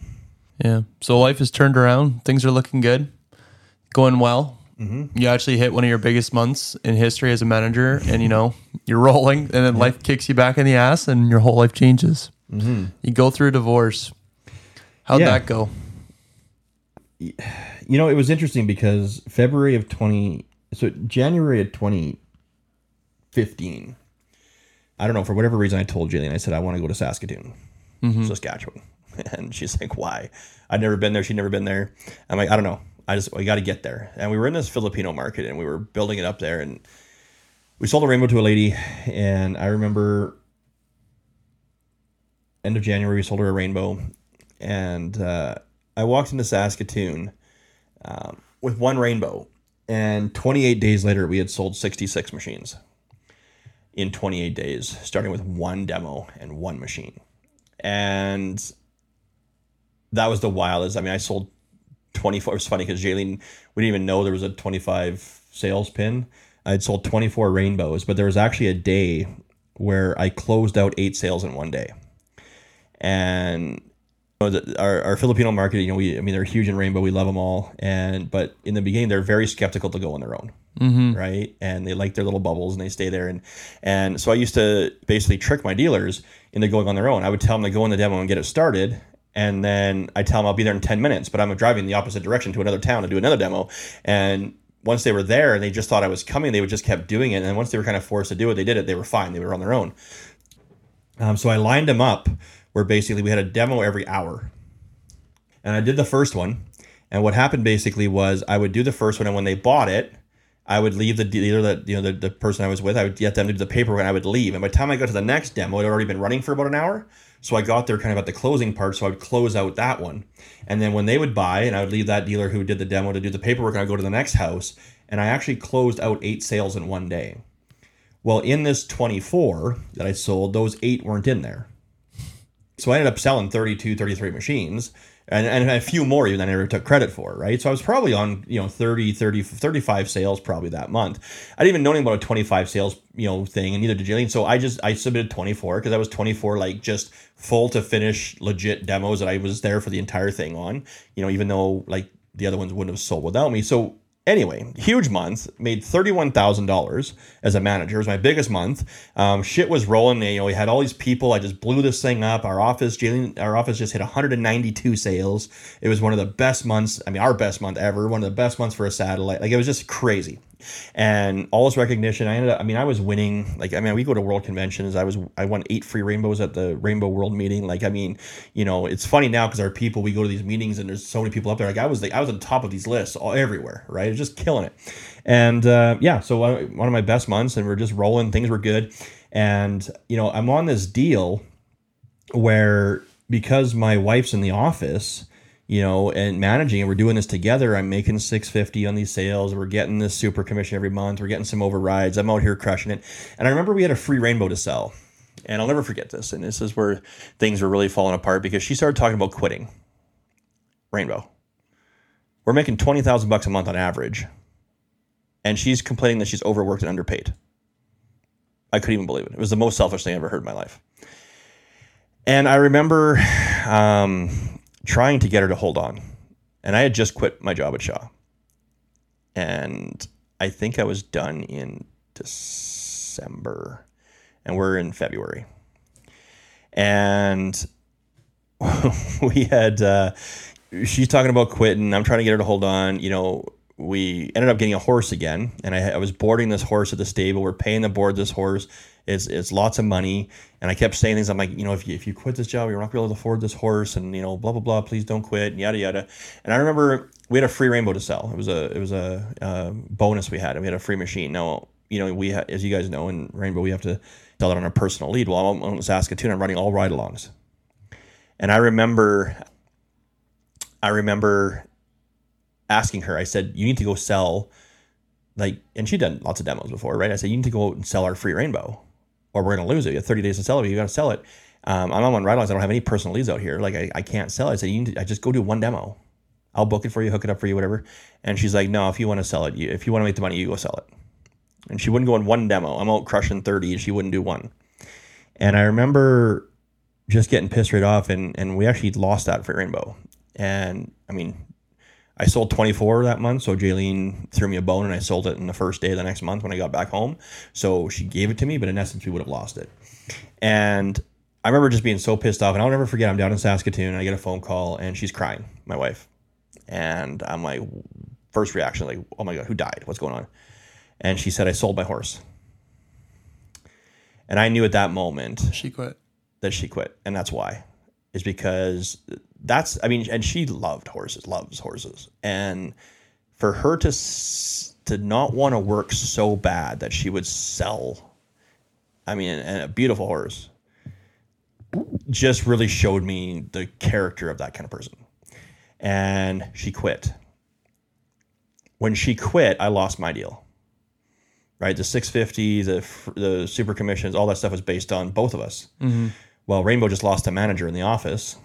Yeah. So life has turned around. Things are looking good, going well. Mm-hmm. You actually hit one of your biggest months in history as a manager, and you know [LAUGHS] you're rolling, and then life kicks you back in the ass, and your whole life changes. Mm-hmm. You go through a divorce. How'd Yeah. that go? You know, it was interesting because February of twenty, so January of twenty fifteen. I don't know for whatever reason I told Jillian I said I want to go to Saskatoon, Saskatchewan, [LAUGHS] and she's like, "Why? I'd never been there. She'd never been there." I'm like, "I don't know. I just we got to get there." And we were in this Filipino market and we were building it up there, and we sold a rainbow to a lady, and I remember end of January, we sold her a rainbow, and uh, I walked into Saskatoon um, with one rainbow, and 28 days later, we had sold 66 machines in 28 days, starting with one demo and one machine, and that was the wildest. I mean, I sold 24. It was funny because Jaylene, we didn't even know there was a 25 sales pin. I had sold 24 rainbows, but there was actually a day where I closed out eight sales in one day. And the, our, our Filipino market, you know, we I mean they're huge in rainbow. We love them all, and but in the beginning they're very skeptical to go on their own, mm-hmm. right? And they like their little bubbles and they stay there. And and so I used to basically trick my dealers into going on their own. I would tell them to go in the demo and get it started, and then I tell them I'll be there in 10 minutes, but I'm driving the opposite direction to another town to do another demo. And once they were there and they just thought I was coming, they would just kept doing it. And once they were kind of forced to do it, they did it. They were fine. They were on their own. Um, so I lined them up where basically we had a demo every hour. And I did the first one. And what happened basically was I would do the first one, and when they bought it, I would leave the dealer that you know the, the person I was with. I would get them to do the paperwork, and I would leave. And by the time I got to the next demo, it had already been running for about an hour. So I got there kind of at the closing part, so I would close out that one. And then when they would buy, and I would leave that dealer who did the demo to do the paperwork, and I'd go to the next house, and I actually closed out eight sales in one day. Well, in this 24 that I sold, those eight weren't in there. So I ended up selling 32, 33 machines and, and a few more even I ever took credit for, right? So I was probably on, you know, 30, 30, 35 sales probably that month. I didn't even know anything about a 25 sales, you know, thing, and neither did Jaylene. So I just, I submitted 24 because I was 24, like just full to finish legit demos that I was there for the entire thing on, you know, even though like the other ones wouldn't have sold without me. So Anyway, huge month. Made thirty-one thousand dollars as a manager. It was my biggest month. Um, shit was rolling. You know, we had all these people. I just blew this thing up. Our office, Jaylene, our office just hit one hundred and ninety-two sales. It was one of the best months. I mean, our best month ever. One of the best months for a satellite. Like it was just crazy and all this recognition. I ended up. I mean, I was winning. Like, I mean, we go to world conventions. I was. I won eight free rainbows at the Rainbow World meeting. Like, I mean, you know, it's funny now because our people. We go to these meetings and there's so many people up there. Like, I was like, I was on top of these lists all everywhere. Right, was just killing it. And uh, yeah, so one of my best months, and we're just rolling. Things were good, and you know, I'm on this deal where because my wife's in the office you know, and managing, and we're doing this together. I'm making 650 on these sales. We're getting this super commission every month. We're getting some overrides. I'm out here crushing it. And I remember we had a free rainbow to sell. And I'll never forget this. And this is where things were really falling apart because she started talking about quitting. Rainbow. We're making 20,000 bucks a month on average. And she's complaining that she's overworked and underpaid. I couldn't even believe it. It was the most selfish thing I ever heard in my life. And I remember um, trying to get her to hold on. And I had just quit my job at Shaw. And I think I was done in December. And we're in February. And [LAUGHS] we had, uh, she's talking about quitting. I'm trying to get her to hold on. You know, we ended up getting a horse again. And I, I was boarding this horse at the stable. We're paying the board this horse. It's, it's lots of money. And I kept saying things. I'm like, you know, if you, if you quit this job, you're not going to be able to afford this horse and, you know, blah, blah, blah, please don't quit and yada, yada. And I remember we had a free rainbow to sell. It was a, it was a, a bonus we had and we had a free machine. Now, you know, we, ha- as you guys know, in rainbow, we have to sell it on a personal lead. Well, I'm on Saskatoon, I'm running all ride alongs. And I remember, I remember asking her, I said, you need to go sell like, and she'd done lots of demos before, right? I said, you need to go out and sell our free rainbow or we're going to lose it. You have 30 days to sell it. You got to sell it. Um, I'm on one ride I don't have any personal leads out here. Like I, I can't sell it. I said, you need to, I just go do one demo. I'll book it for you, hook it up for you, whatever. And she's like, no, if you want to sell it, you, if you want to make the money, you go sell it. And she wouldn't go in one demo. I'm out crushing 30 and she wouldn't do one. And I remember just getting pissed right off and, and we actually lost that for Rainbow. And I mean, I sold 24 that month. So Jaylene threw me a bone and I sold it in the first day of the next month when I got back home. So she gave it to me, but in essence, we would have lost it. And I remember just being so pissed off. And I'll never forget, I'm down in Saskatoon and I get a phone call and she's crying, my wife. And I'm like, first reaction, like, oh my God, who died? What's going on? And she said, I sold my horse. And I knew at that moment she quit. That she quit. And that's why. Is because that's I mean, and she loved horses, loves horses, and for her to to not want to work so bad that she would sell, I mean, and a beautiful horse. just really showed me the character of that kind of person. And she quit. When she quit, I lost my deal. Right, the 650, the the super commissions, all that stuff was based on both of us. Mm-hmm. Well, Rainbow just lost a manager in the office.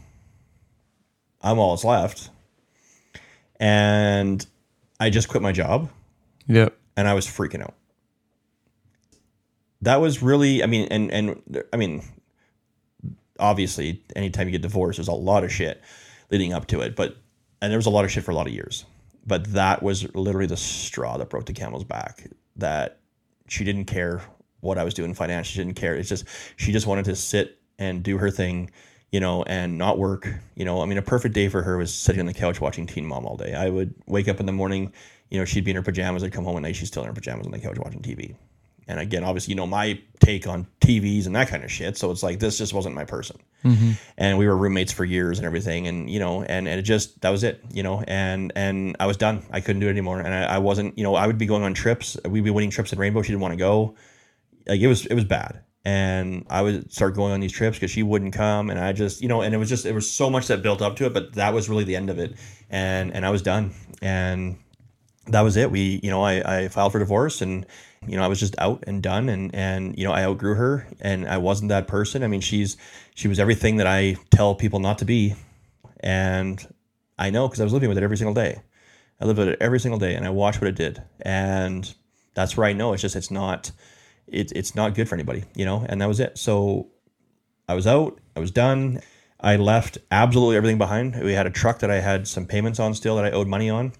I'm all that's left, and I just quit my job. Yep. And I was freaking out. That was really, I mean, and and I mean, obviously, anytime you get divorced, there's a lot of shit leading up to it. But and there was a lot of shit for a lot of years. But that was literally the straw that broke the camel's back. That she didn't care what I was doing financially. She didn't care. It's just she just wanted to sit and do her thing, you know, and not work. You know, I mean, a perfect day for her was sitting on the couch watching Teen Mom all day. I would wake up in the morning, you know, she'd be in her pajamas. I'd come home at night, she's still in her pajamas on the couch watching TV. And again, obviously, you know my take on TVs and that kind of shit. So it's like this just wasn't my person. Mm-hmm. And we were roommates for years and everything, and you know, and, and it just that was it, you know. And and I was done. I couldn't do it anymore. And I, I wasn't, you know, I would be going on trips. We'd be winning trips in Rainbow. She didn't want to go. Like it was it was bad. And I would start going on these trips because she wouldn't come, and I just, you know, and it was just it was so much that built up to it, but that was really the end of it, and and I was done, and that was it. We, you know, I, I filed for divorce and you know, I was just out and done and and you know, I outgrew her and I wasn't that person. I mean, she's she was everything that I tell people not to be. And I know because I was living with it every single day. I lived with it every single day and I watched what it did. And that's where I know it's just it's not it, it's not good for anybody, you know, and that was it. So I was out, I was done. I left absolutely everything behind. We had a truck that I had some payments on still that I owed money on.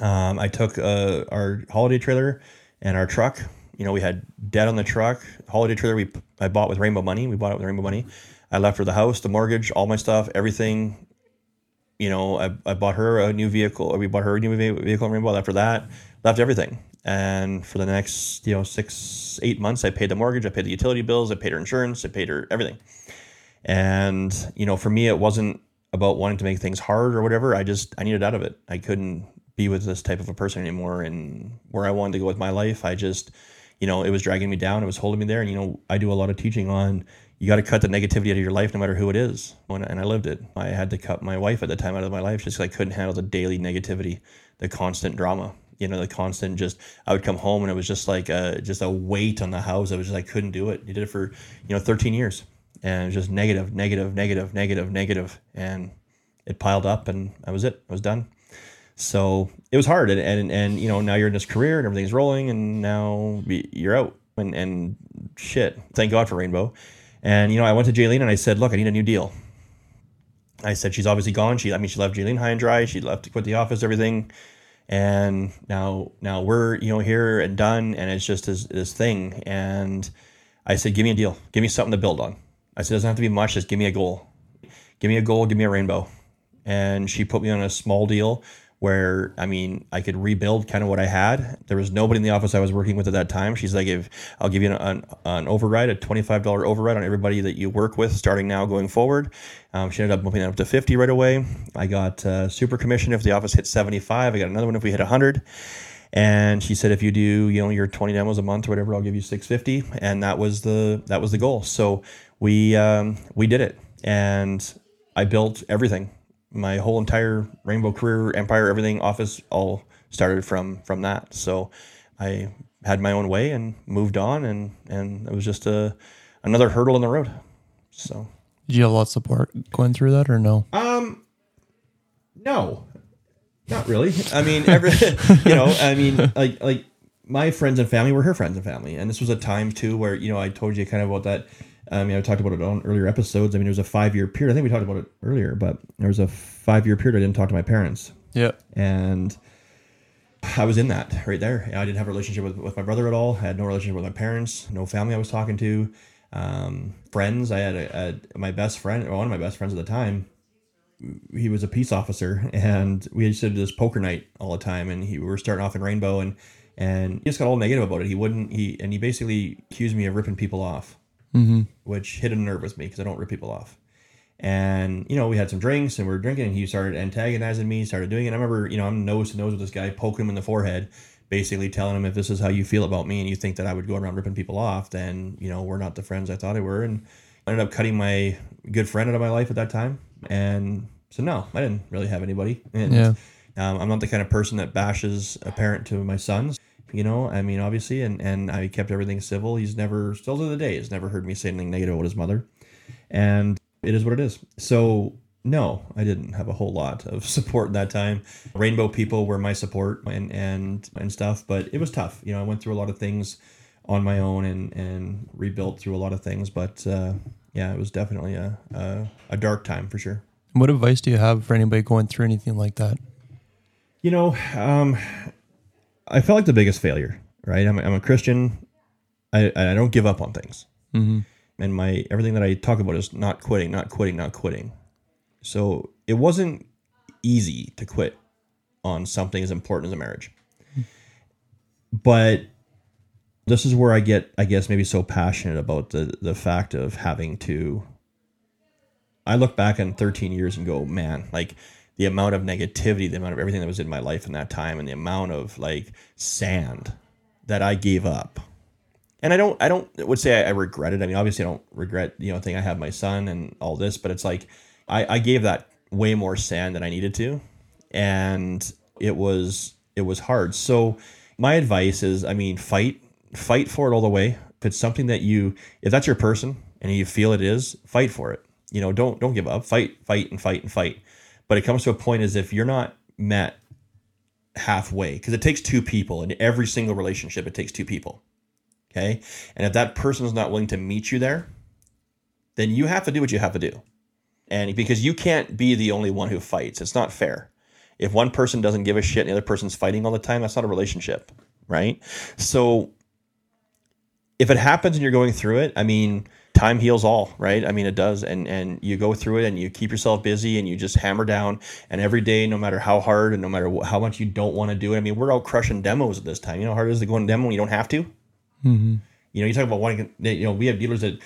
Um, I took uh, our holiday trailer and our truck. You know, we had debt on the truck. Holiday trailer we I bought with Rainbow money. We bought it with Rainbow money. I left her the house, the mortgage, all my stuff, everything. You know, I, I bought her a new vehicle. Or we bought her a new vehicle in Rainbow. After that, left everything. And for the next, you know, six, eight months, I paid the mortgage. I paid the utility bills. I paid her insurance. I paid her everything. And you know, for me, it wasn't about wanting to make things hard or whatever. I just I needed out of it. I couldn't be with this type of a person anymore and where I wanted to go with my life. I just, you know, it was dragging me down. It was holding me there. And, you know, I do a lot of teaching on you got to cut the negativity out of your life no matter who it is. And I lived it. I had to cut my wife at the time out of my life just because I couldn't handle the daily negativity, the constant drama. You know, the constant just, I would come home and it was just like a, just a weight on the house. I was just, I couldn't do it. You did it for, you know, 13 years and it was just negative, negative, negative, negative, negative. And it piled up and that was it. I was done. So it was hard, and, and and you know now you're in this career and everything's rolling, and now you're out, and and shit. Thank God for Rainbow. And you know I went to Jaylene and I said, look, I need a new deal. I said she's obviously gone. She I mean she left Jaylene high and dry. She left to quit the office, everything. And now now we're you know here and done, and it's just this this thing. And I said, give me a deal, give me something to build on. I said, it doesn't have to be much, just give me a goal. Give me a goal, give me a rainbow. And she put me on a small deal where I mean I could rebuild kind of what I had. There was nobody in the office I was working with at that time. She's like, if I'll give you an, an, an override, a twenty five dollar override on everybody that you work with, starting now going forward. Um, she ended up bumping that up to fifty right away. I got uh, super commission if the office hit seventy five. I got another one if we hit hundred. And she said, if you do, you know, your 20 demos a month or whatever, I'll give you 650. And that was the, that was the goal. So we, um, we did it and I built everything my whole entire rainbow career empire everything office all started from from that. So i had my own way and moved on and and it was just a another hurdle in the road. So. Did you have a lot of support going through that or no? Um no. Not really. I mean every [LAUGHS] you know i mean like like my friends and family were her friends and family. And this was a time too where you know i told you kind of about that I mean, I talked about it on earlier episodes. I mean, there was a five year period. I think we talked about it earlier, but there was a five year period I didn't talk to my parents. Yeah. And I was in that right there. I didn't have a relationship with, with my brother at all. I had no relationship with my parents, no family I was talking to. Um, friends, I had a, a, my best friend, one of my best friends at the time. He was a peace officer, and we used to do this poker night all the time. And he, we were starting off in Rainbow, and and he just got all negative about it. He wouldn't he and he basically accused me of ripping people off mm-hmm. which hit a nerve with me because I don't rip people off. And you know, we had some drinks and we are drinking, and he started antagonizing me, started doing it. I remember, you know, I'm nose to nose with this guy, poking him in the forehead, basically telling him if this is how you feel about me and you think that I would go around ripping people off, then you know we're not the friends I thought I were. And I ended up cutting my good friend out of my life at that time, and so no, I didn't really have anybody. And Yeah. um, I'm not the kind of person that bashes a parent to my sons. You know, I mean, obviously, and and I kept everything civil. He's never, still to the day, has never heard me say anything negative about his mother, and it is what it is. So no, I didn't have a whole lot of [LAUGHS] support that time. Rainbow people were my support and and and stuff, but it was tough. You know, I went through a lot of things on my own and and rebuilt through a lot of things, but uh, yeah, it was definitely a, a a dark time for sure. What advice do you have for anybody going through anything like that? You know, um, I felt like the biggest failure. Right, I'm a, I'm a Christian. I I don't give up on things, Mm-hmm. and my everything that I talk about is not quitting, not quitting, not quitting. So it wasn't easy to quit on something as important as a marriage. But this is where I get, I guess, maybe so passionate about the the fact of having to. I look back on 13 years and go, man, like the amount of negativity, the amount of everything that was in my life in that time, and the amount of like sand that I gave up. And I don't, I don't would say I, I regret it. I mean, obviously, I don't regret, you know, thing I have my son and all this, but it's like I, I gave that way more sand than I needed to, and it was it was hard. So my advice is, I mean, fight fight for it all the way. If it's something that you, if that's your person and you feel it is, fight for it. You know, don't don't give up. Fight, fight, and fight and fight. But it comes to a point as if you're not met halfway because it takes two people in every single relationship. It takes two people. Okay, and if that person is not willing to meet you there, then you have to do what you have to do. And because you can't be the only one who fights, it's not fair. If one person doesn't give a shit and the other person's fighting all the time, that's not a relationship, right? So if it happens and you're going through it, I mean, time heals all, right? I mean, it does, and and you go through it and you keep yourself busy and you just hammer down. And every day, no matter how hard and no matter wh- how much you don't want to do it, I mean, we're all crushing demos at this time. You know how hard it is to go on demo when you don't have to. Mm-hmm. You know, you talk about wanting. You know, we have dealers that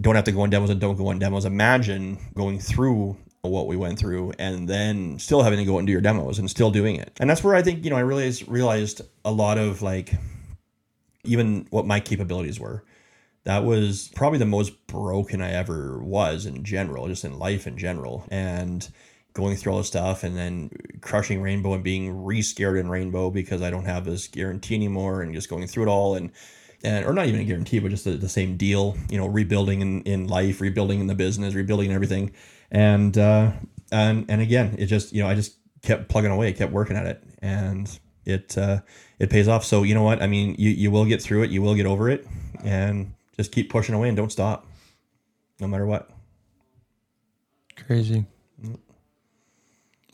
don't have to go on demos and don't go on demos. Imagine going through what we went through and then still having to go and do your demos and still doing it. And that's where I think you know I realized realized a lot of like even what my capabilities were. That was probably the most broken I ever was in general, just in life in general. And going through all this stuff and then crushing Rainbow and being re-scared in Rainbow because I don't have this guarantee anymore and just going through it all and and or not even a guarantee, but just the, the same deal, you know, rebuilding in, in life, rebuilding in the business, rebuilding in everything. And uh and and again, it just, you know, I just kept plugging away, kept working at it. And it uh it pays off. So you know what? I mean, you, you will get through it, you will get over it, and just keep pushing away and don't stop. No matter what. Crazy.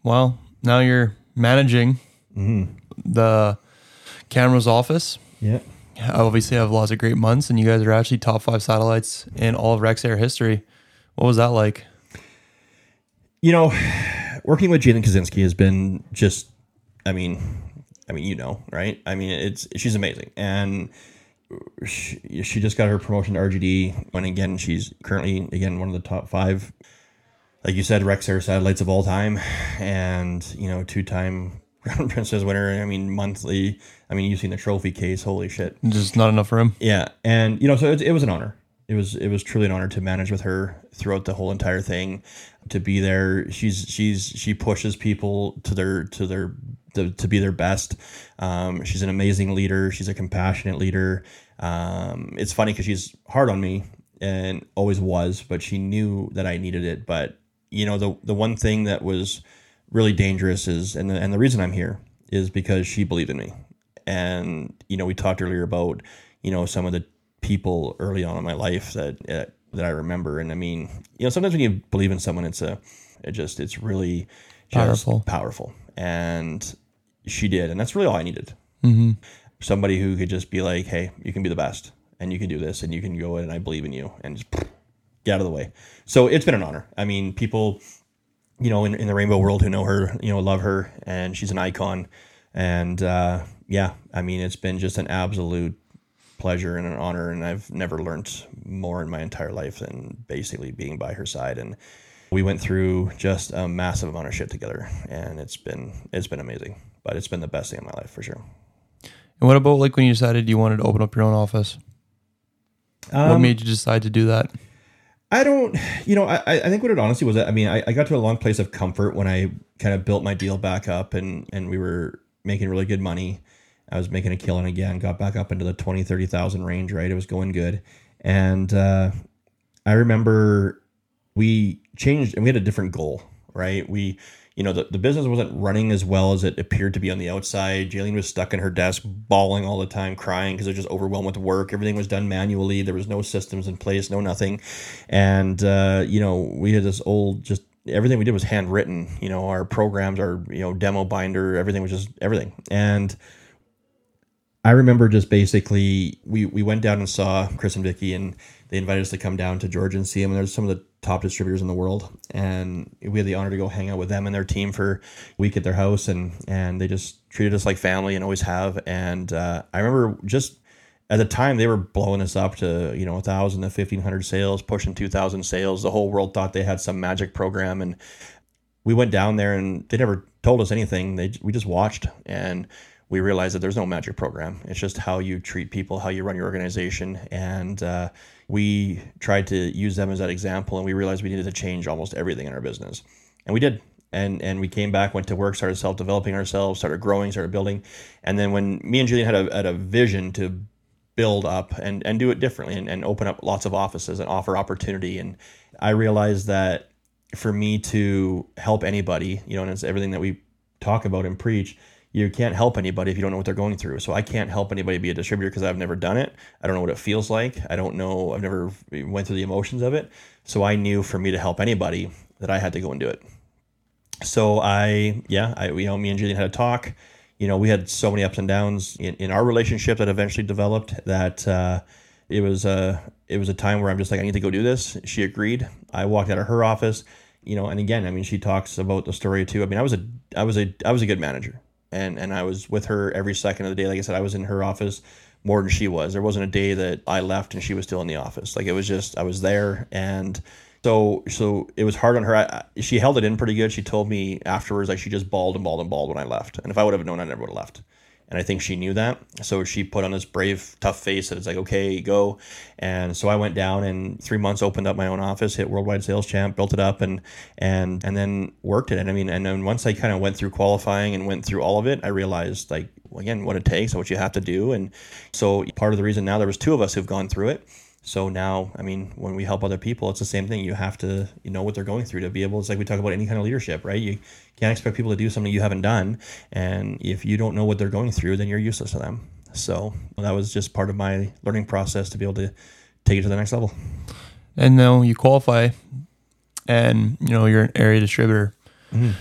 Well, now you're managing Mm-hmm. the camera's office. Yeah. Obviously, have lots of great months, and you guys are actually top five satellites in all of Rexair history. What was that like? You know, working with Jaylene Kaczynski has been just I mean I mean, you know, right? I mean, it's she's amazing. And she, she just got her promotion to RGD. And again, she's currently again one of the top five, like you said, Rexair satellites of all time, and you know, two time [LAUGHS] Crown Princess winner. I mean, monthly. I mean, you've seen the trophy case. Holy shit! Just not enough room. Yeah, and you know, so it, it was an honor. It was it was truly an honor to manage with her throughout the whole entire thing, to be there. She's she's she pushes people to their to their to, to be their best. Um, she's an amazing leader. She's a compassionate leader. Um, it's funny because she's hard on me and always was, but she knew that I needed it. But you know, the the one thing that was really dangerous is, and the, and the reason I'm here is because she believed in me. And you know, we talked earlier about you know some of the people early on in my life that uh, that I remember. And I mean, you know, sometimes when you believe in someone, it's a it just it's really Powerful. powerful. And she did, and that's really all I needed. Mm-hmm. Somebody who could just be like, "Hey, you can be the best, and you can do this, and you can go in, and I believe in you," and just get out of the way. So it's been an honor. I mean, people, you know, in, in the rainbow world who know her, you know, love her, and she's an icon. And uh, yeah, I mean, it's been just an absolute pleasure and an honor, and I've never learned more in my entire life than basically being by her side. And we went through just a massive amount of shit together, and it's been it's been amazing. But it's been the best thing in my life for sure. And what about like when you decided you wanted to open up your own office? what Um, made you decide to do that? I don't, you know, I, I think what it honestly was, I mean, I, I got to a long place of comfort when I kind of built my deal back up and, and we were making really good money. I was making a killing again, got back up into the 20, 30,000 range, right? It was going good. And uh, I remember we changed and we had a different goal, right? We, you know, the, the business wasn't running as well as it appeared to be on the outside. Jaylene was stuck in her desk, bawling all the time, crying because they're just overwhelmed with work. Everything was done manually. There was no systems in place, no nothing. And, uh, you know, we had this old, just everything we did was handwritten. You know, our programs, our, you know, demo binder, everything was just everything. And, I remember just basically we we went down and saw Chris and Vicky and they invited us to come down to Georgia and see them. And there's some of the top distributors in the world, and we had the honor to go hang out with them and their team for a week at their house, and and they just treated us like family and always have. And uh, I remember just at the time they were blowing us up to you know a thousand to fifteen hundred sales, pushing two thousand sales. The whole world thought they had some magic program, and we went down there and they never told us anything. They we just watched and we realized that there's no magic program. It's just how you treat people, how you run your organization, and uh, we tried to use them as that example. And we realized we needed to change almost everything in our business, and we did. And and we came back, went to work, started self developing ourselves, started growing, started building, and then when me and Jaylene had a had a vision to build up and and do it differently and, and open up lots of offices and offer opportunity, and I realized that for me to help anybody, you know, and it's everything that we talk about and preach you can't help anybody if you don't know what they're going through. So I can't help anybody be a distributor because I've never done it. I don't know what it feels like. I don't know. I've never went through the emotions of it. So I knew for me to help anybody that I had to go and do it. So I, yeah, I, you know, me and Jaylene had a talk. You know, we had so many ups and downs in, in our relationship that eventually developed that uh, it was a it was a time where I'm just like I need to go do this. She agreed. I walked out of her office. You know, and again, I mean, she talks about the story too. I mean, I was a I was a I was a good manager and and I was with her every second of the day. Like I said, I was in her office more than she was. There wasn't a day that I left and she was still in the office. Like it was just I was there, and so so it was hard on her. I, she held it in pretty good. She told me afterwards like she just bawled and bawled and bawled when I left. And if I would have known, I never would have left. And I think she knew that. So she put on this brave, tough face that it's like, okay, go. And so I went down and three months opened up my own office, hit worldwide sales champ, built it up and and and then worked it. And I mean, and then once I kind of went through qualifying and went through all of it, I realized like again what it takes and what you have to do. And so part of the reason now there was two of us who've gone through it so now, I mean, when we help other people, it's the same thing. You have to, you know, what they're going through to be able. It's like we talk about any kind of leadership, right? You can't expect people to do something you haven't done, and if you don't know what they're going through, then you're useless to them. So that was just part of my learning process to be able to take it to the next level. And now you qualify, and you know you're an area distributor. Mm-hmm.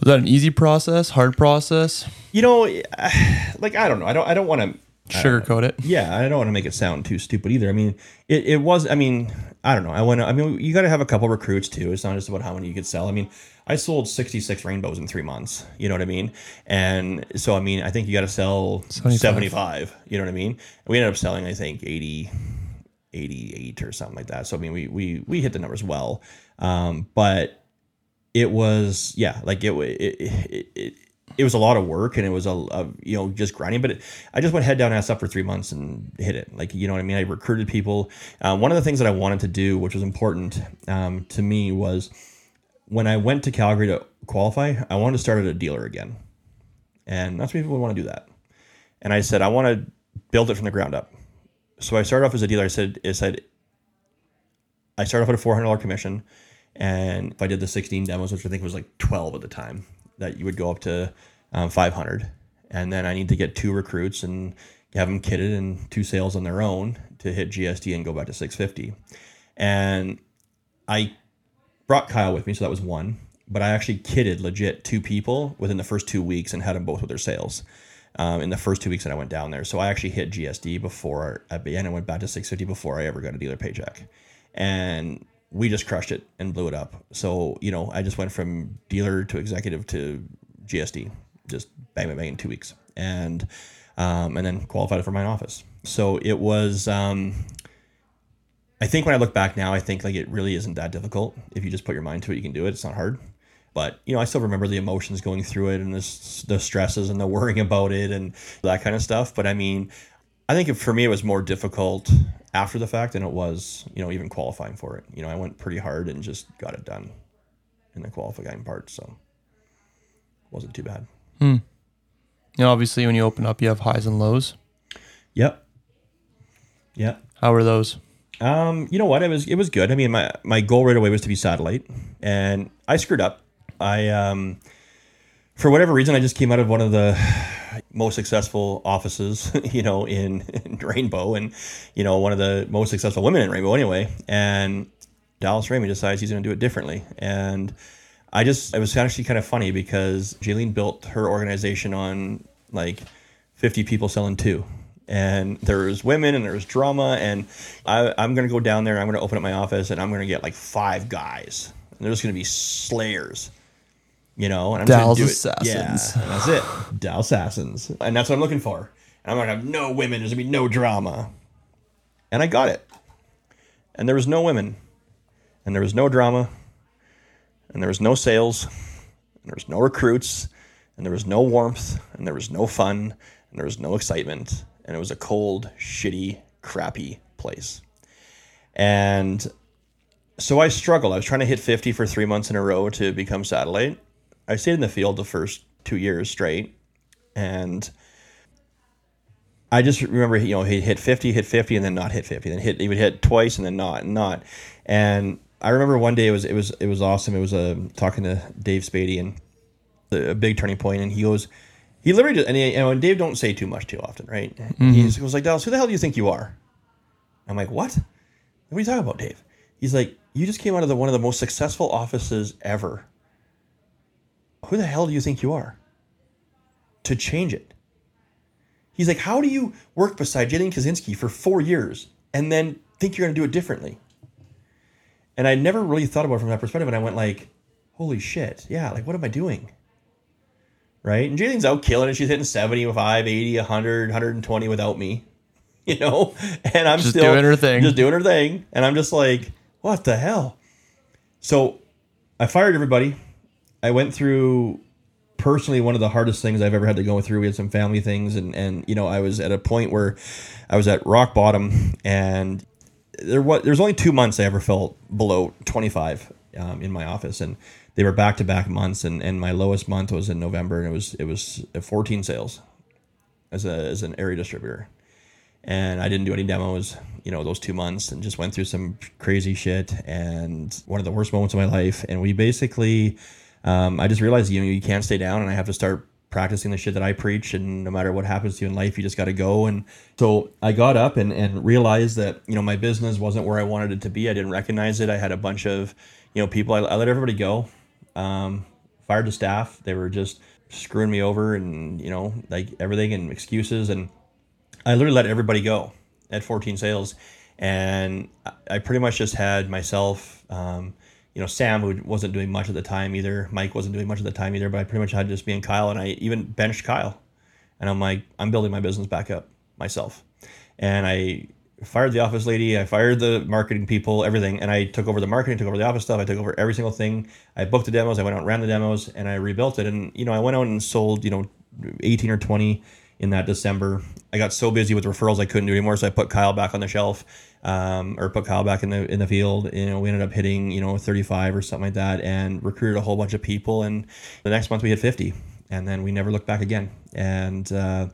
Was that an easy process? Hard process? You know, [SIGHS] like I don't know. I don't. I don't want to sugarcoat it. Yeah, I don't want to make it sound too stupid either. I mean, it, it was. I mean, I don't know. I went. I mean, you got to have a couple recruits too. It's not just about how many you could sell. I mean, I sold sixty six rainbows in three months. You know what I mean? And so, I mean, I think you got to sell 75. 75. You know what I mean? we ended up selling, I think, 80, 88 or something like that. So I mean, we we we hit the numbers well, um, but it was yeah, like it it, it, it it was a lot of work and it was a, a you know just grinding but it, i just went head down ass up for three months and hit it like you know what i mean i recruited people uh, one of the things that i wanted to do which was important um, to me was when i went to calgary to qualify i wanted to start at a dealer again. And that's what people want to do that. And i said i want to build it from the ground up. So i started off as a dealer. I said i said i started off at a $400 commission and if i did the 16 demos which i think was like 12 at the time that you would go up to um, 500 and then i need to get two recruits and have them kitted and two sales on their own to hit gsd and go back to 650 and i brought kyle with me so that was one but i actually kitted legit two people within the first two weeks and had them both with their sales um, in the first two weeks that i went down there so i actually hit gsd before i and went back to 650 before i ever got a dealer paycheck and we just crushed it and blew it up. So, you know, I just went from dealer to executive to GSD, just bang, bang, bang in two weeks. And, um, and then qualified for my office. So it was, um, I think when I look back now, I think like it really isn't that difficult. If you just put your mind to it, you can do it. It's not hard. But you know, I still remember the emotions going through it and the, the stresses and the [LAUGHS] worrying about it and that kind of stuff. But I mean, I think for me it was more difficult after the fact than it was, you know, even qualifying for it. You know, I went pretty hard and just got it done in the qualifying part, so it wasn't too bad. Hmm. You know, obviously, when you open up, you have highs and lows. Yep. Yep. How were those? Um, you know what? It was it was good. I mean, my my goal right away was to be satellite, and I screwed up. I um, for whatever reason, I just came out of one of the most successful offices, [LAUGHS] you know, in, in Rainbow, and you know, one of the most successful women in Rainbow, anyway. And Dallas Raymond decides he's going to do it differently, and I just it was actually kind of funny because Jaylene built her organization on like 50 people selling two. And there's women and there's drama. And I, I'm going to go down there. And i'm going to open up my office and I'm going to get like five guys. And they're just going to be slayers, you know? And I'm just gonna do it. Assassins. Yeah, and that's it. Dallas Assassins. And that's what I'm looking for. And I'm going to have no women. There's going to be no drama. And I got it. And there was no women. And there was no drama and there was no sales, and there was no recruits, and there was no warmth, and there was no fun, and there was no excitement, and it was a cold, shitty, crappy place. And so I struggled. I was trying to hit 50 for three months in a row to become satellite. I stayed in the field the first two years straight, and I just remember, you know, he hit 50, hit 50, and then not hit 50. Then hit, he would hit twice and then not, and not. And I remember one day it was, it was, it was awesome. It was uh, talking to Dave Spady and the, a big turning point, and he goes, he literally, just, and, he, and Dave don't say too much too often, right? Mm-hmm. He was like, Dallas, who the hell do you think you are? I'm like, what? What are you talking about, Dave? He's like, you just came out of the, one of the most successful offices ever. Who the hell do you think you are? To change it. He's like, how do you work beside Jaylene Kaczynski for four years and then think you're going to do it differently? And I never really thought about it from that perspective. And I went like, holy shit. Yeah. Like, what am I doing? Right. And Jaylene's out killing it. She's hitting 75, 80, 100, 120 without me, [LAUGHS] you know? And I'm Just still doing her thing. Just doing her thing. And I'm just like, what the hell? So I fired everybody. I went through personally one of the hardest things I've ever had to go through. We had some family things, and and you know I was at a point where I was at rock bottom, and there was there's only two months I ever felt below 25 um, in my office, and they were back to back months, and and my lowest month was in November, and it was it was 14 sales as a as an area distributor and I didn't do any demos, you know, those two months and just went through some crazy shit and one of the worst moments of my life. And we basically, um, I just realized, you know, you can't stay down and I have to start practicing the shit that I preach. And no matter what happens to you in life, you just got to go. And so I got up and, and realized that, you know, my business wasn't where I wanted it to be. I didn't recognize it. I had a bunch of, you know, people, I, I let everybody go, um, fired the staff. They were just screwing me over and, you know, like everything and excuses. And, I literally let everybody go at 14 sales, and I- pretty much just had myself. Um, you know, Sam who wasn't doing much at the time either. Mike wasn't doing much at the time either. But I pretty much had just me and Kyle, and I even benched Kyle. And I'm like, I'm building my business back up myself, and I fired the office lady. I fired the marketing people, everything, and I took over the marketing, took over the office stuff. I took over every single thing. I booked the demos. I went out and ran the demos, and I rebuilt it. And you know, I went out and sold, you know, 18 or 20 in that December. I got so busy with referrals I couldn't do anymore, so I put Kyle back on the shelf, um, or put Kyle back in the in the field. You know, we ended up hitting you know 35 or something like that, and recruited a whole bunch of people. And the next month we hit 50, and then we never looked back again. And uh,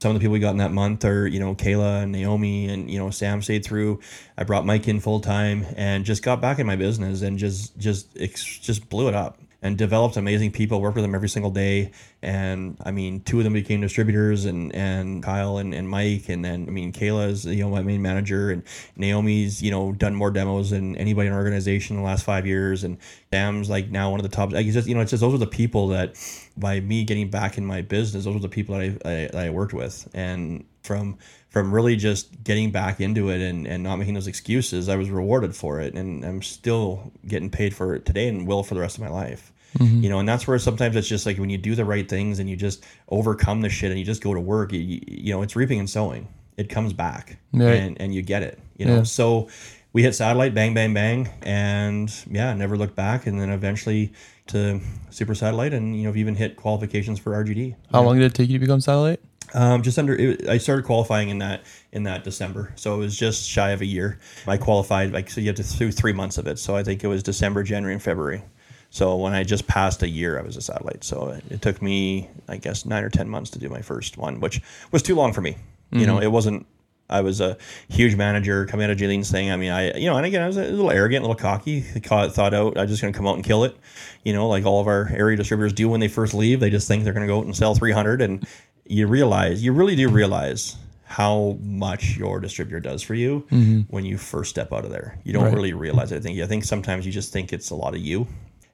some of the people we got in that month are you know Kayla and Naomi and you know Sam stayed through. I brought Mike in full time and just got back in my business and just just just blew it up and developed amazing people. Worked with them every single day, and I mean, two of them became distributors, and and Kyle and, and Mike, and then I mean, Kayla's you know my main manager, and Naomi's you know done more demos than anybody in our organization in the last five years, and Sam's like now one of the top. Like it's just you know it's just those are the people that by me getting back in my business, those were the people that I, I, that I worked with, and from from really just getting back into it and, and not making those excuses, I was rewarded for it, and I'm still getting paid for it today, and will for the rest of my life. Mm-hmm. You know, and that's where sometimes it's just like when you do the right things and you just overcome the shit and you just go to work, you, you know, it's reaping and sowing. It comes back, Right. and and you get it. You know, Yeah. so we hit satellite, bang, bang, bang, and yeah, never looked back. And then eventually to super satellite, and you know, we even hit qualifications for RGD. How long did it take you to become satellite? Um, just under, it, I started qualifying in that in that December, so it was just shy of a year. I qualified like so you have to do three months of it. So I think it was December, January, and February. So when I just passed a year, I was a satellite. So it, it took me, I guess, nine or ten months to do my first one, which was too long for me. Mm-hmm. You know, it wasn't. I was a huge manager coming out of Jaylene's thing. I mean, I, you know, and again, I was a little arrogant, a little cocky. Thought, thought out, I was just going to come out and kill it. You know, like all of our area distributors do when they first leave. They just think they're going to go out and sell 300. And you realize, you really do realize how much your distributor does for you mm-hmm. when you first step out of there. You don't right. really realize it. I think I think sometimes you just think it's a lot of you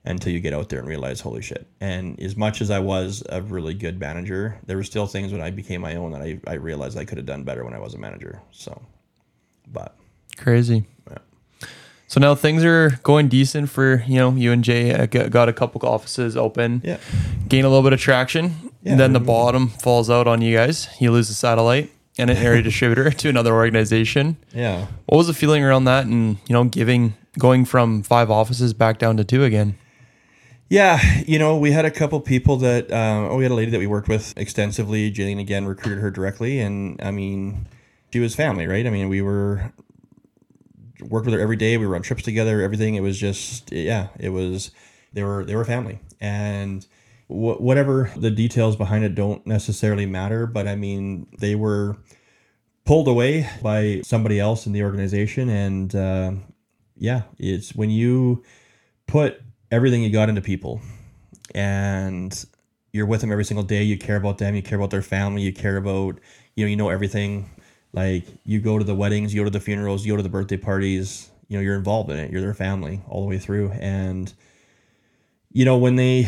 until you get out there and realize, holy shit. And as much as I was a really good manager, there were still things when I became my own that I, I realized I could have done better when I was a manager. So, but crazy. Yeah. So now things are going decent for you know you and Jay uh, got a couple offices open. Yeah. Gain a little bit of traction. Yeah, and then the bottom falls out on you guys. You lose the satellite and an area [LAUGHS] distributor to another organization. Yeah. What was the feeling around that and you know giving going from five offices back down to two again? Yeah, you know, we had a couple people that, um, oh, we had a lady that we worked with extensively. Jaylene again recruited her directly, and I mean, she was family, right? I mean, we were worked with her every day. We were on trips together. Everything. It was just, yeah, it was. They were they were family, and wh- whatever the details behind it don't necessarily matter. But I mean, they were pulled away by somebody else in the organization, and uh, yeah, it's when you put everything you got into people. And you're with them every single day. You care about them. You care about their family. You care about you know you know everything. Like you go to the weddings you go to the funerals you go to the birthday parties. You know you're involved in it. You're their family all the way through. And you know when they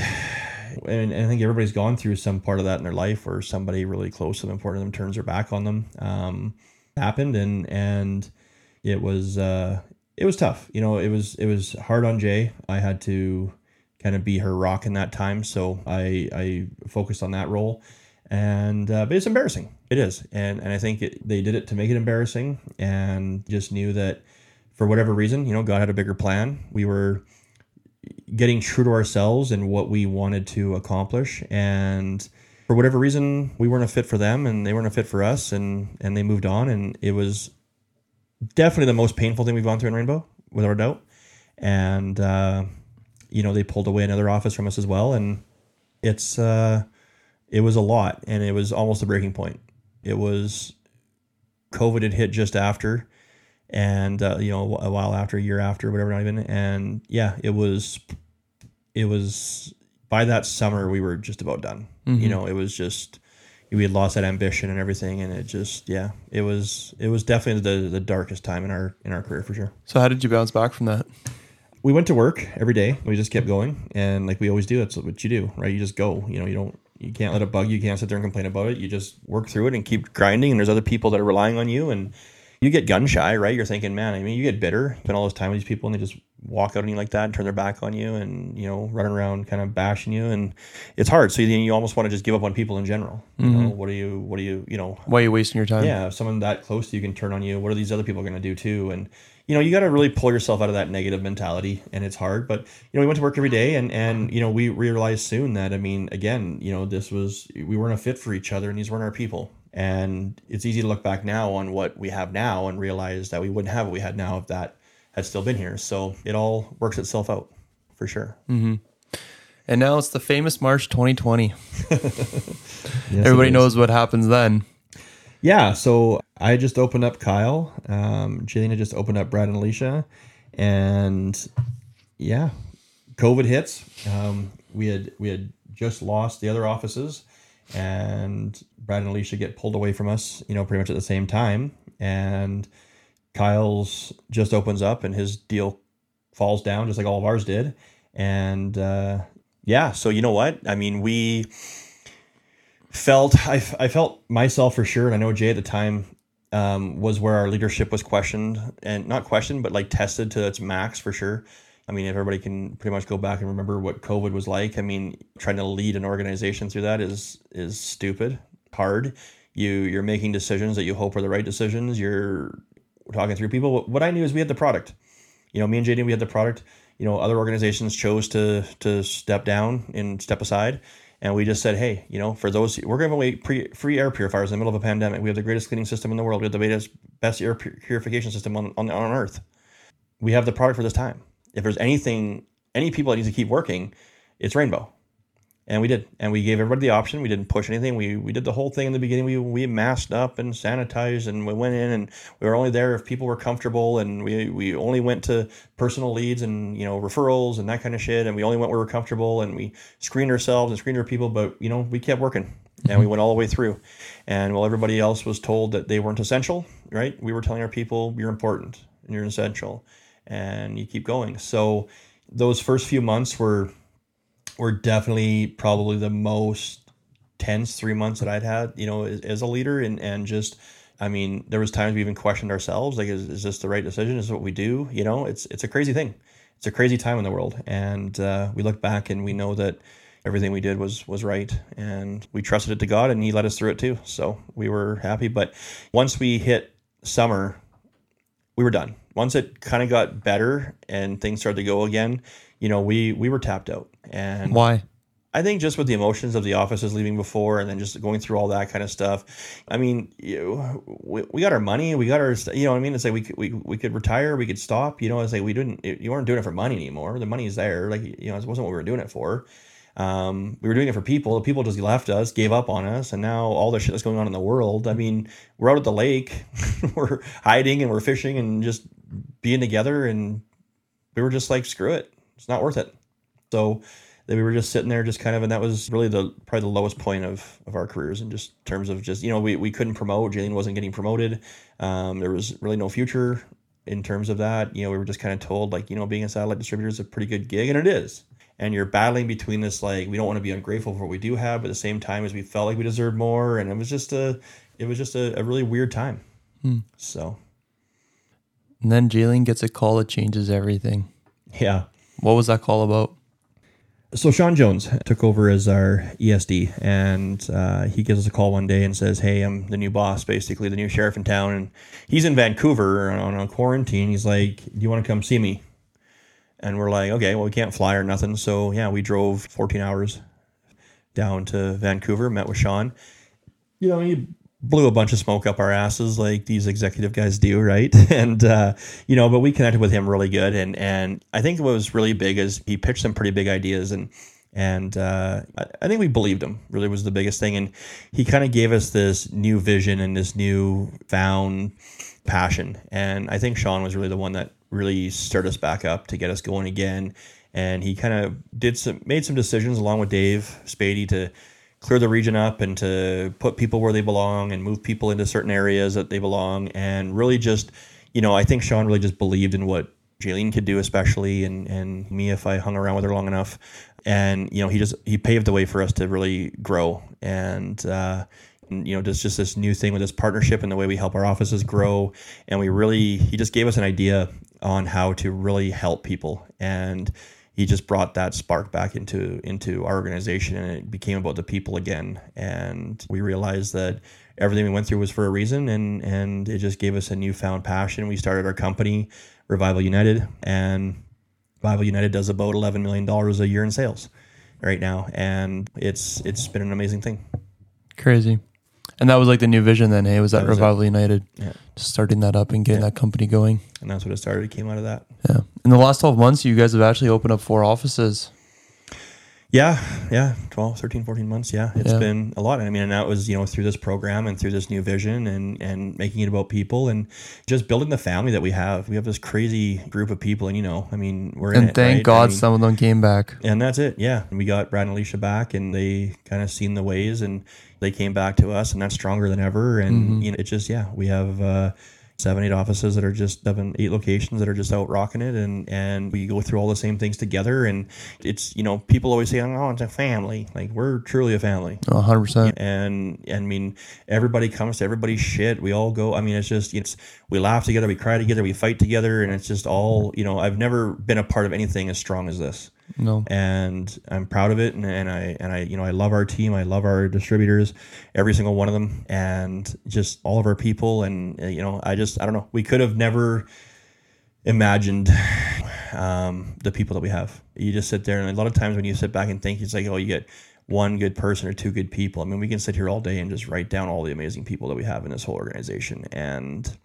and, and i think everybody's gone through some part of that in their life where somebody really close to them important to them turns their back on them um, happened. And and it was uh it was tough. You know, it was it was hard on Jay. I had to kind of be her rock in that time, so I I focused on that role. And uh, but it's embarrassing. It is, and and I think it, they did it to make it embarrassing, and just knew that for whatever reason, you know, God had a bigger plan. We were getting true to ourselves and what we wanted to accomplish, and for whatever reason, we weren't a fit for them, and they weren't a fit for us, and and they moved on, and it was definitely the most painful thing we've gone through in Rainbow, without a doubt. And uh, you know, they pulled away another office from us as well, and it's uh, it was a lot, and it was almost a breaking point. It was COVID had hit just after, and uh, you know, a while after, a year after, whatever, not even. And yeah, it was, it was by that summer we were just about done. Mm-hmm. You know, it was just we had lost that ambition and everything, and it just yeah, it was it was definitely the the darkest time in our in our career for sure. So how did you bounce back from that? We went to work every day. We just kept going, and like we always do, that's what you do, right? You just go. You know, you don't you can't let it bug you. You can't sit there and complain about it. You just work through it and keep grinding. And there's other people that are relying on you, and you get gun shy, right? You're thinking, man, I mean, you get bitter, spend all this time with these people, and they just walk out on you like that and turn their back on you, and you know, running around kind of bashing you, and it's hard. So you, you almost want to just give up on people in general. You mm-hmm. know, what are you, what are you, you know, why are you wasting your time? Yeah, someone that close to you can turn on you. What are these other people going to do too? And you know, you got to really pull yourself out of that negative mentality, and it's hard. But you know, we went to work every day, and and you know, we realized soon that I mean, again, you know, this was we weren't a fit for each other, and these weren't our people. And it's easy to look back now on what we have now and realize that we wouldn't have what we had now if that had still been here. So it all works itself out for sure. Mm-hmm. And now it's the famous March 2020. [LAUGHS] [LAUGHS] yes, Everybody knows what happens then. Yeah. So I just opened up Kyle. Um, Jaylene just opened up Brad and Alicia. And yeah, COVID hits. Um, we had we had just lost the other offices and Brad and Alicia get pulled away from us, you know, pretty much at the same time. And Kyle's just opens up and his deal falls down just like all of ours did. And uh, yeah, so you know what? I mean, we felt, I, I felt myself for sure, and I know Jay at the time um, was where our leadership was questioned and not questioned, but like tested to its max for sure. I mean, if everybody can pretty much go back and remember what COVID was like. I mean, trying to lead an organization through that is is stupid, hard. You you're making decisions that you hope are the right decisions. You're talking through people. What I knew is we had the product. You know, me and JD, we had the product. You know, other organizations chose to to step down and step aside, and we just said, hey, you know, for those we're giving away pre, free air purifiers in the middle of a pandemic. We have the greatest cleaning system in the world. We have the best best air purification system on on, on Earth. We have the product for this time. If there's anything, any people that need to keep working, it's Rainbow and we did. And we gave everybody the option. We didn't push anything. We we did the whole thing in the beginning. We we masked up and sanitized and we went in and we were only there if people were comfortable and we we only went to personal leads and you know referrals and that kind of shit. And we only went where we were comfortable and we screened ourselves and screened our people. But you know we kept working and we went all the way through. And while everybody else was told that they weren't essential right we were telling our people you're important and you're essential and you keep going. So those first few months were were definitely probably the most tense three months that I'd had, you know, as, as, a leader and, and just, I mean, there was times we even questioned ourselves, like, is, is this the right decision? Is this what we do? You know, it's, it's a crazy thing. It's a crazy time in the world. And uh, we look back and we know that everything we did was, was right. And we trusted it to God and he led us through it too. So we were happy. But once we hit summer, we were done. Once it kind of got better and things started to go again, you know, we we were tapped out. And why? I think just with the emotions of the offices leaving before, and then just going through all that kind of stuff. I mean, you, we, we got our money, we got our, you know, what I mean, it's like we could, we, we could retire, we could stop. You know, it's like we didn't, you weren't doing it for money anymore. The money's there, like you know, it wasn't what we were doing it for. Um, we were doing it for people. The people just left us, gave up on us, and now all the shit that's going on in the world. I mean, we're out at the lake, [LAUGHS] we're hiding and we're fishing and just being together, and we were just like, screw it it's not worth it. So that we were just sitting there just kind of and that was really the probably the lowest point of of our careers in just terms of just you know we, we couldn't promote. Jaylene wasn't getting promoted. Um, there was really no future in terms of that. You know we were just kind of told like you know being a satellite distributor is a pretty good gig and it is. And you're battling between this like we don't want to be ungrateful for what we do have but at the same time as we felt like we deserved more and it was just a it was just a, a really weird time. Hmm. so. And then Jaylene gets a call that changes everything. Yeah what was that call about? So Sean Jones took over as our ESD, and uh, he gives us a call one day and says, "Hey, I'm the new boss, basically the new sheriff in town, and he's in Vancouver on, a quarantine. He's like, do you want to come see me?" And we're like, "Okay, well, we can't fly or nothing, so yeah, we drove 14 hours down to Vancouver, met with Sean. You know, he blew a bunch of smoke up our asses like these executive guys do, right? [LAUGHS] And uh, you know, but we connected with him really good, and and I think what was really big is he pitched some pretty big ideas, and and uh, I think we believed him. Really was the biggest thing, and he kind of gave us this new vision and this new found passion, and I think Sean was really the one that really stirred us back up to get us going again, and he kind of did some made some decisions along with Dave Spady to clear the region up and to put people where they belong and move people into certain areas that they belong. And really just you know i think sean really just believed in what Jaylene could do especially and and me if i hung around with her long enough. And you know he just he paved the way for us to really grow. And uh you know just just this new thing with this partnership and the way we help our offices grow. And we really he just gave us an idea on how to really help people. And he just brought that spark back into into our organization and it became about the people again. And we realized that everything we went through was for a reason and and it just gave us a newfound passion. We started our company revival united and revival united does about 11 million dollars a year in sales right now. And it's it's been an amazing thing. Crazy and that was like the new vision then, hey? Was that, that was Revival it. United? Yeah. Just starting that up and getting yeah. that company going. And that's what it started. It came out of that. Yeah. In the last 12 months, you guys have actually opened up four offices. Yeah, yeah, 12, 13, 14 months. Yeah, it's yeah. been a lot. I mean, and that was, you know, through this program and through this new vision and, and making it about people and just building the family that we have. We have this crazy group of people and, you know, I mean, we're and in thank right? God I mean, some of them came back. And that's it. Yeah. And we got Brad and Alicia back and they kind of seen the ways and they came back to us and that's stronger than ever. And, mm-hmm. you know, it just, yeah, we have, uh, seven, eight offices that are just seven, eight locations that are just out rocking it, and and we go through all the same things together. And it's you know people always say, oh, it's a family. Like we're truly a family. hundred percent. And and I mean everybody comes to everybody's shit. We all go. I mean it's just it's we laugh together, we cry together, we fight together, and it's just all you know. I've never been a part of anything as strong as this. No. and I'm proud of it. And, and I and I you know I love our team. I love our distributors, every single one of them, and just all of our people. And uh, you know I just I don't know. We could have never imagined um, the people that we have. You just sit there, and a lot of times when you sit back and think, it's like oh you get one good person or two good people. I mean, we can sit here all day and just write down all the amazing people that we have in this whole organization, and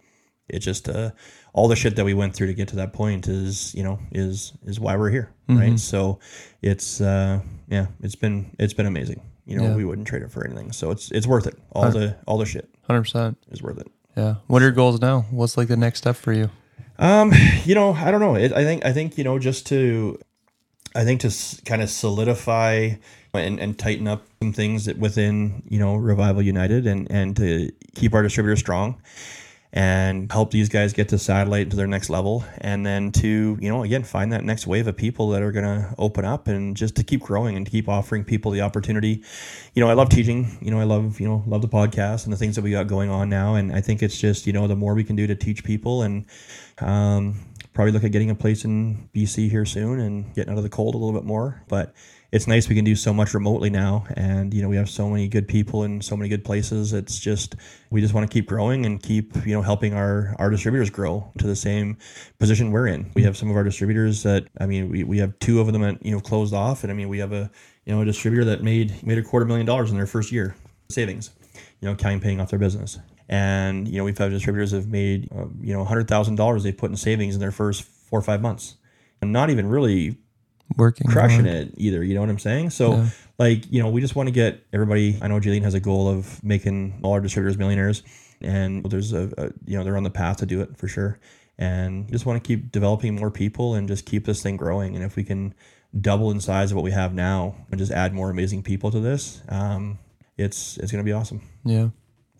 it just uh, all the shit that we went through to get to that point is you know is is why we're here, right? So it's uh, yeah, it's been it's been amazing. You know, Yeah. we wouldn't trade it for anything. So it's it's worth it. All the all the shit Hundred percent. is worth it. Yeah. What are your goals now? What's like the next step for you? Um, you know, I don't know. It, I think I think you know just to, I think to s- kind of solidify and, and tighten up some things within you know Revival United and and to keep our distributor strong, and help these guys get to satellite to their next level, and then to you know again find that next wave of people that are gonna open up and just to keep growing and to keep offering people the opportunity. You know, I love teaching. You know, I love you know love the podcast and the things that we got going on now, and I think it's just you know the more we can do to teach people and um, probably look at getting a place in BC here soon and getting out of the cold a little bit more. But it's nice we can do so much remotely now, and you know we have so many good people in so many good places. It's just we just want to keep growing and keep you know helping our our distributors grow to the same position we're in. We have some of our distributors that I mean we, we have two of them that you know closed off, and I mean we have a you know a distributor that made made a quarter million dollars in their first year savings you know, counting paying off their business. And you know, we've had distributors have made uh, you know hundred thousand dollars they put in savings in their first four or five months, and not even really Working. crushing hard. it either. You know what I'm saying? So Yeah. like you know, we just want to get everybody. I know Jaylene has a goal of making all our distributors millionaires, and there's a, a you know they're on the path to do it for sure. And just want to keep developing more people and just keep this thing growing. And if we can double in size of what we have now and just add more amazing people to this, um, it's it's gonna be awesome Yeah.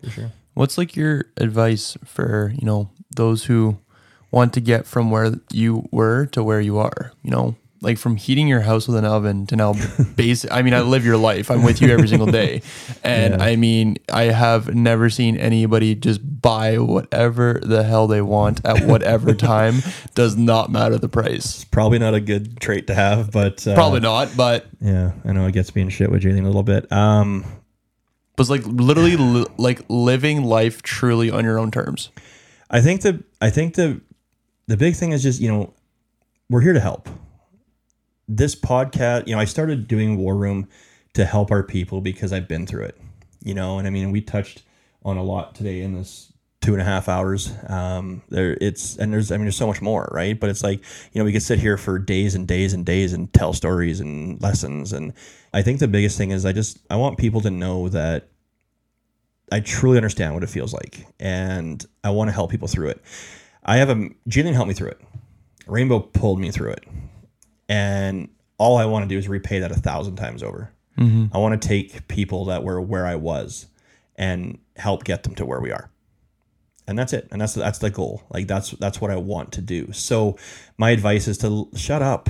for sure. What's like your advice for, you know, those who want to get from where you were to where you are, you know, like from heating your house with an oven to now [LAUGHS] basic. I mean, I live your life. I'm with you every single day. [LAUGHS] And Yeah. I mean, I have never seen anybody just buy whatever the hell they want at whatever [LAUGHS] time. Does not matter the price. Probably not a good trait to have, but uh, Probably not, but Yeah, I know it gets me in shit with Jaylene a little bit. Um, was like literally li- like living life truly on your own terms. I think the I think the the big thing is just you know we're here to help. This podcast, you know, I started doing War Room to help our people because I've been through it, you know, and I mean we touched on a lot today in this two and a half hours. Um, there it's and there's I mean there's so much more, right? But it's like you know we could sit here for days and days and days and tell stories and lessons, and I think the biggest thing is I just I want people to know that I truly understand what it feels like, and I want to help people through it. I have a Jaylene helped me through it. Rainbow pulled me through it, and all I want to do is repay that a thousand times over. Mm-hmm. I want to take people that were where I was and help get them to where we are, and that's it. And that's that's the goal. Like that's that's what I want to do. So my advice is to shut up,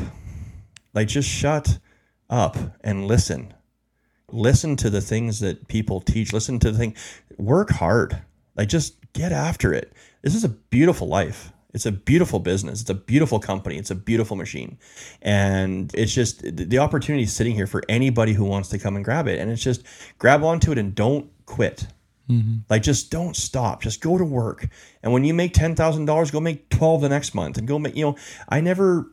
like just shut up and listen. Listen to the things that people teach. Listen to the thing. Work hard. Like just get after it. This is a beautiful life it's a beautiful business it's a beautiful company it's a beautiful machine and it's just the opportunity is sitting here for anybody who wants to come and grab it and it's just grab onto it and don't quit mm-hmm. like just don't stop just go to work and when you make $10000 go make 12 the next month and go make you know i never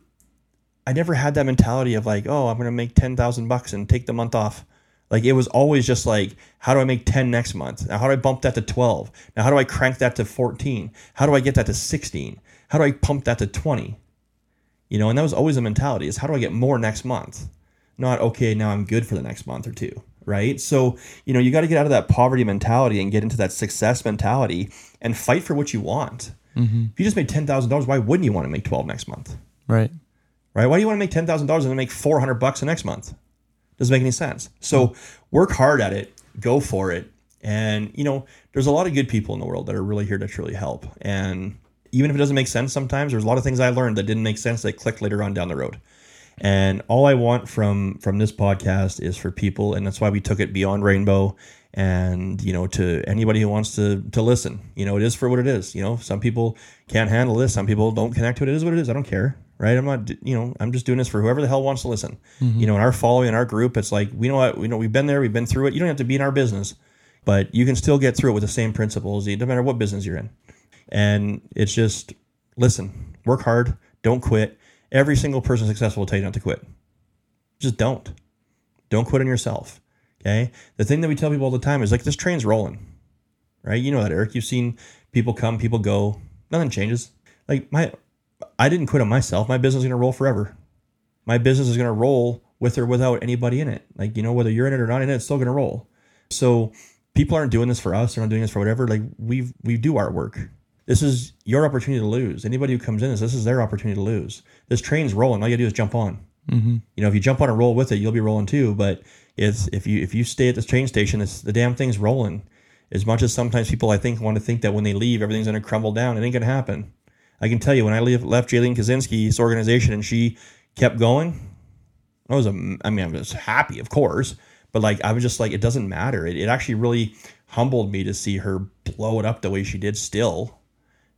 I never had that mentality of like, oh, I'm gonna make ten thousand bucks and take the month off. Like it was always just like, how do I make ten next month? Now how do I bump that to twelve? Now how do I crank that to fourteen? How do I get that to sixteen? How do I pump that to twenty? You know, and that was always a mentality: is how do I get more next month? Not okay, now I'm good for the next month or two, right? So you know, you got to get out of that poverty mentality and get into that success mentality and fight for what you want. Mm-hmm. If you just made ten thousand dollars, why wouldn't you want to make twelve next month? Right. right? Why do you want to make ten thousand dollars and then make four hundred bucks the next month? Doesn't make any sense. So work hard at it, go for it, and you know there's a lot of good people in the world that are really here to truly help. And even if it doesn't make sense sometimes, there's a lot of things I learned that didn't make sense that clicked later on down the road. And all I want from from this podcast is for people, and that's why we took it beyond rainbow. And you know, to anybody who wants to to listen, you know, it is for what it is. You know, some people can't handle this, some people don't connect to it. It is what it is. I don't care, right? I'm not, you know, I'm just doing this for whoever the hell wants to listen. Mm-hmm. You know, in our following, in our group, it's like, we know what, we know we've been there, we've been through it. You don't have to be in our business, but you can still get through it with the same principles, no matter what business you're in. And it's just, listen, work hard, don't quit. Every single person successful will tell you not to quit. Just don't. Don't quit on yourself. Okay. The thing that we tell people all the time is like, this train's rolling, right? You know that, Erick. You've seen people come, people go, nothing changes. Like, my, I didn't quit on myself. My business is going to roll forever. My business is going to roll with or without anybody in it. Like, you know, whether you're in it or not in it, it's still going to roll. So people aren't doing this for us. They're not doing this for whatever. Like we we do our work. This is your opportunity to lose. Anybody who comes in this, this is their opportunity to lose. This train's rolling. All you gotta do is jump on. Mm-hmm. You know, if you jump on and roll with it, you'll be rolling too. But it's if you if you stay at this train station, it's the damn thing's rolling. As much as sometimes people I think want to think that when they leave everything's gonna crumble down, it ain't gonna happen. I can tell you when I leave, left Jaylene Kaczynski's organization and she kept going, I was a, I mean I was happy, of course, but like I was just like it doesn't matter. It, it actually really humbled me to see her blow it up the way she did still,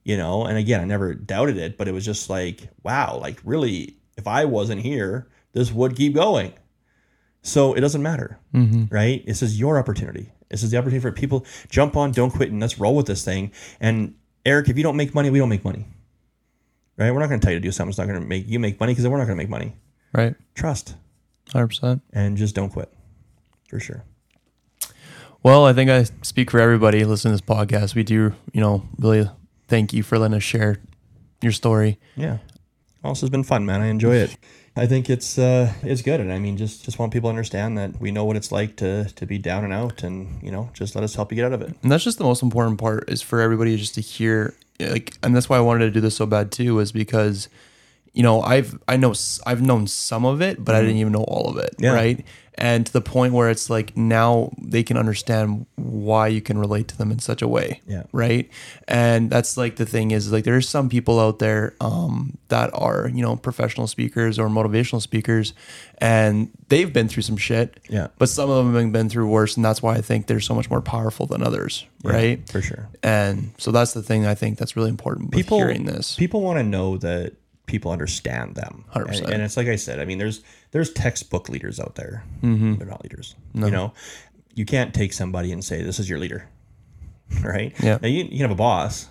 you know. And again, I never doubted it, but it was just like wow, like really, if I wasn't here, this would keep going. So it doesn't matter, Mm-hmm. right? This is your opportunity. This is the opportunity for people jump on, don't quit, and let's roll with this thing. And Erick, if you don't make money, we don't make money, right? We're not going to tell you to do something that's not going to make you make money because then we're not going to make money. Right. Trust Hundred percent. and just don't quit, for sure. Well, I think I speak for everybody listening to this podcast. We do, you know, really thank you for letting us share your story. Yeah. Also, has been fun, man. I enjoy it. I think it's uh, it's good, and I mean, just just want people to understand that we know what it's like to to be down and out, and you know, just let us help you get out of it. And that's just the most important part is for everybody just to hear like and that's why I wanted to do this so bad too is because you know, I've I know I've known some of it, but I didn't even know all of it, Mm-hmm. Yeah. right? And to the point where it's like now they can understand why you can relate to them in such a way, Yeah. right? And that's like the thing is like there's some people out there um, that are you know professional speakers or motivational speakers, and they've been through some shit, Yeah. But some of them have been through worse, and that's why I think they're so much more powerful than others, right? for sure. And so that's the thing I think that's really important People hearing this. People want to know that people understand them, 100%. And, and it's like I said. I mean, there's there's textbook leaders out there. Mm-hmm. They're not leaders. You know, you can't take somebody and say this is your leader, [LAUGHS] right? Yeah. Now you, you can have a boss,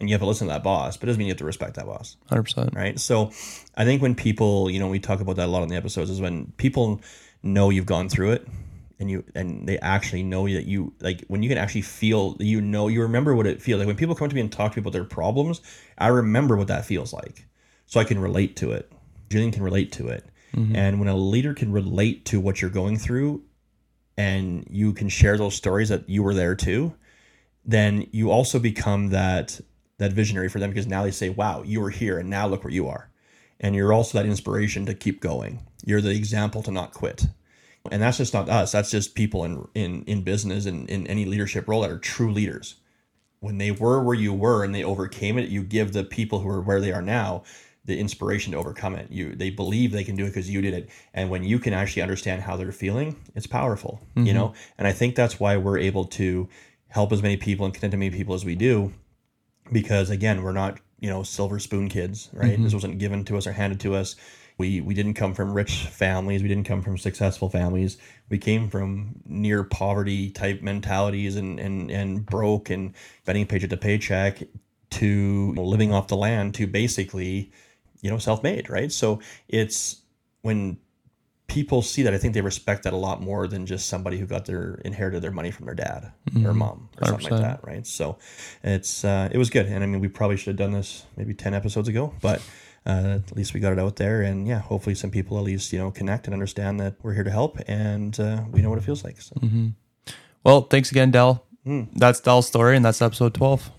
and you have to listen to that boss, but it doesn't mean you have to respect that boss. Hundred percent. right? So I think when people, you know, we talk about that a lot in the episodes is when people know you've gone through it and you and they actually know that you like when you can actually feel you know you remember what it feels like when people come to me and talk to me about their problems I remember what that feels like so I can relate to it Jaylene can relate to it Mm-hmm. and when a leader can relate to what you're going through and you can share those stories that you were there too then you also become that that visionary for them because now they say, "Wow, you were here, and now look where you are," and you're also that inspiration to keep going. You're the example to not quit, and that's just not us. That's just people in in in business and in any leadership role that are true leaders. When they were where you were and they overcame it, you give the people who are where they are now the inspiration to overcome it. You they believe they can do it because you did it, and when you can actually understand how they're feeling, it's powerful. You mm-hmm. know, and I think that's why we're able to help as many people and connect to many people as we do because again we're not you know silver spoon kids right? This mm-hmm. wasn't given to us or handed to us. We we didn't come from rich families. We didn't come from successful families. We came from near poverty type mentalities and and and broke and spending paycheck to paycheck to living off the land to basically you know self-made right? So it's when people see that i think they respect that a lot more than just somebody who got their inherited their money from their dad or mom or something like that right? So it's uh, it was good. And i mean we probably should have done this maybe 10 episodes ago but uh, at least we got it out there. And yeah hopefully some people at least you know connect and understand that we're here to help and uh, we know what it feels like so. Well, thanks again, Dall. That's Dall's story, and that's episode twelve.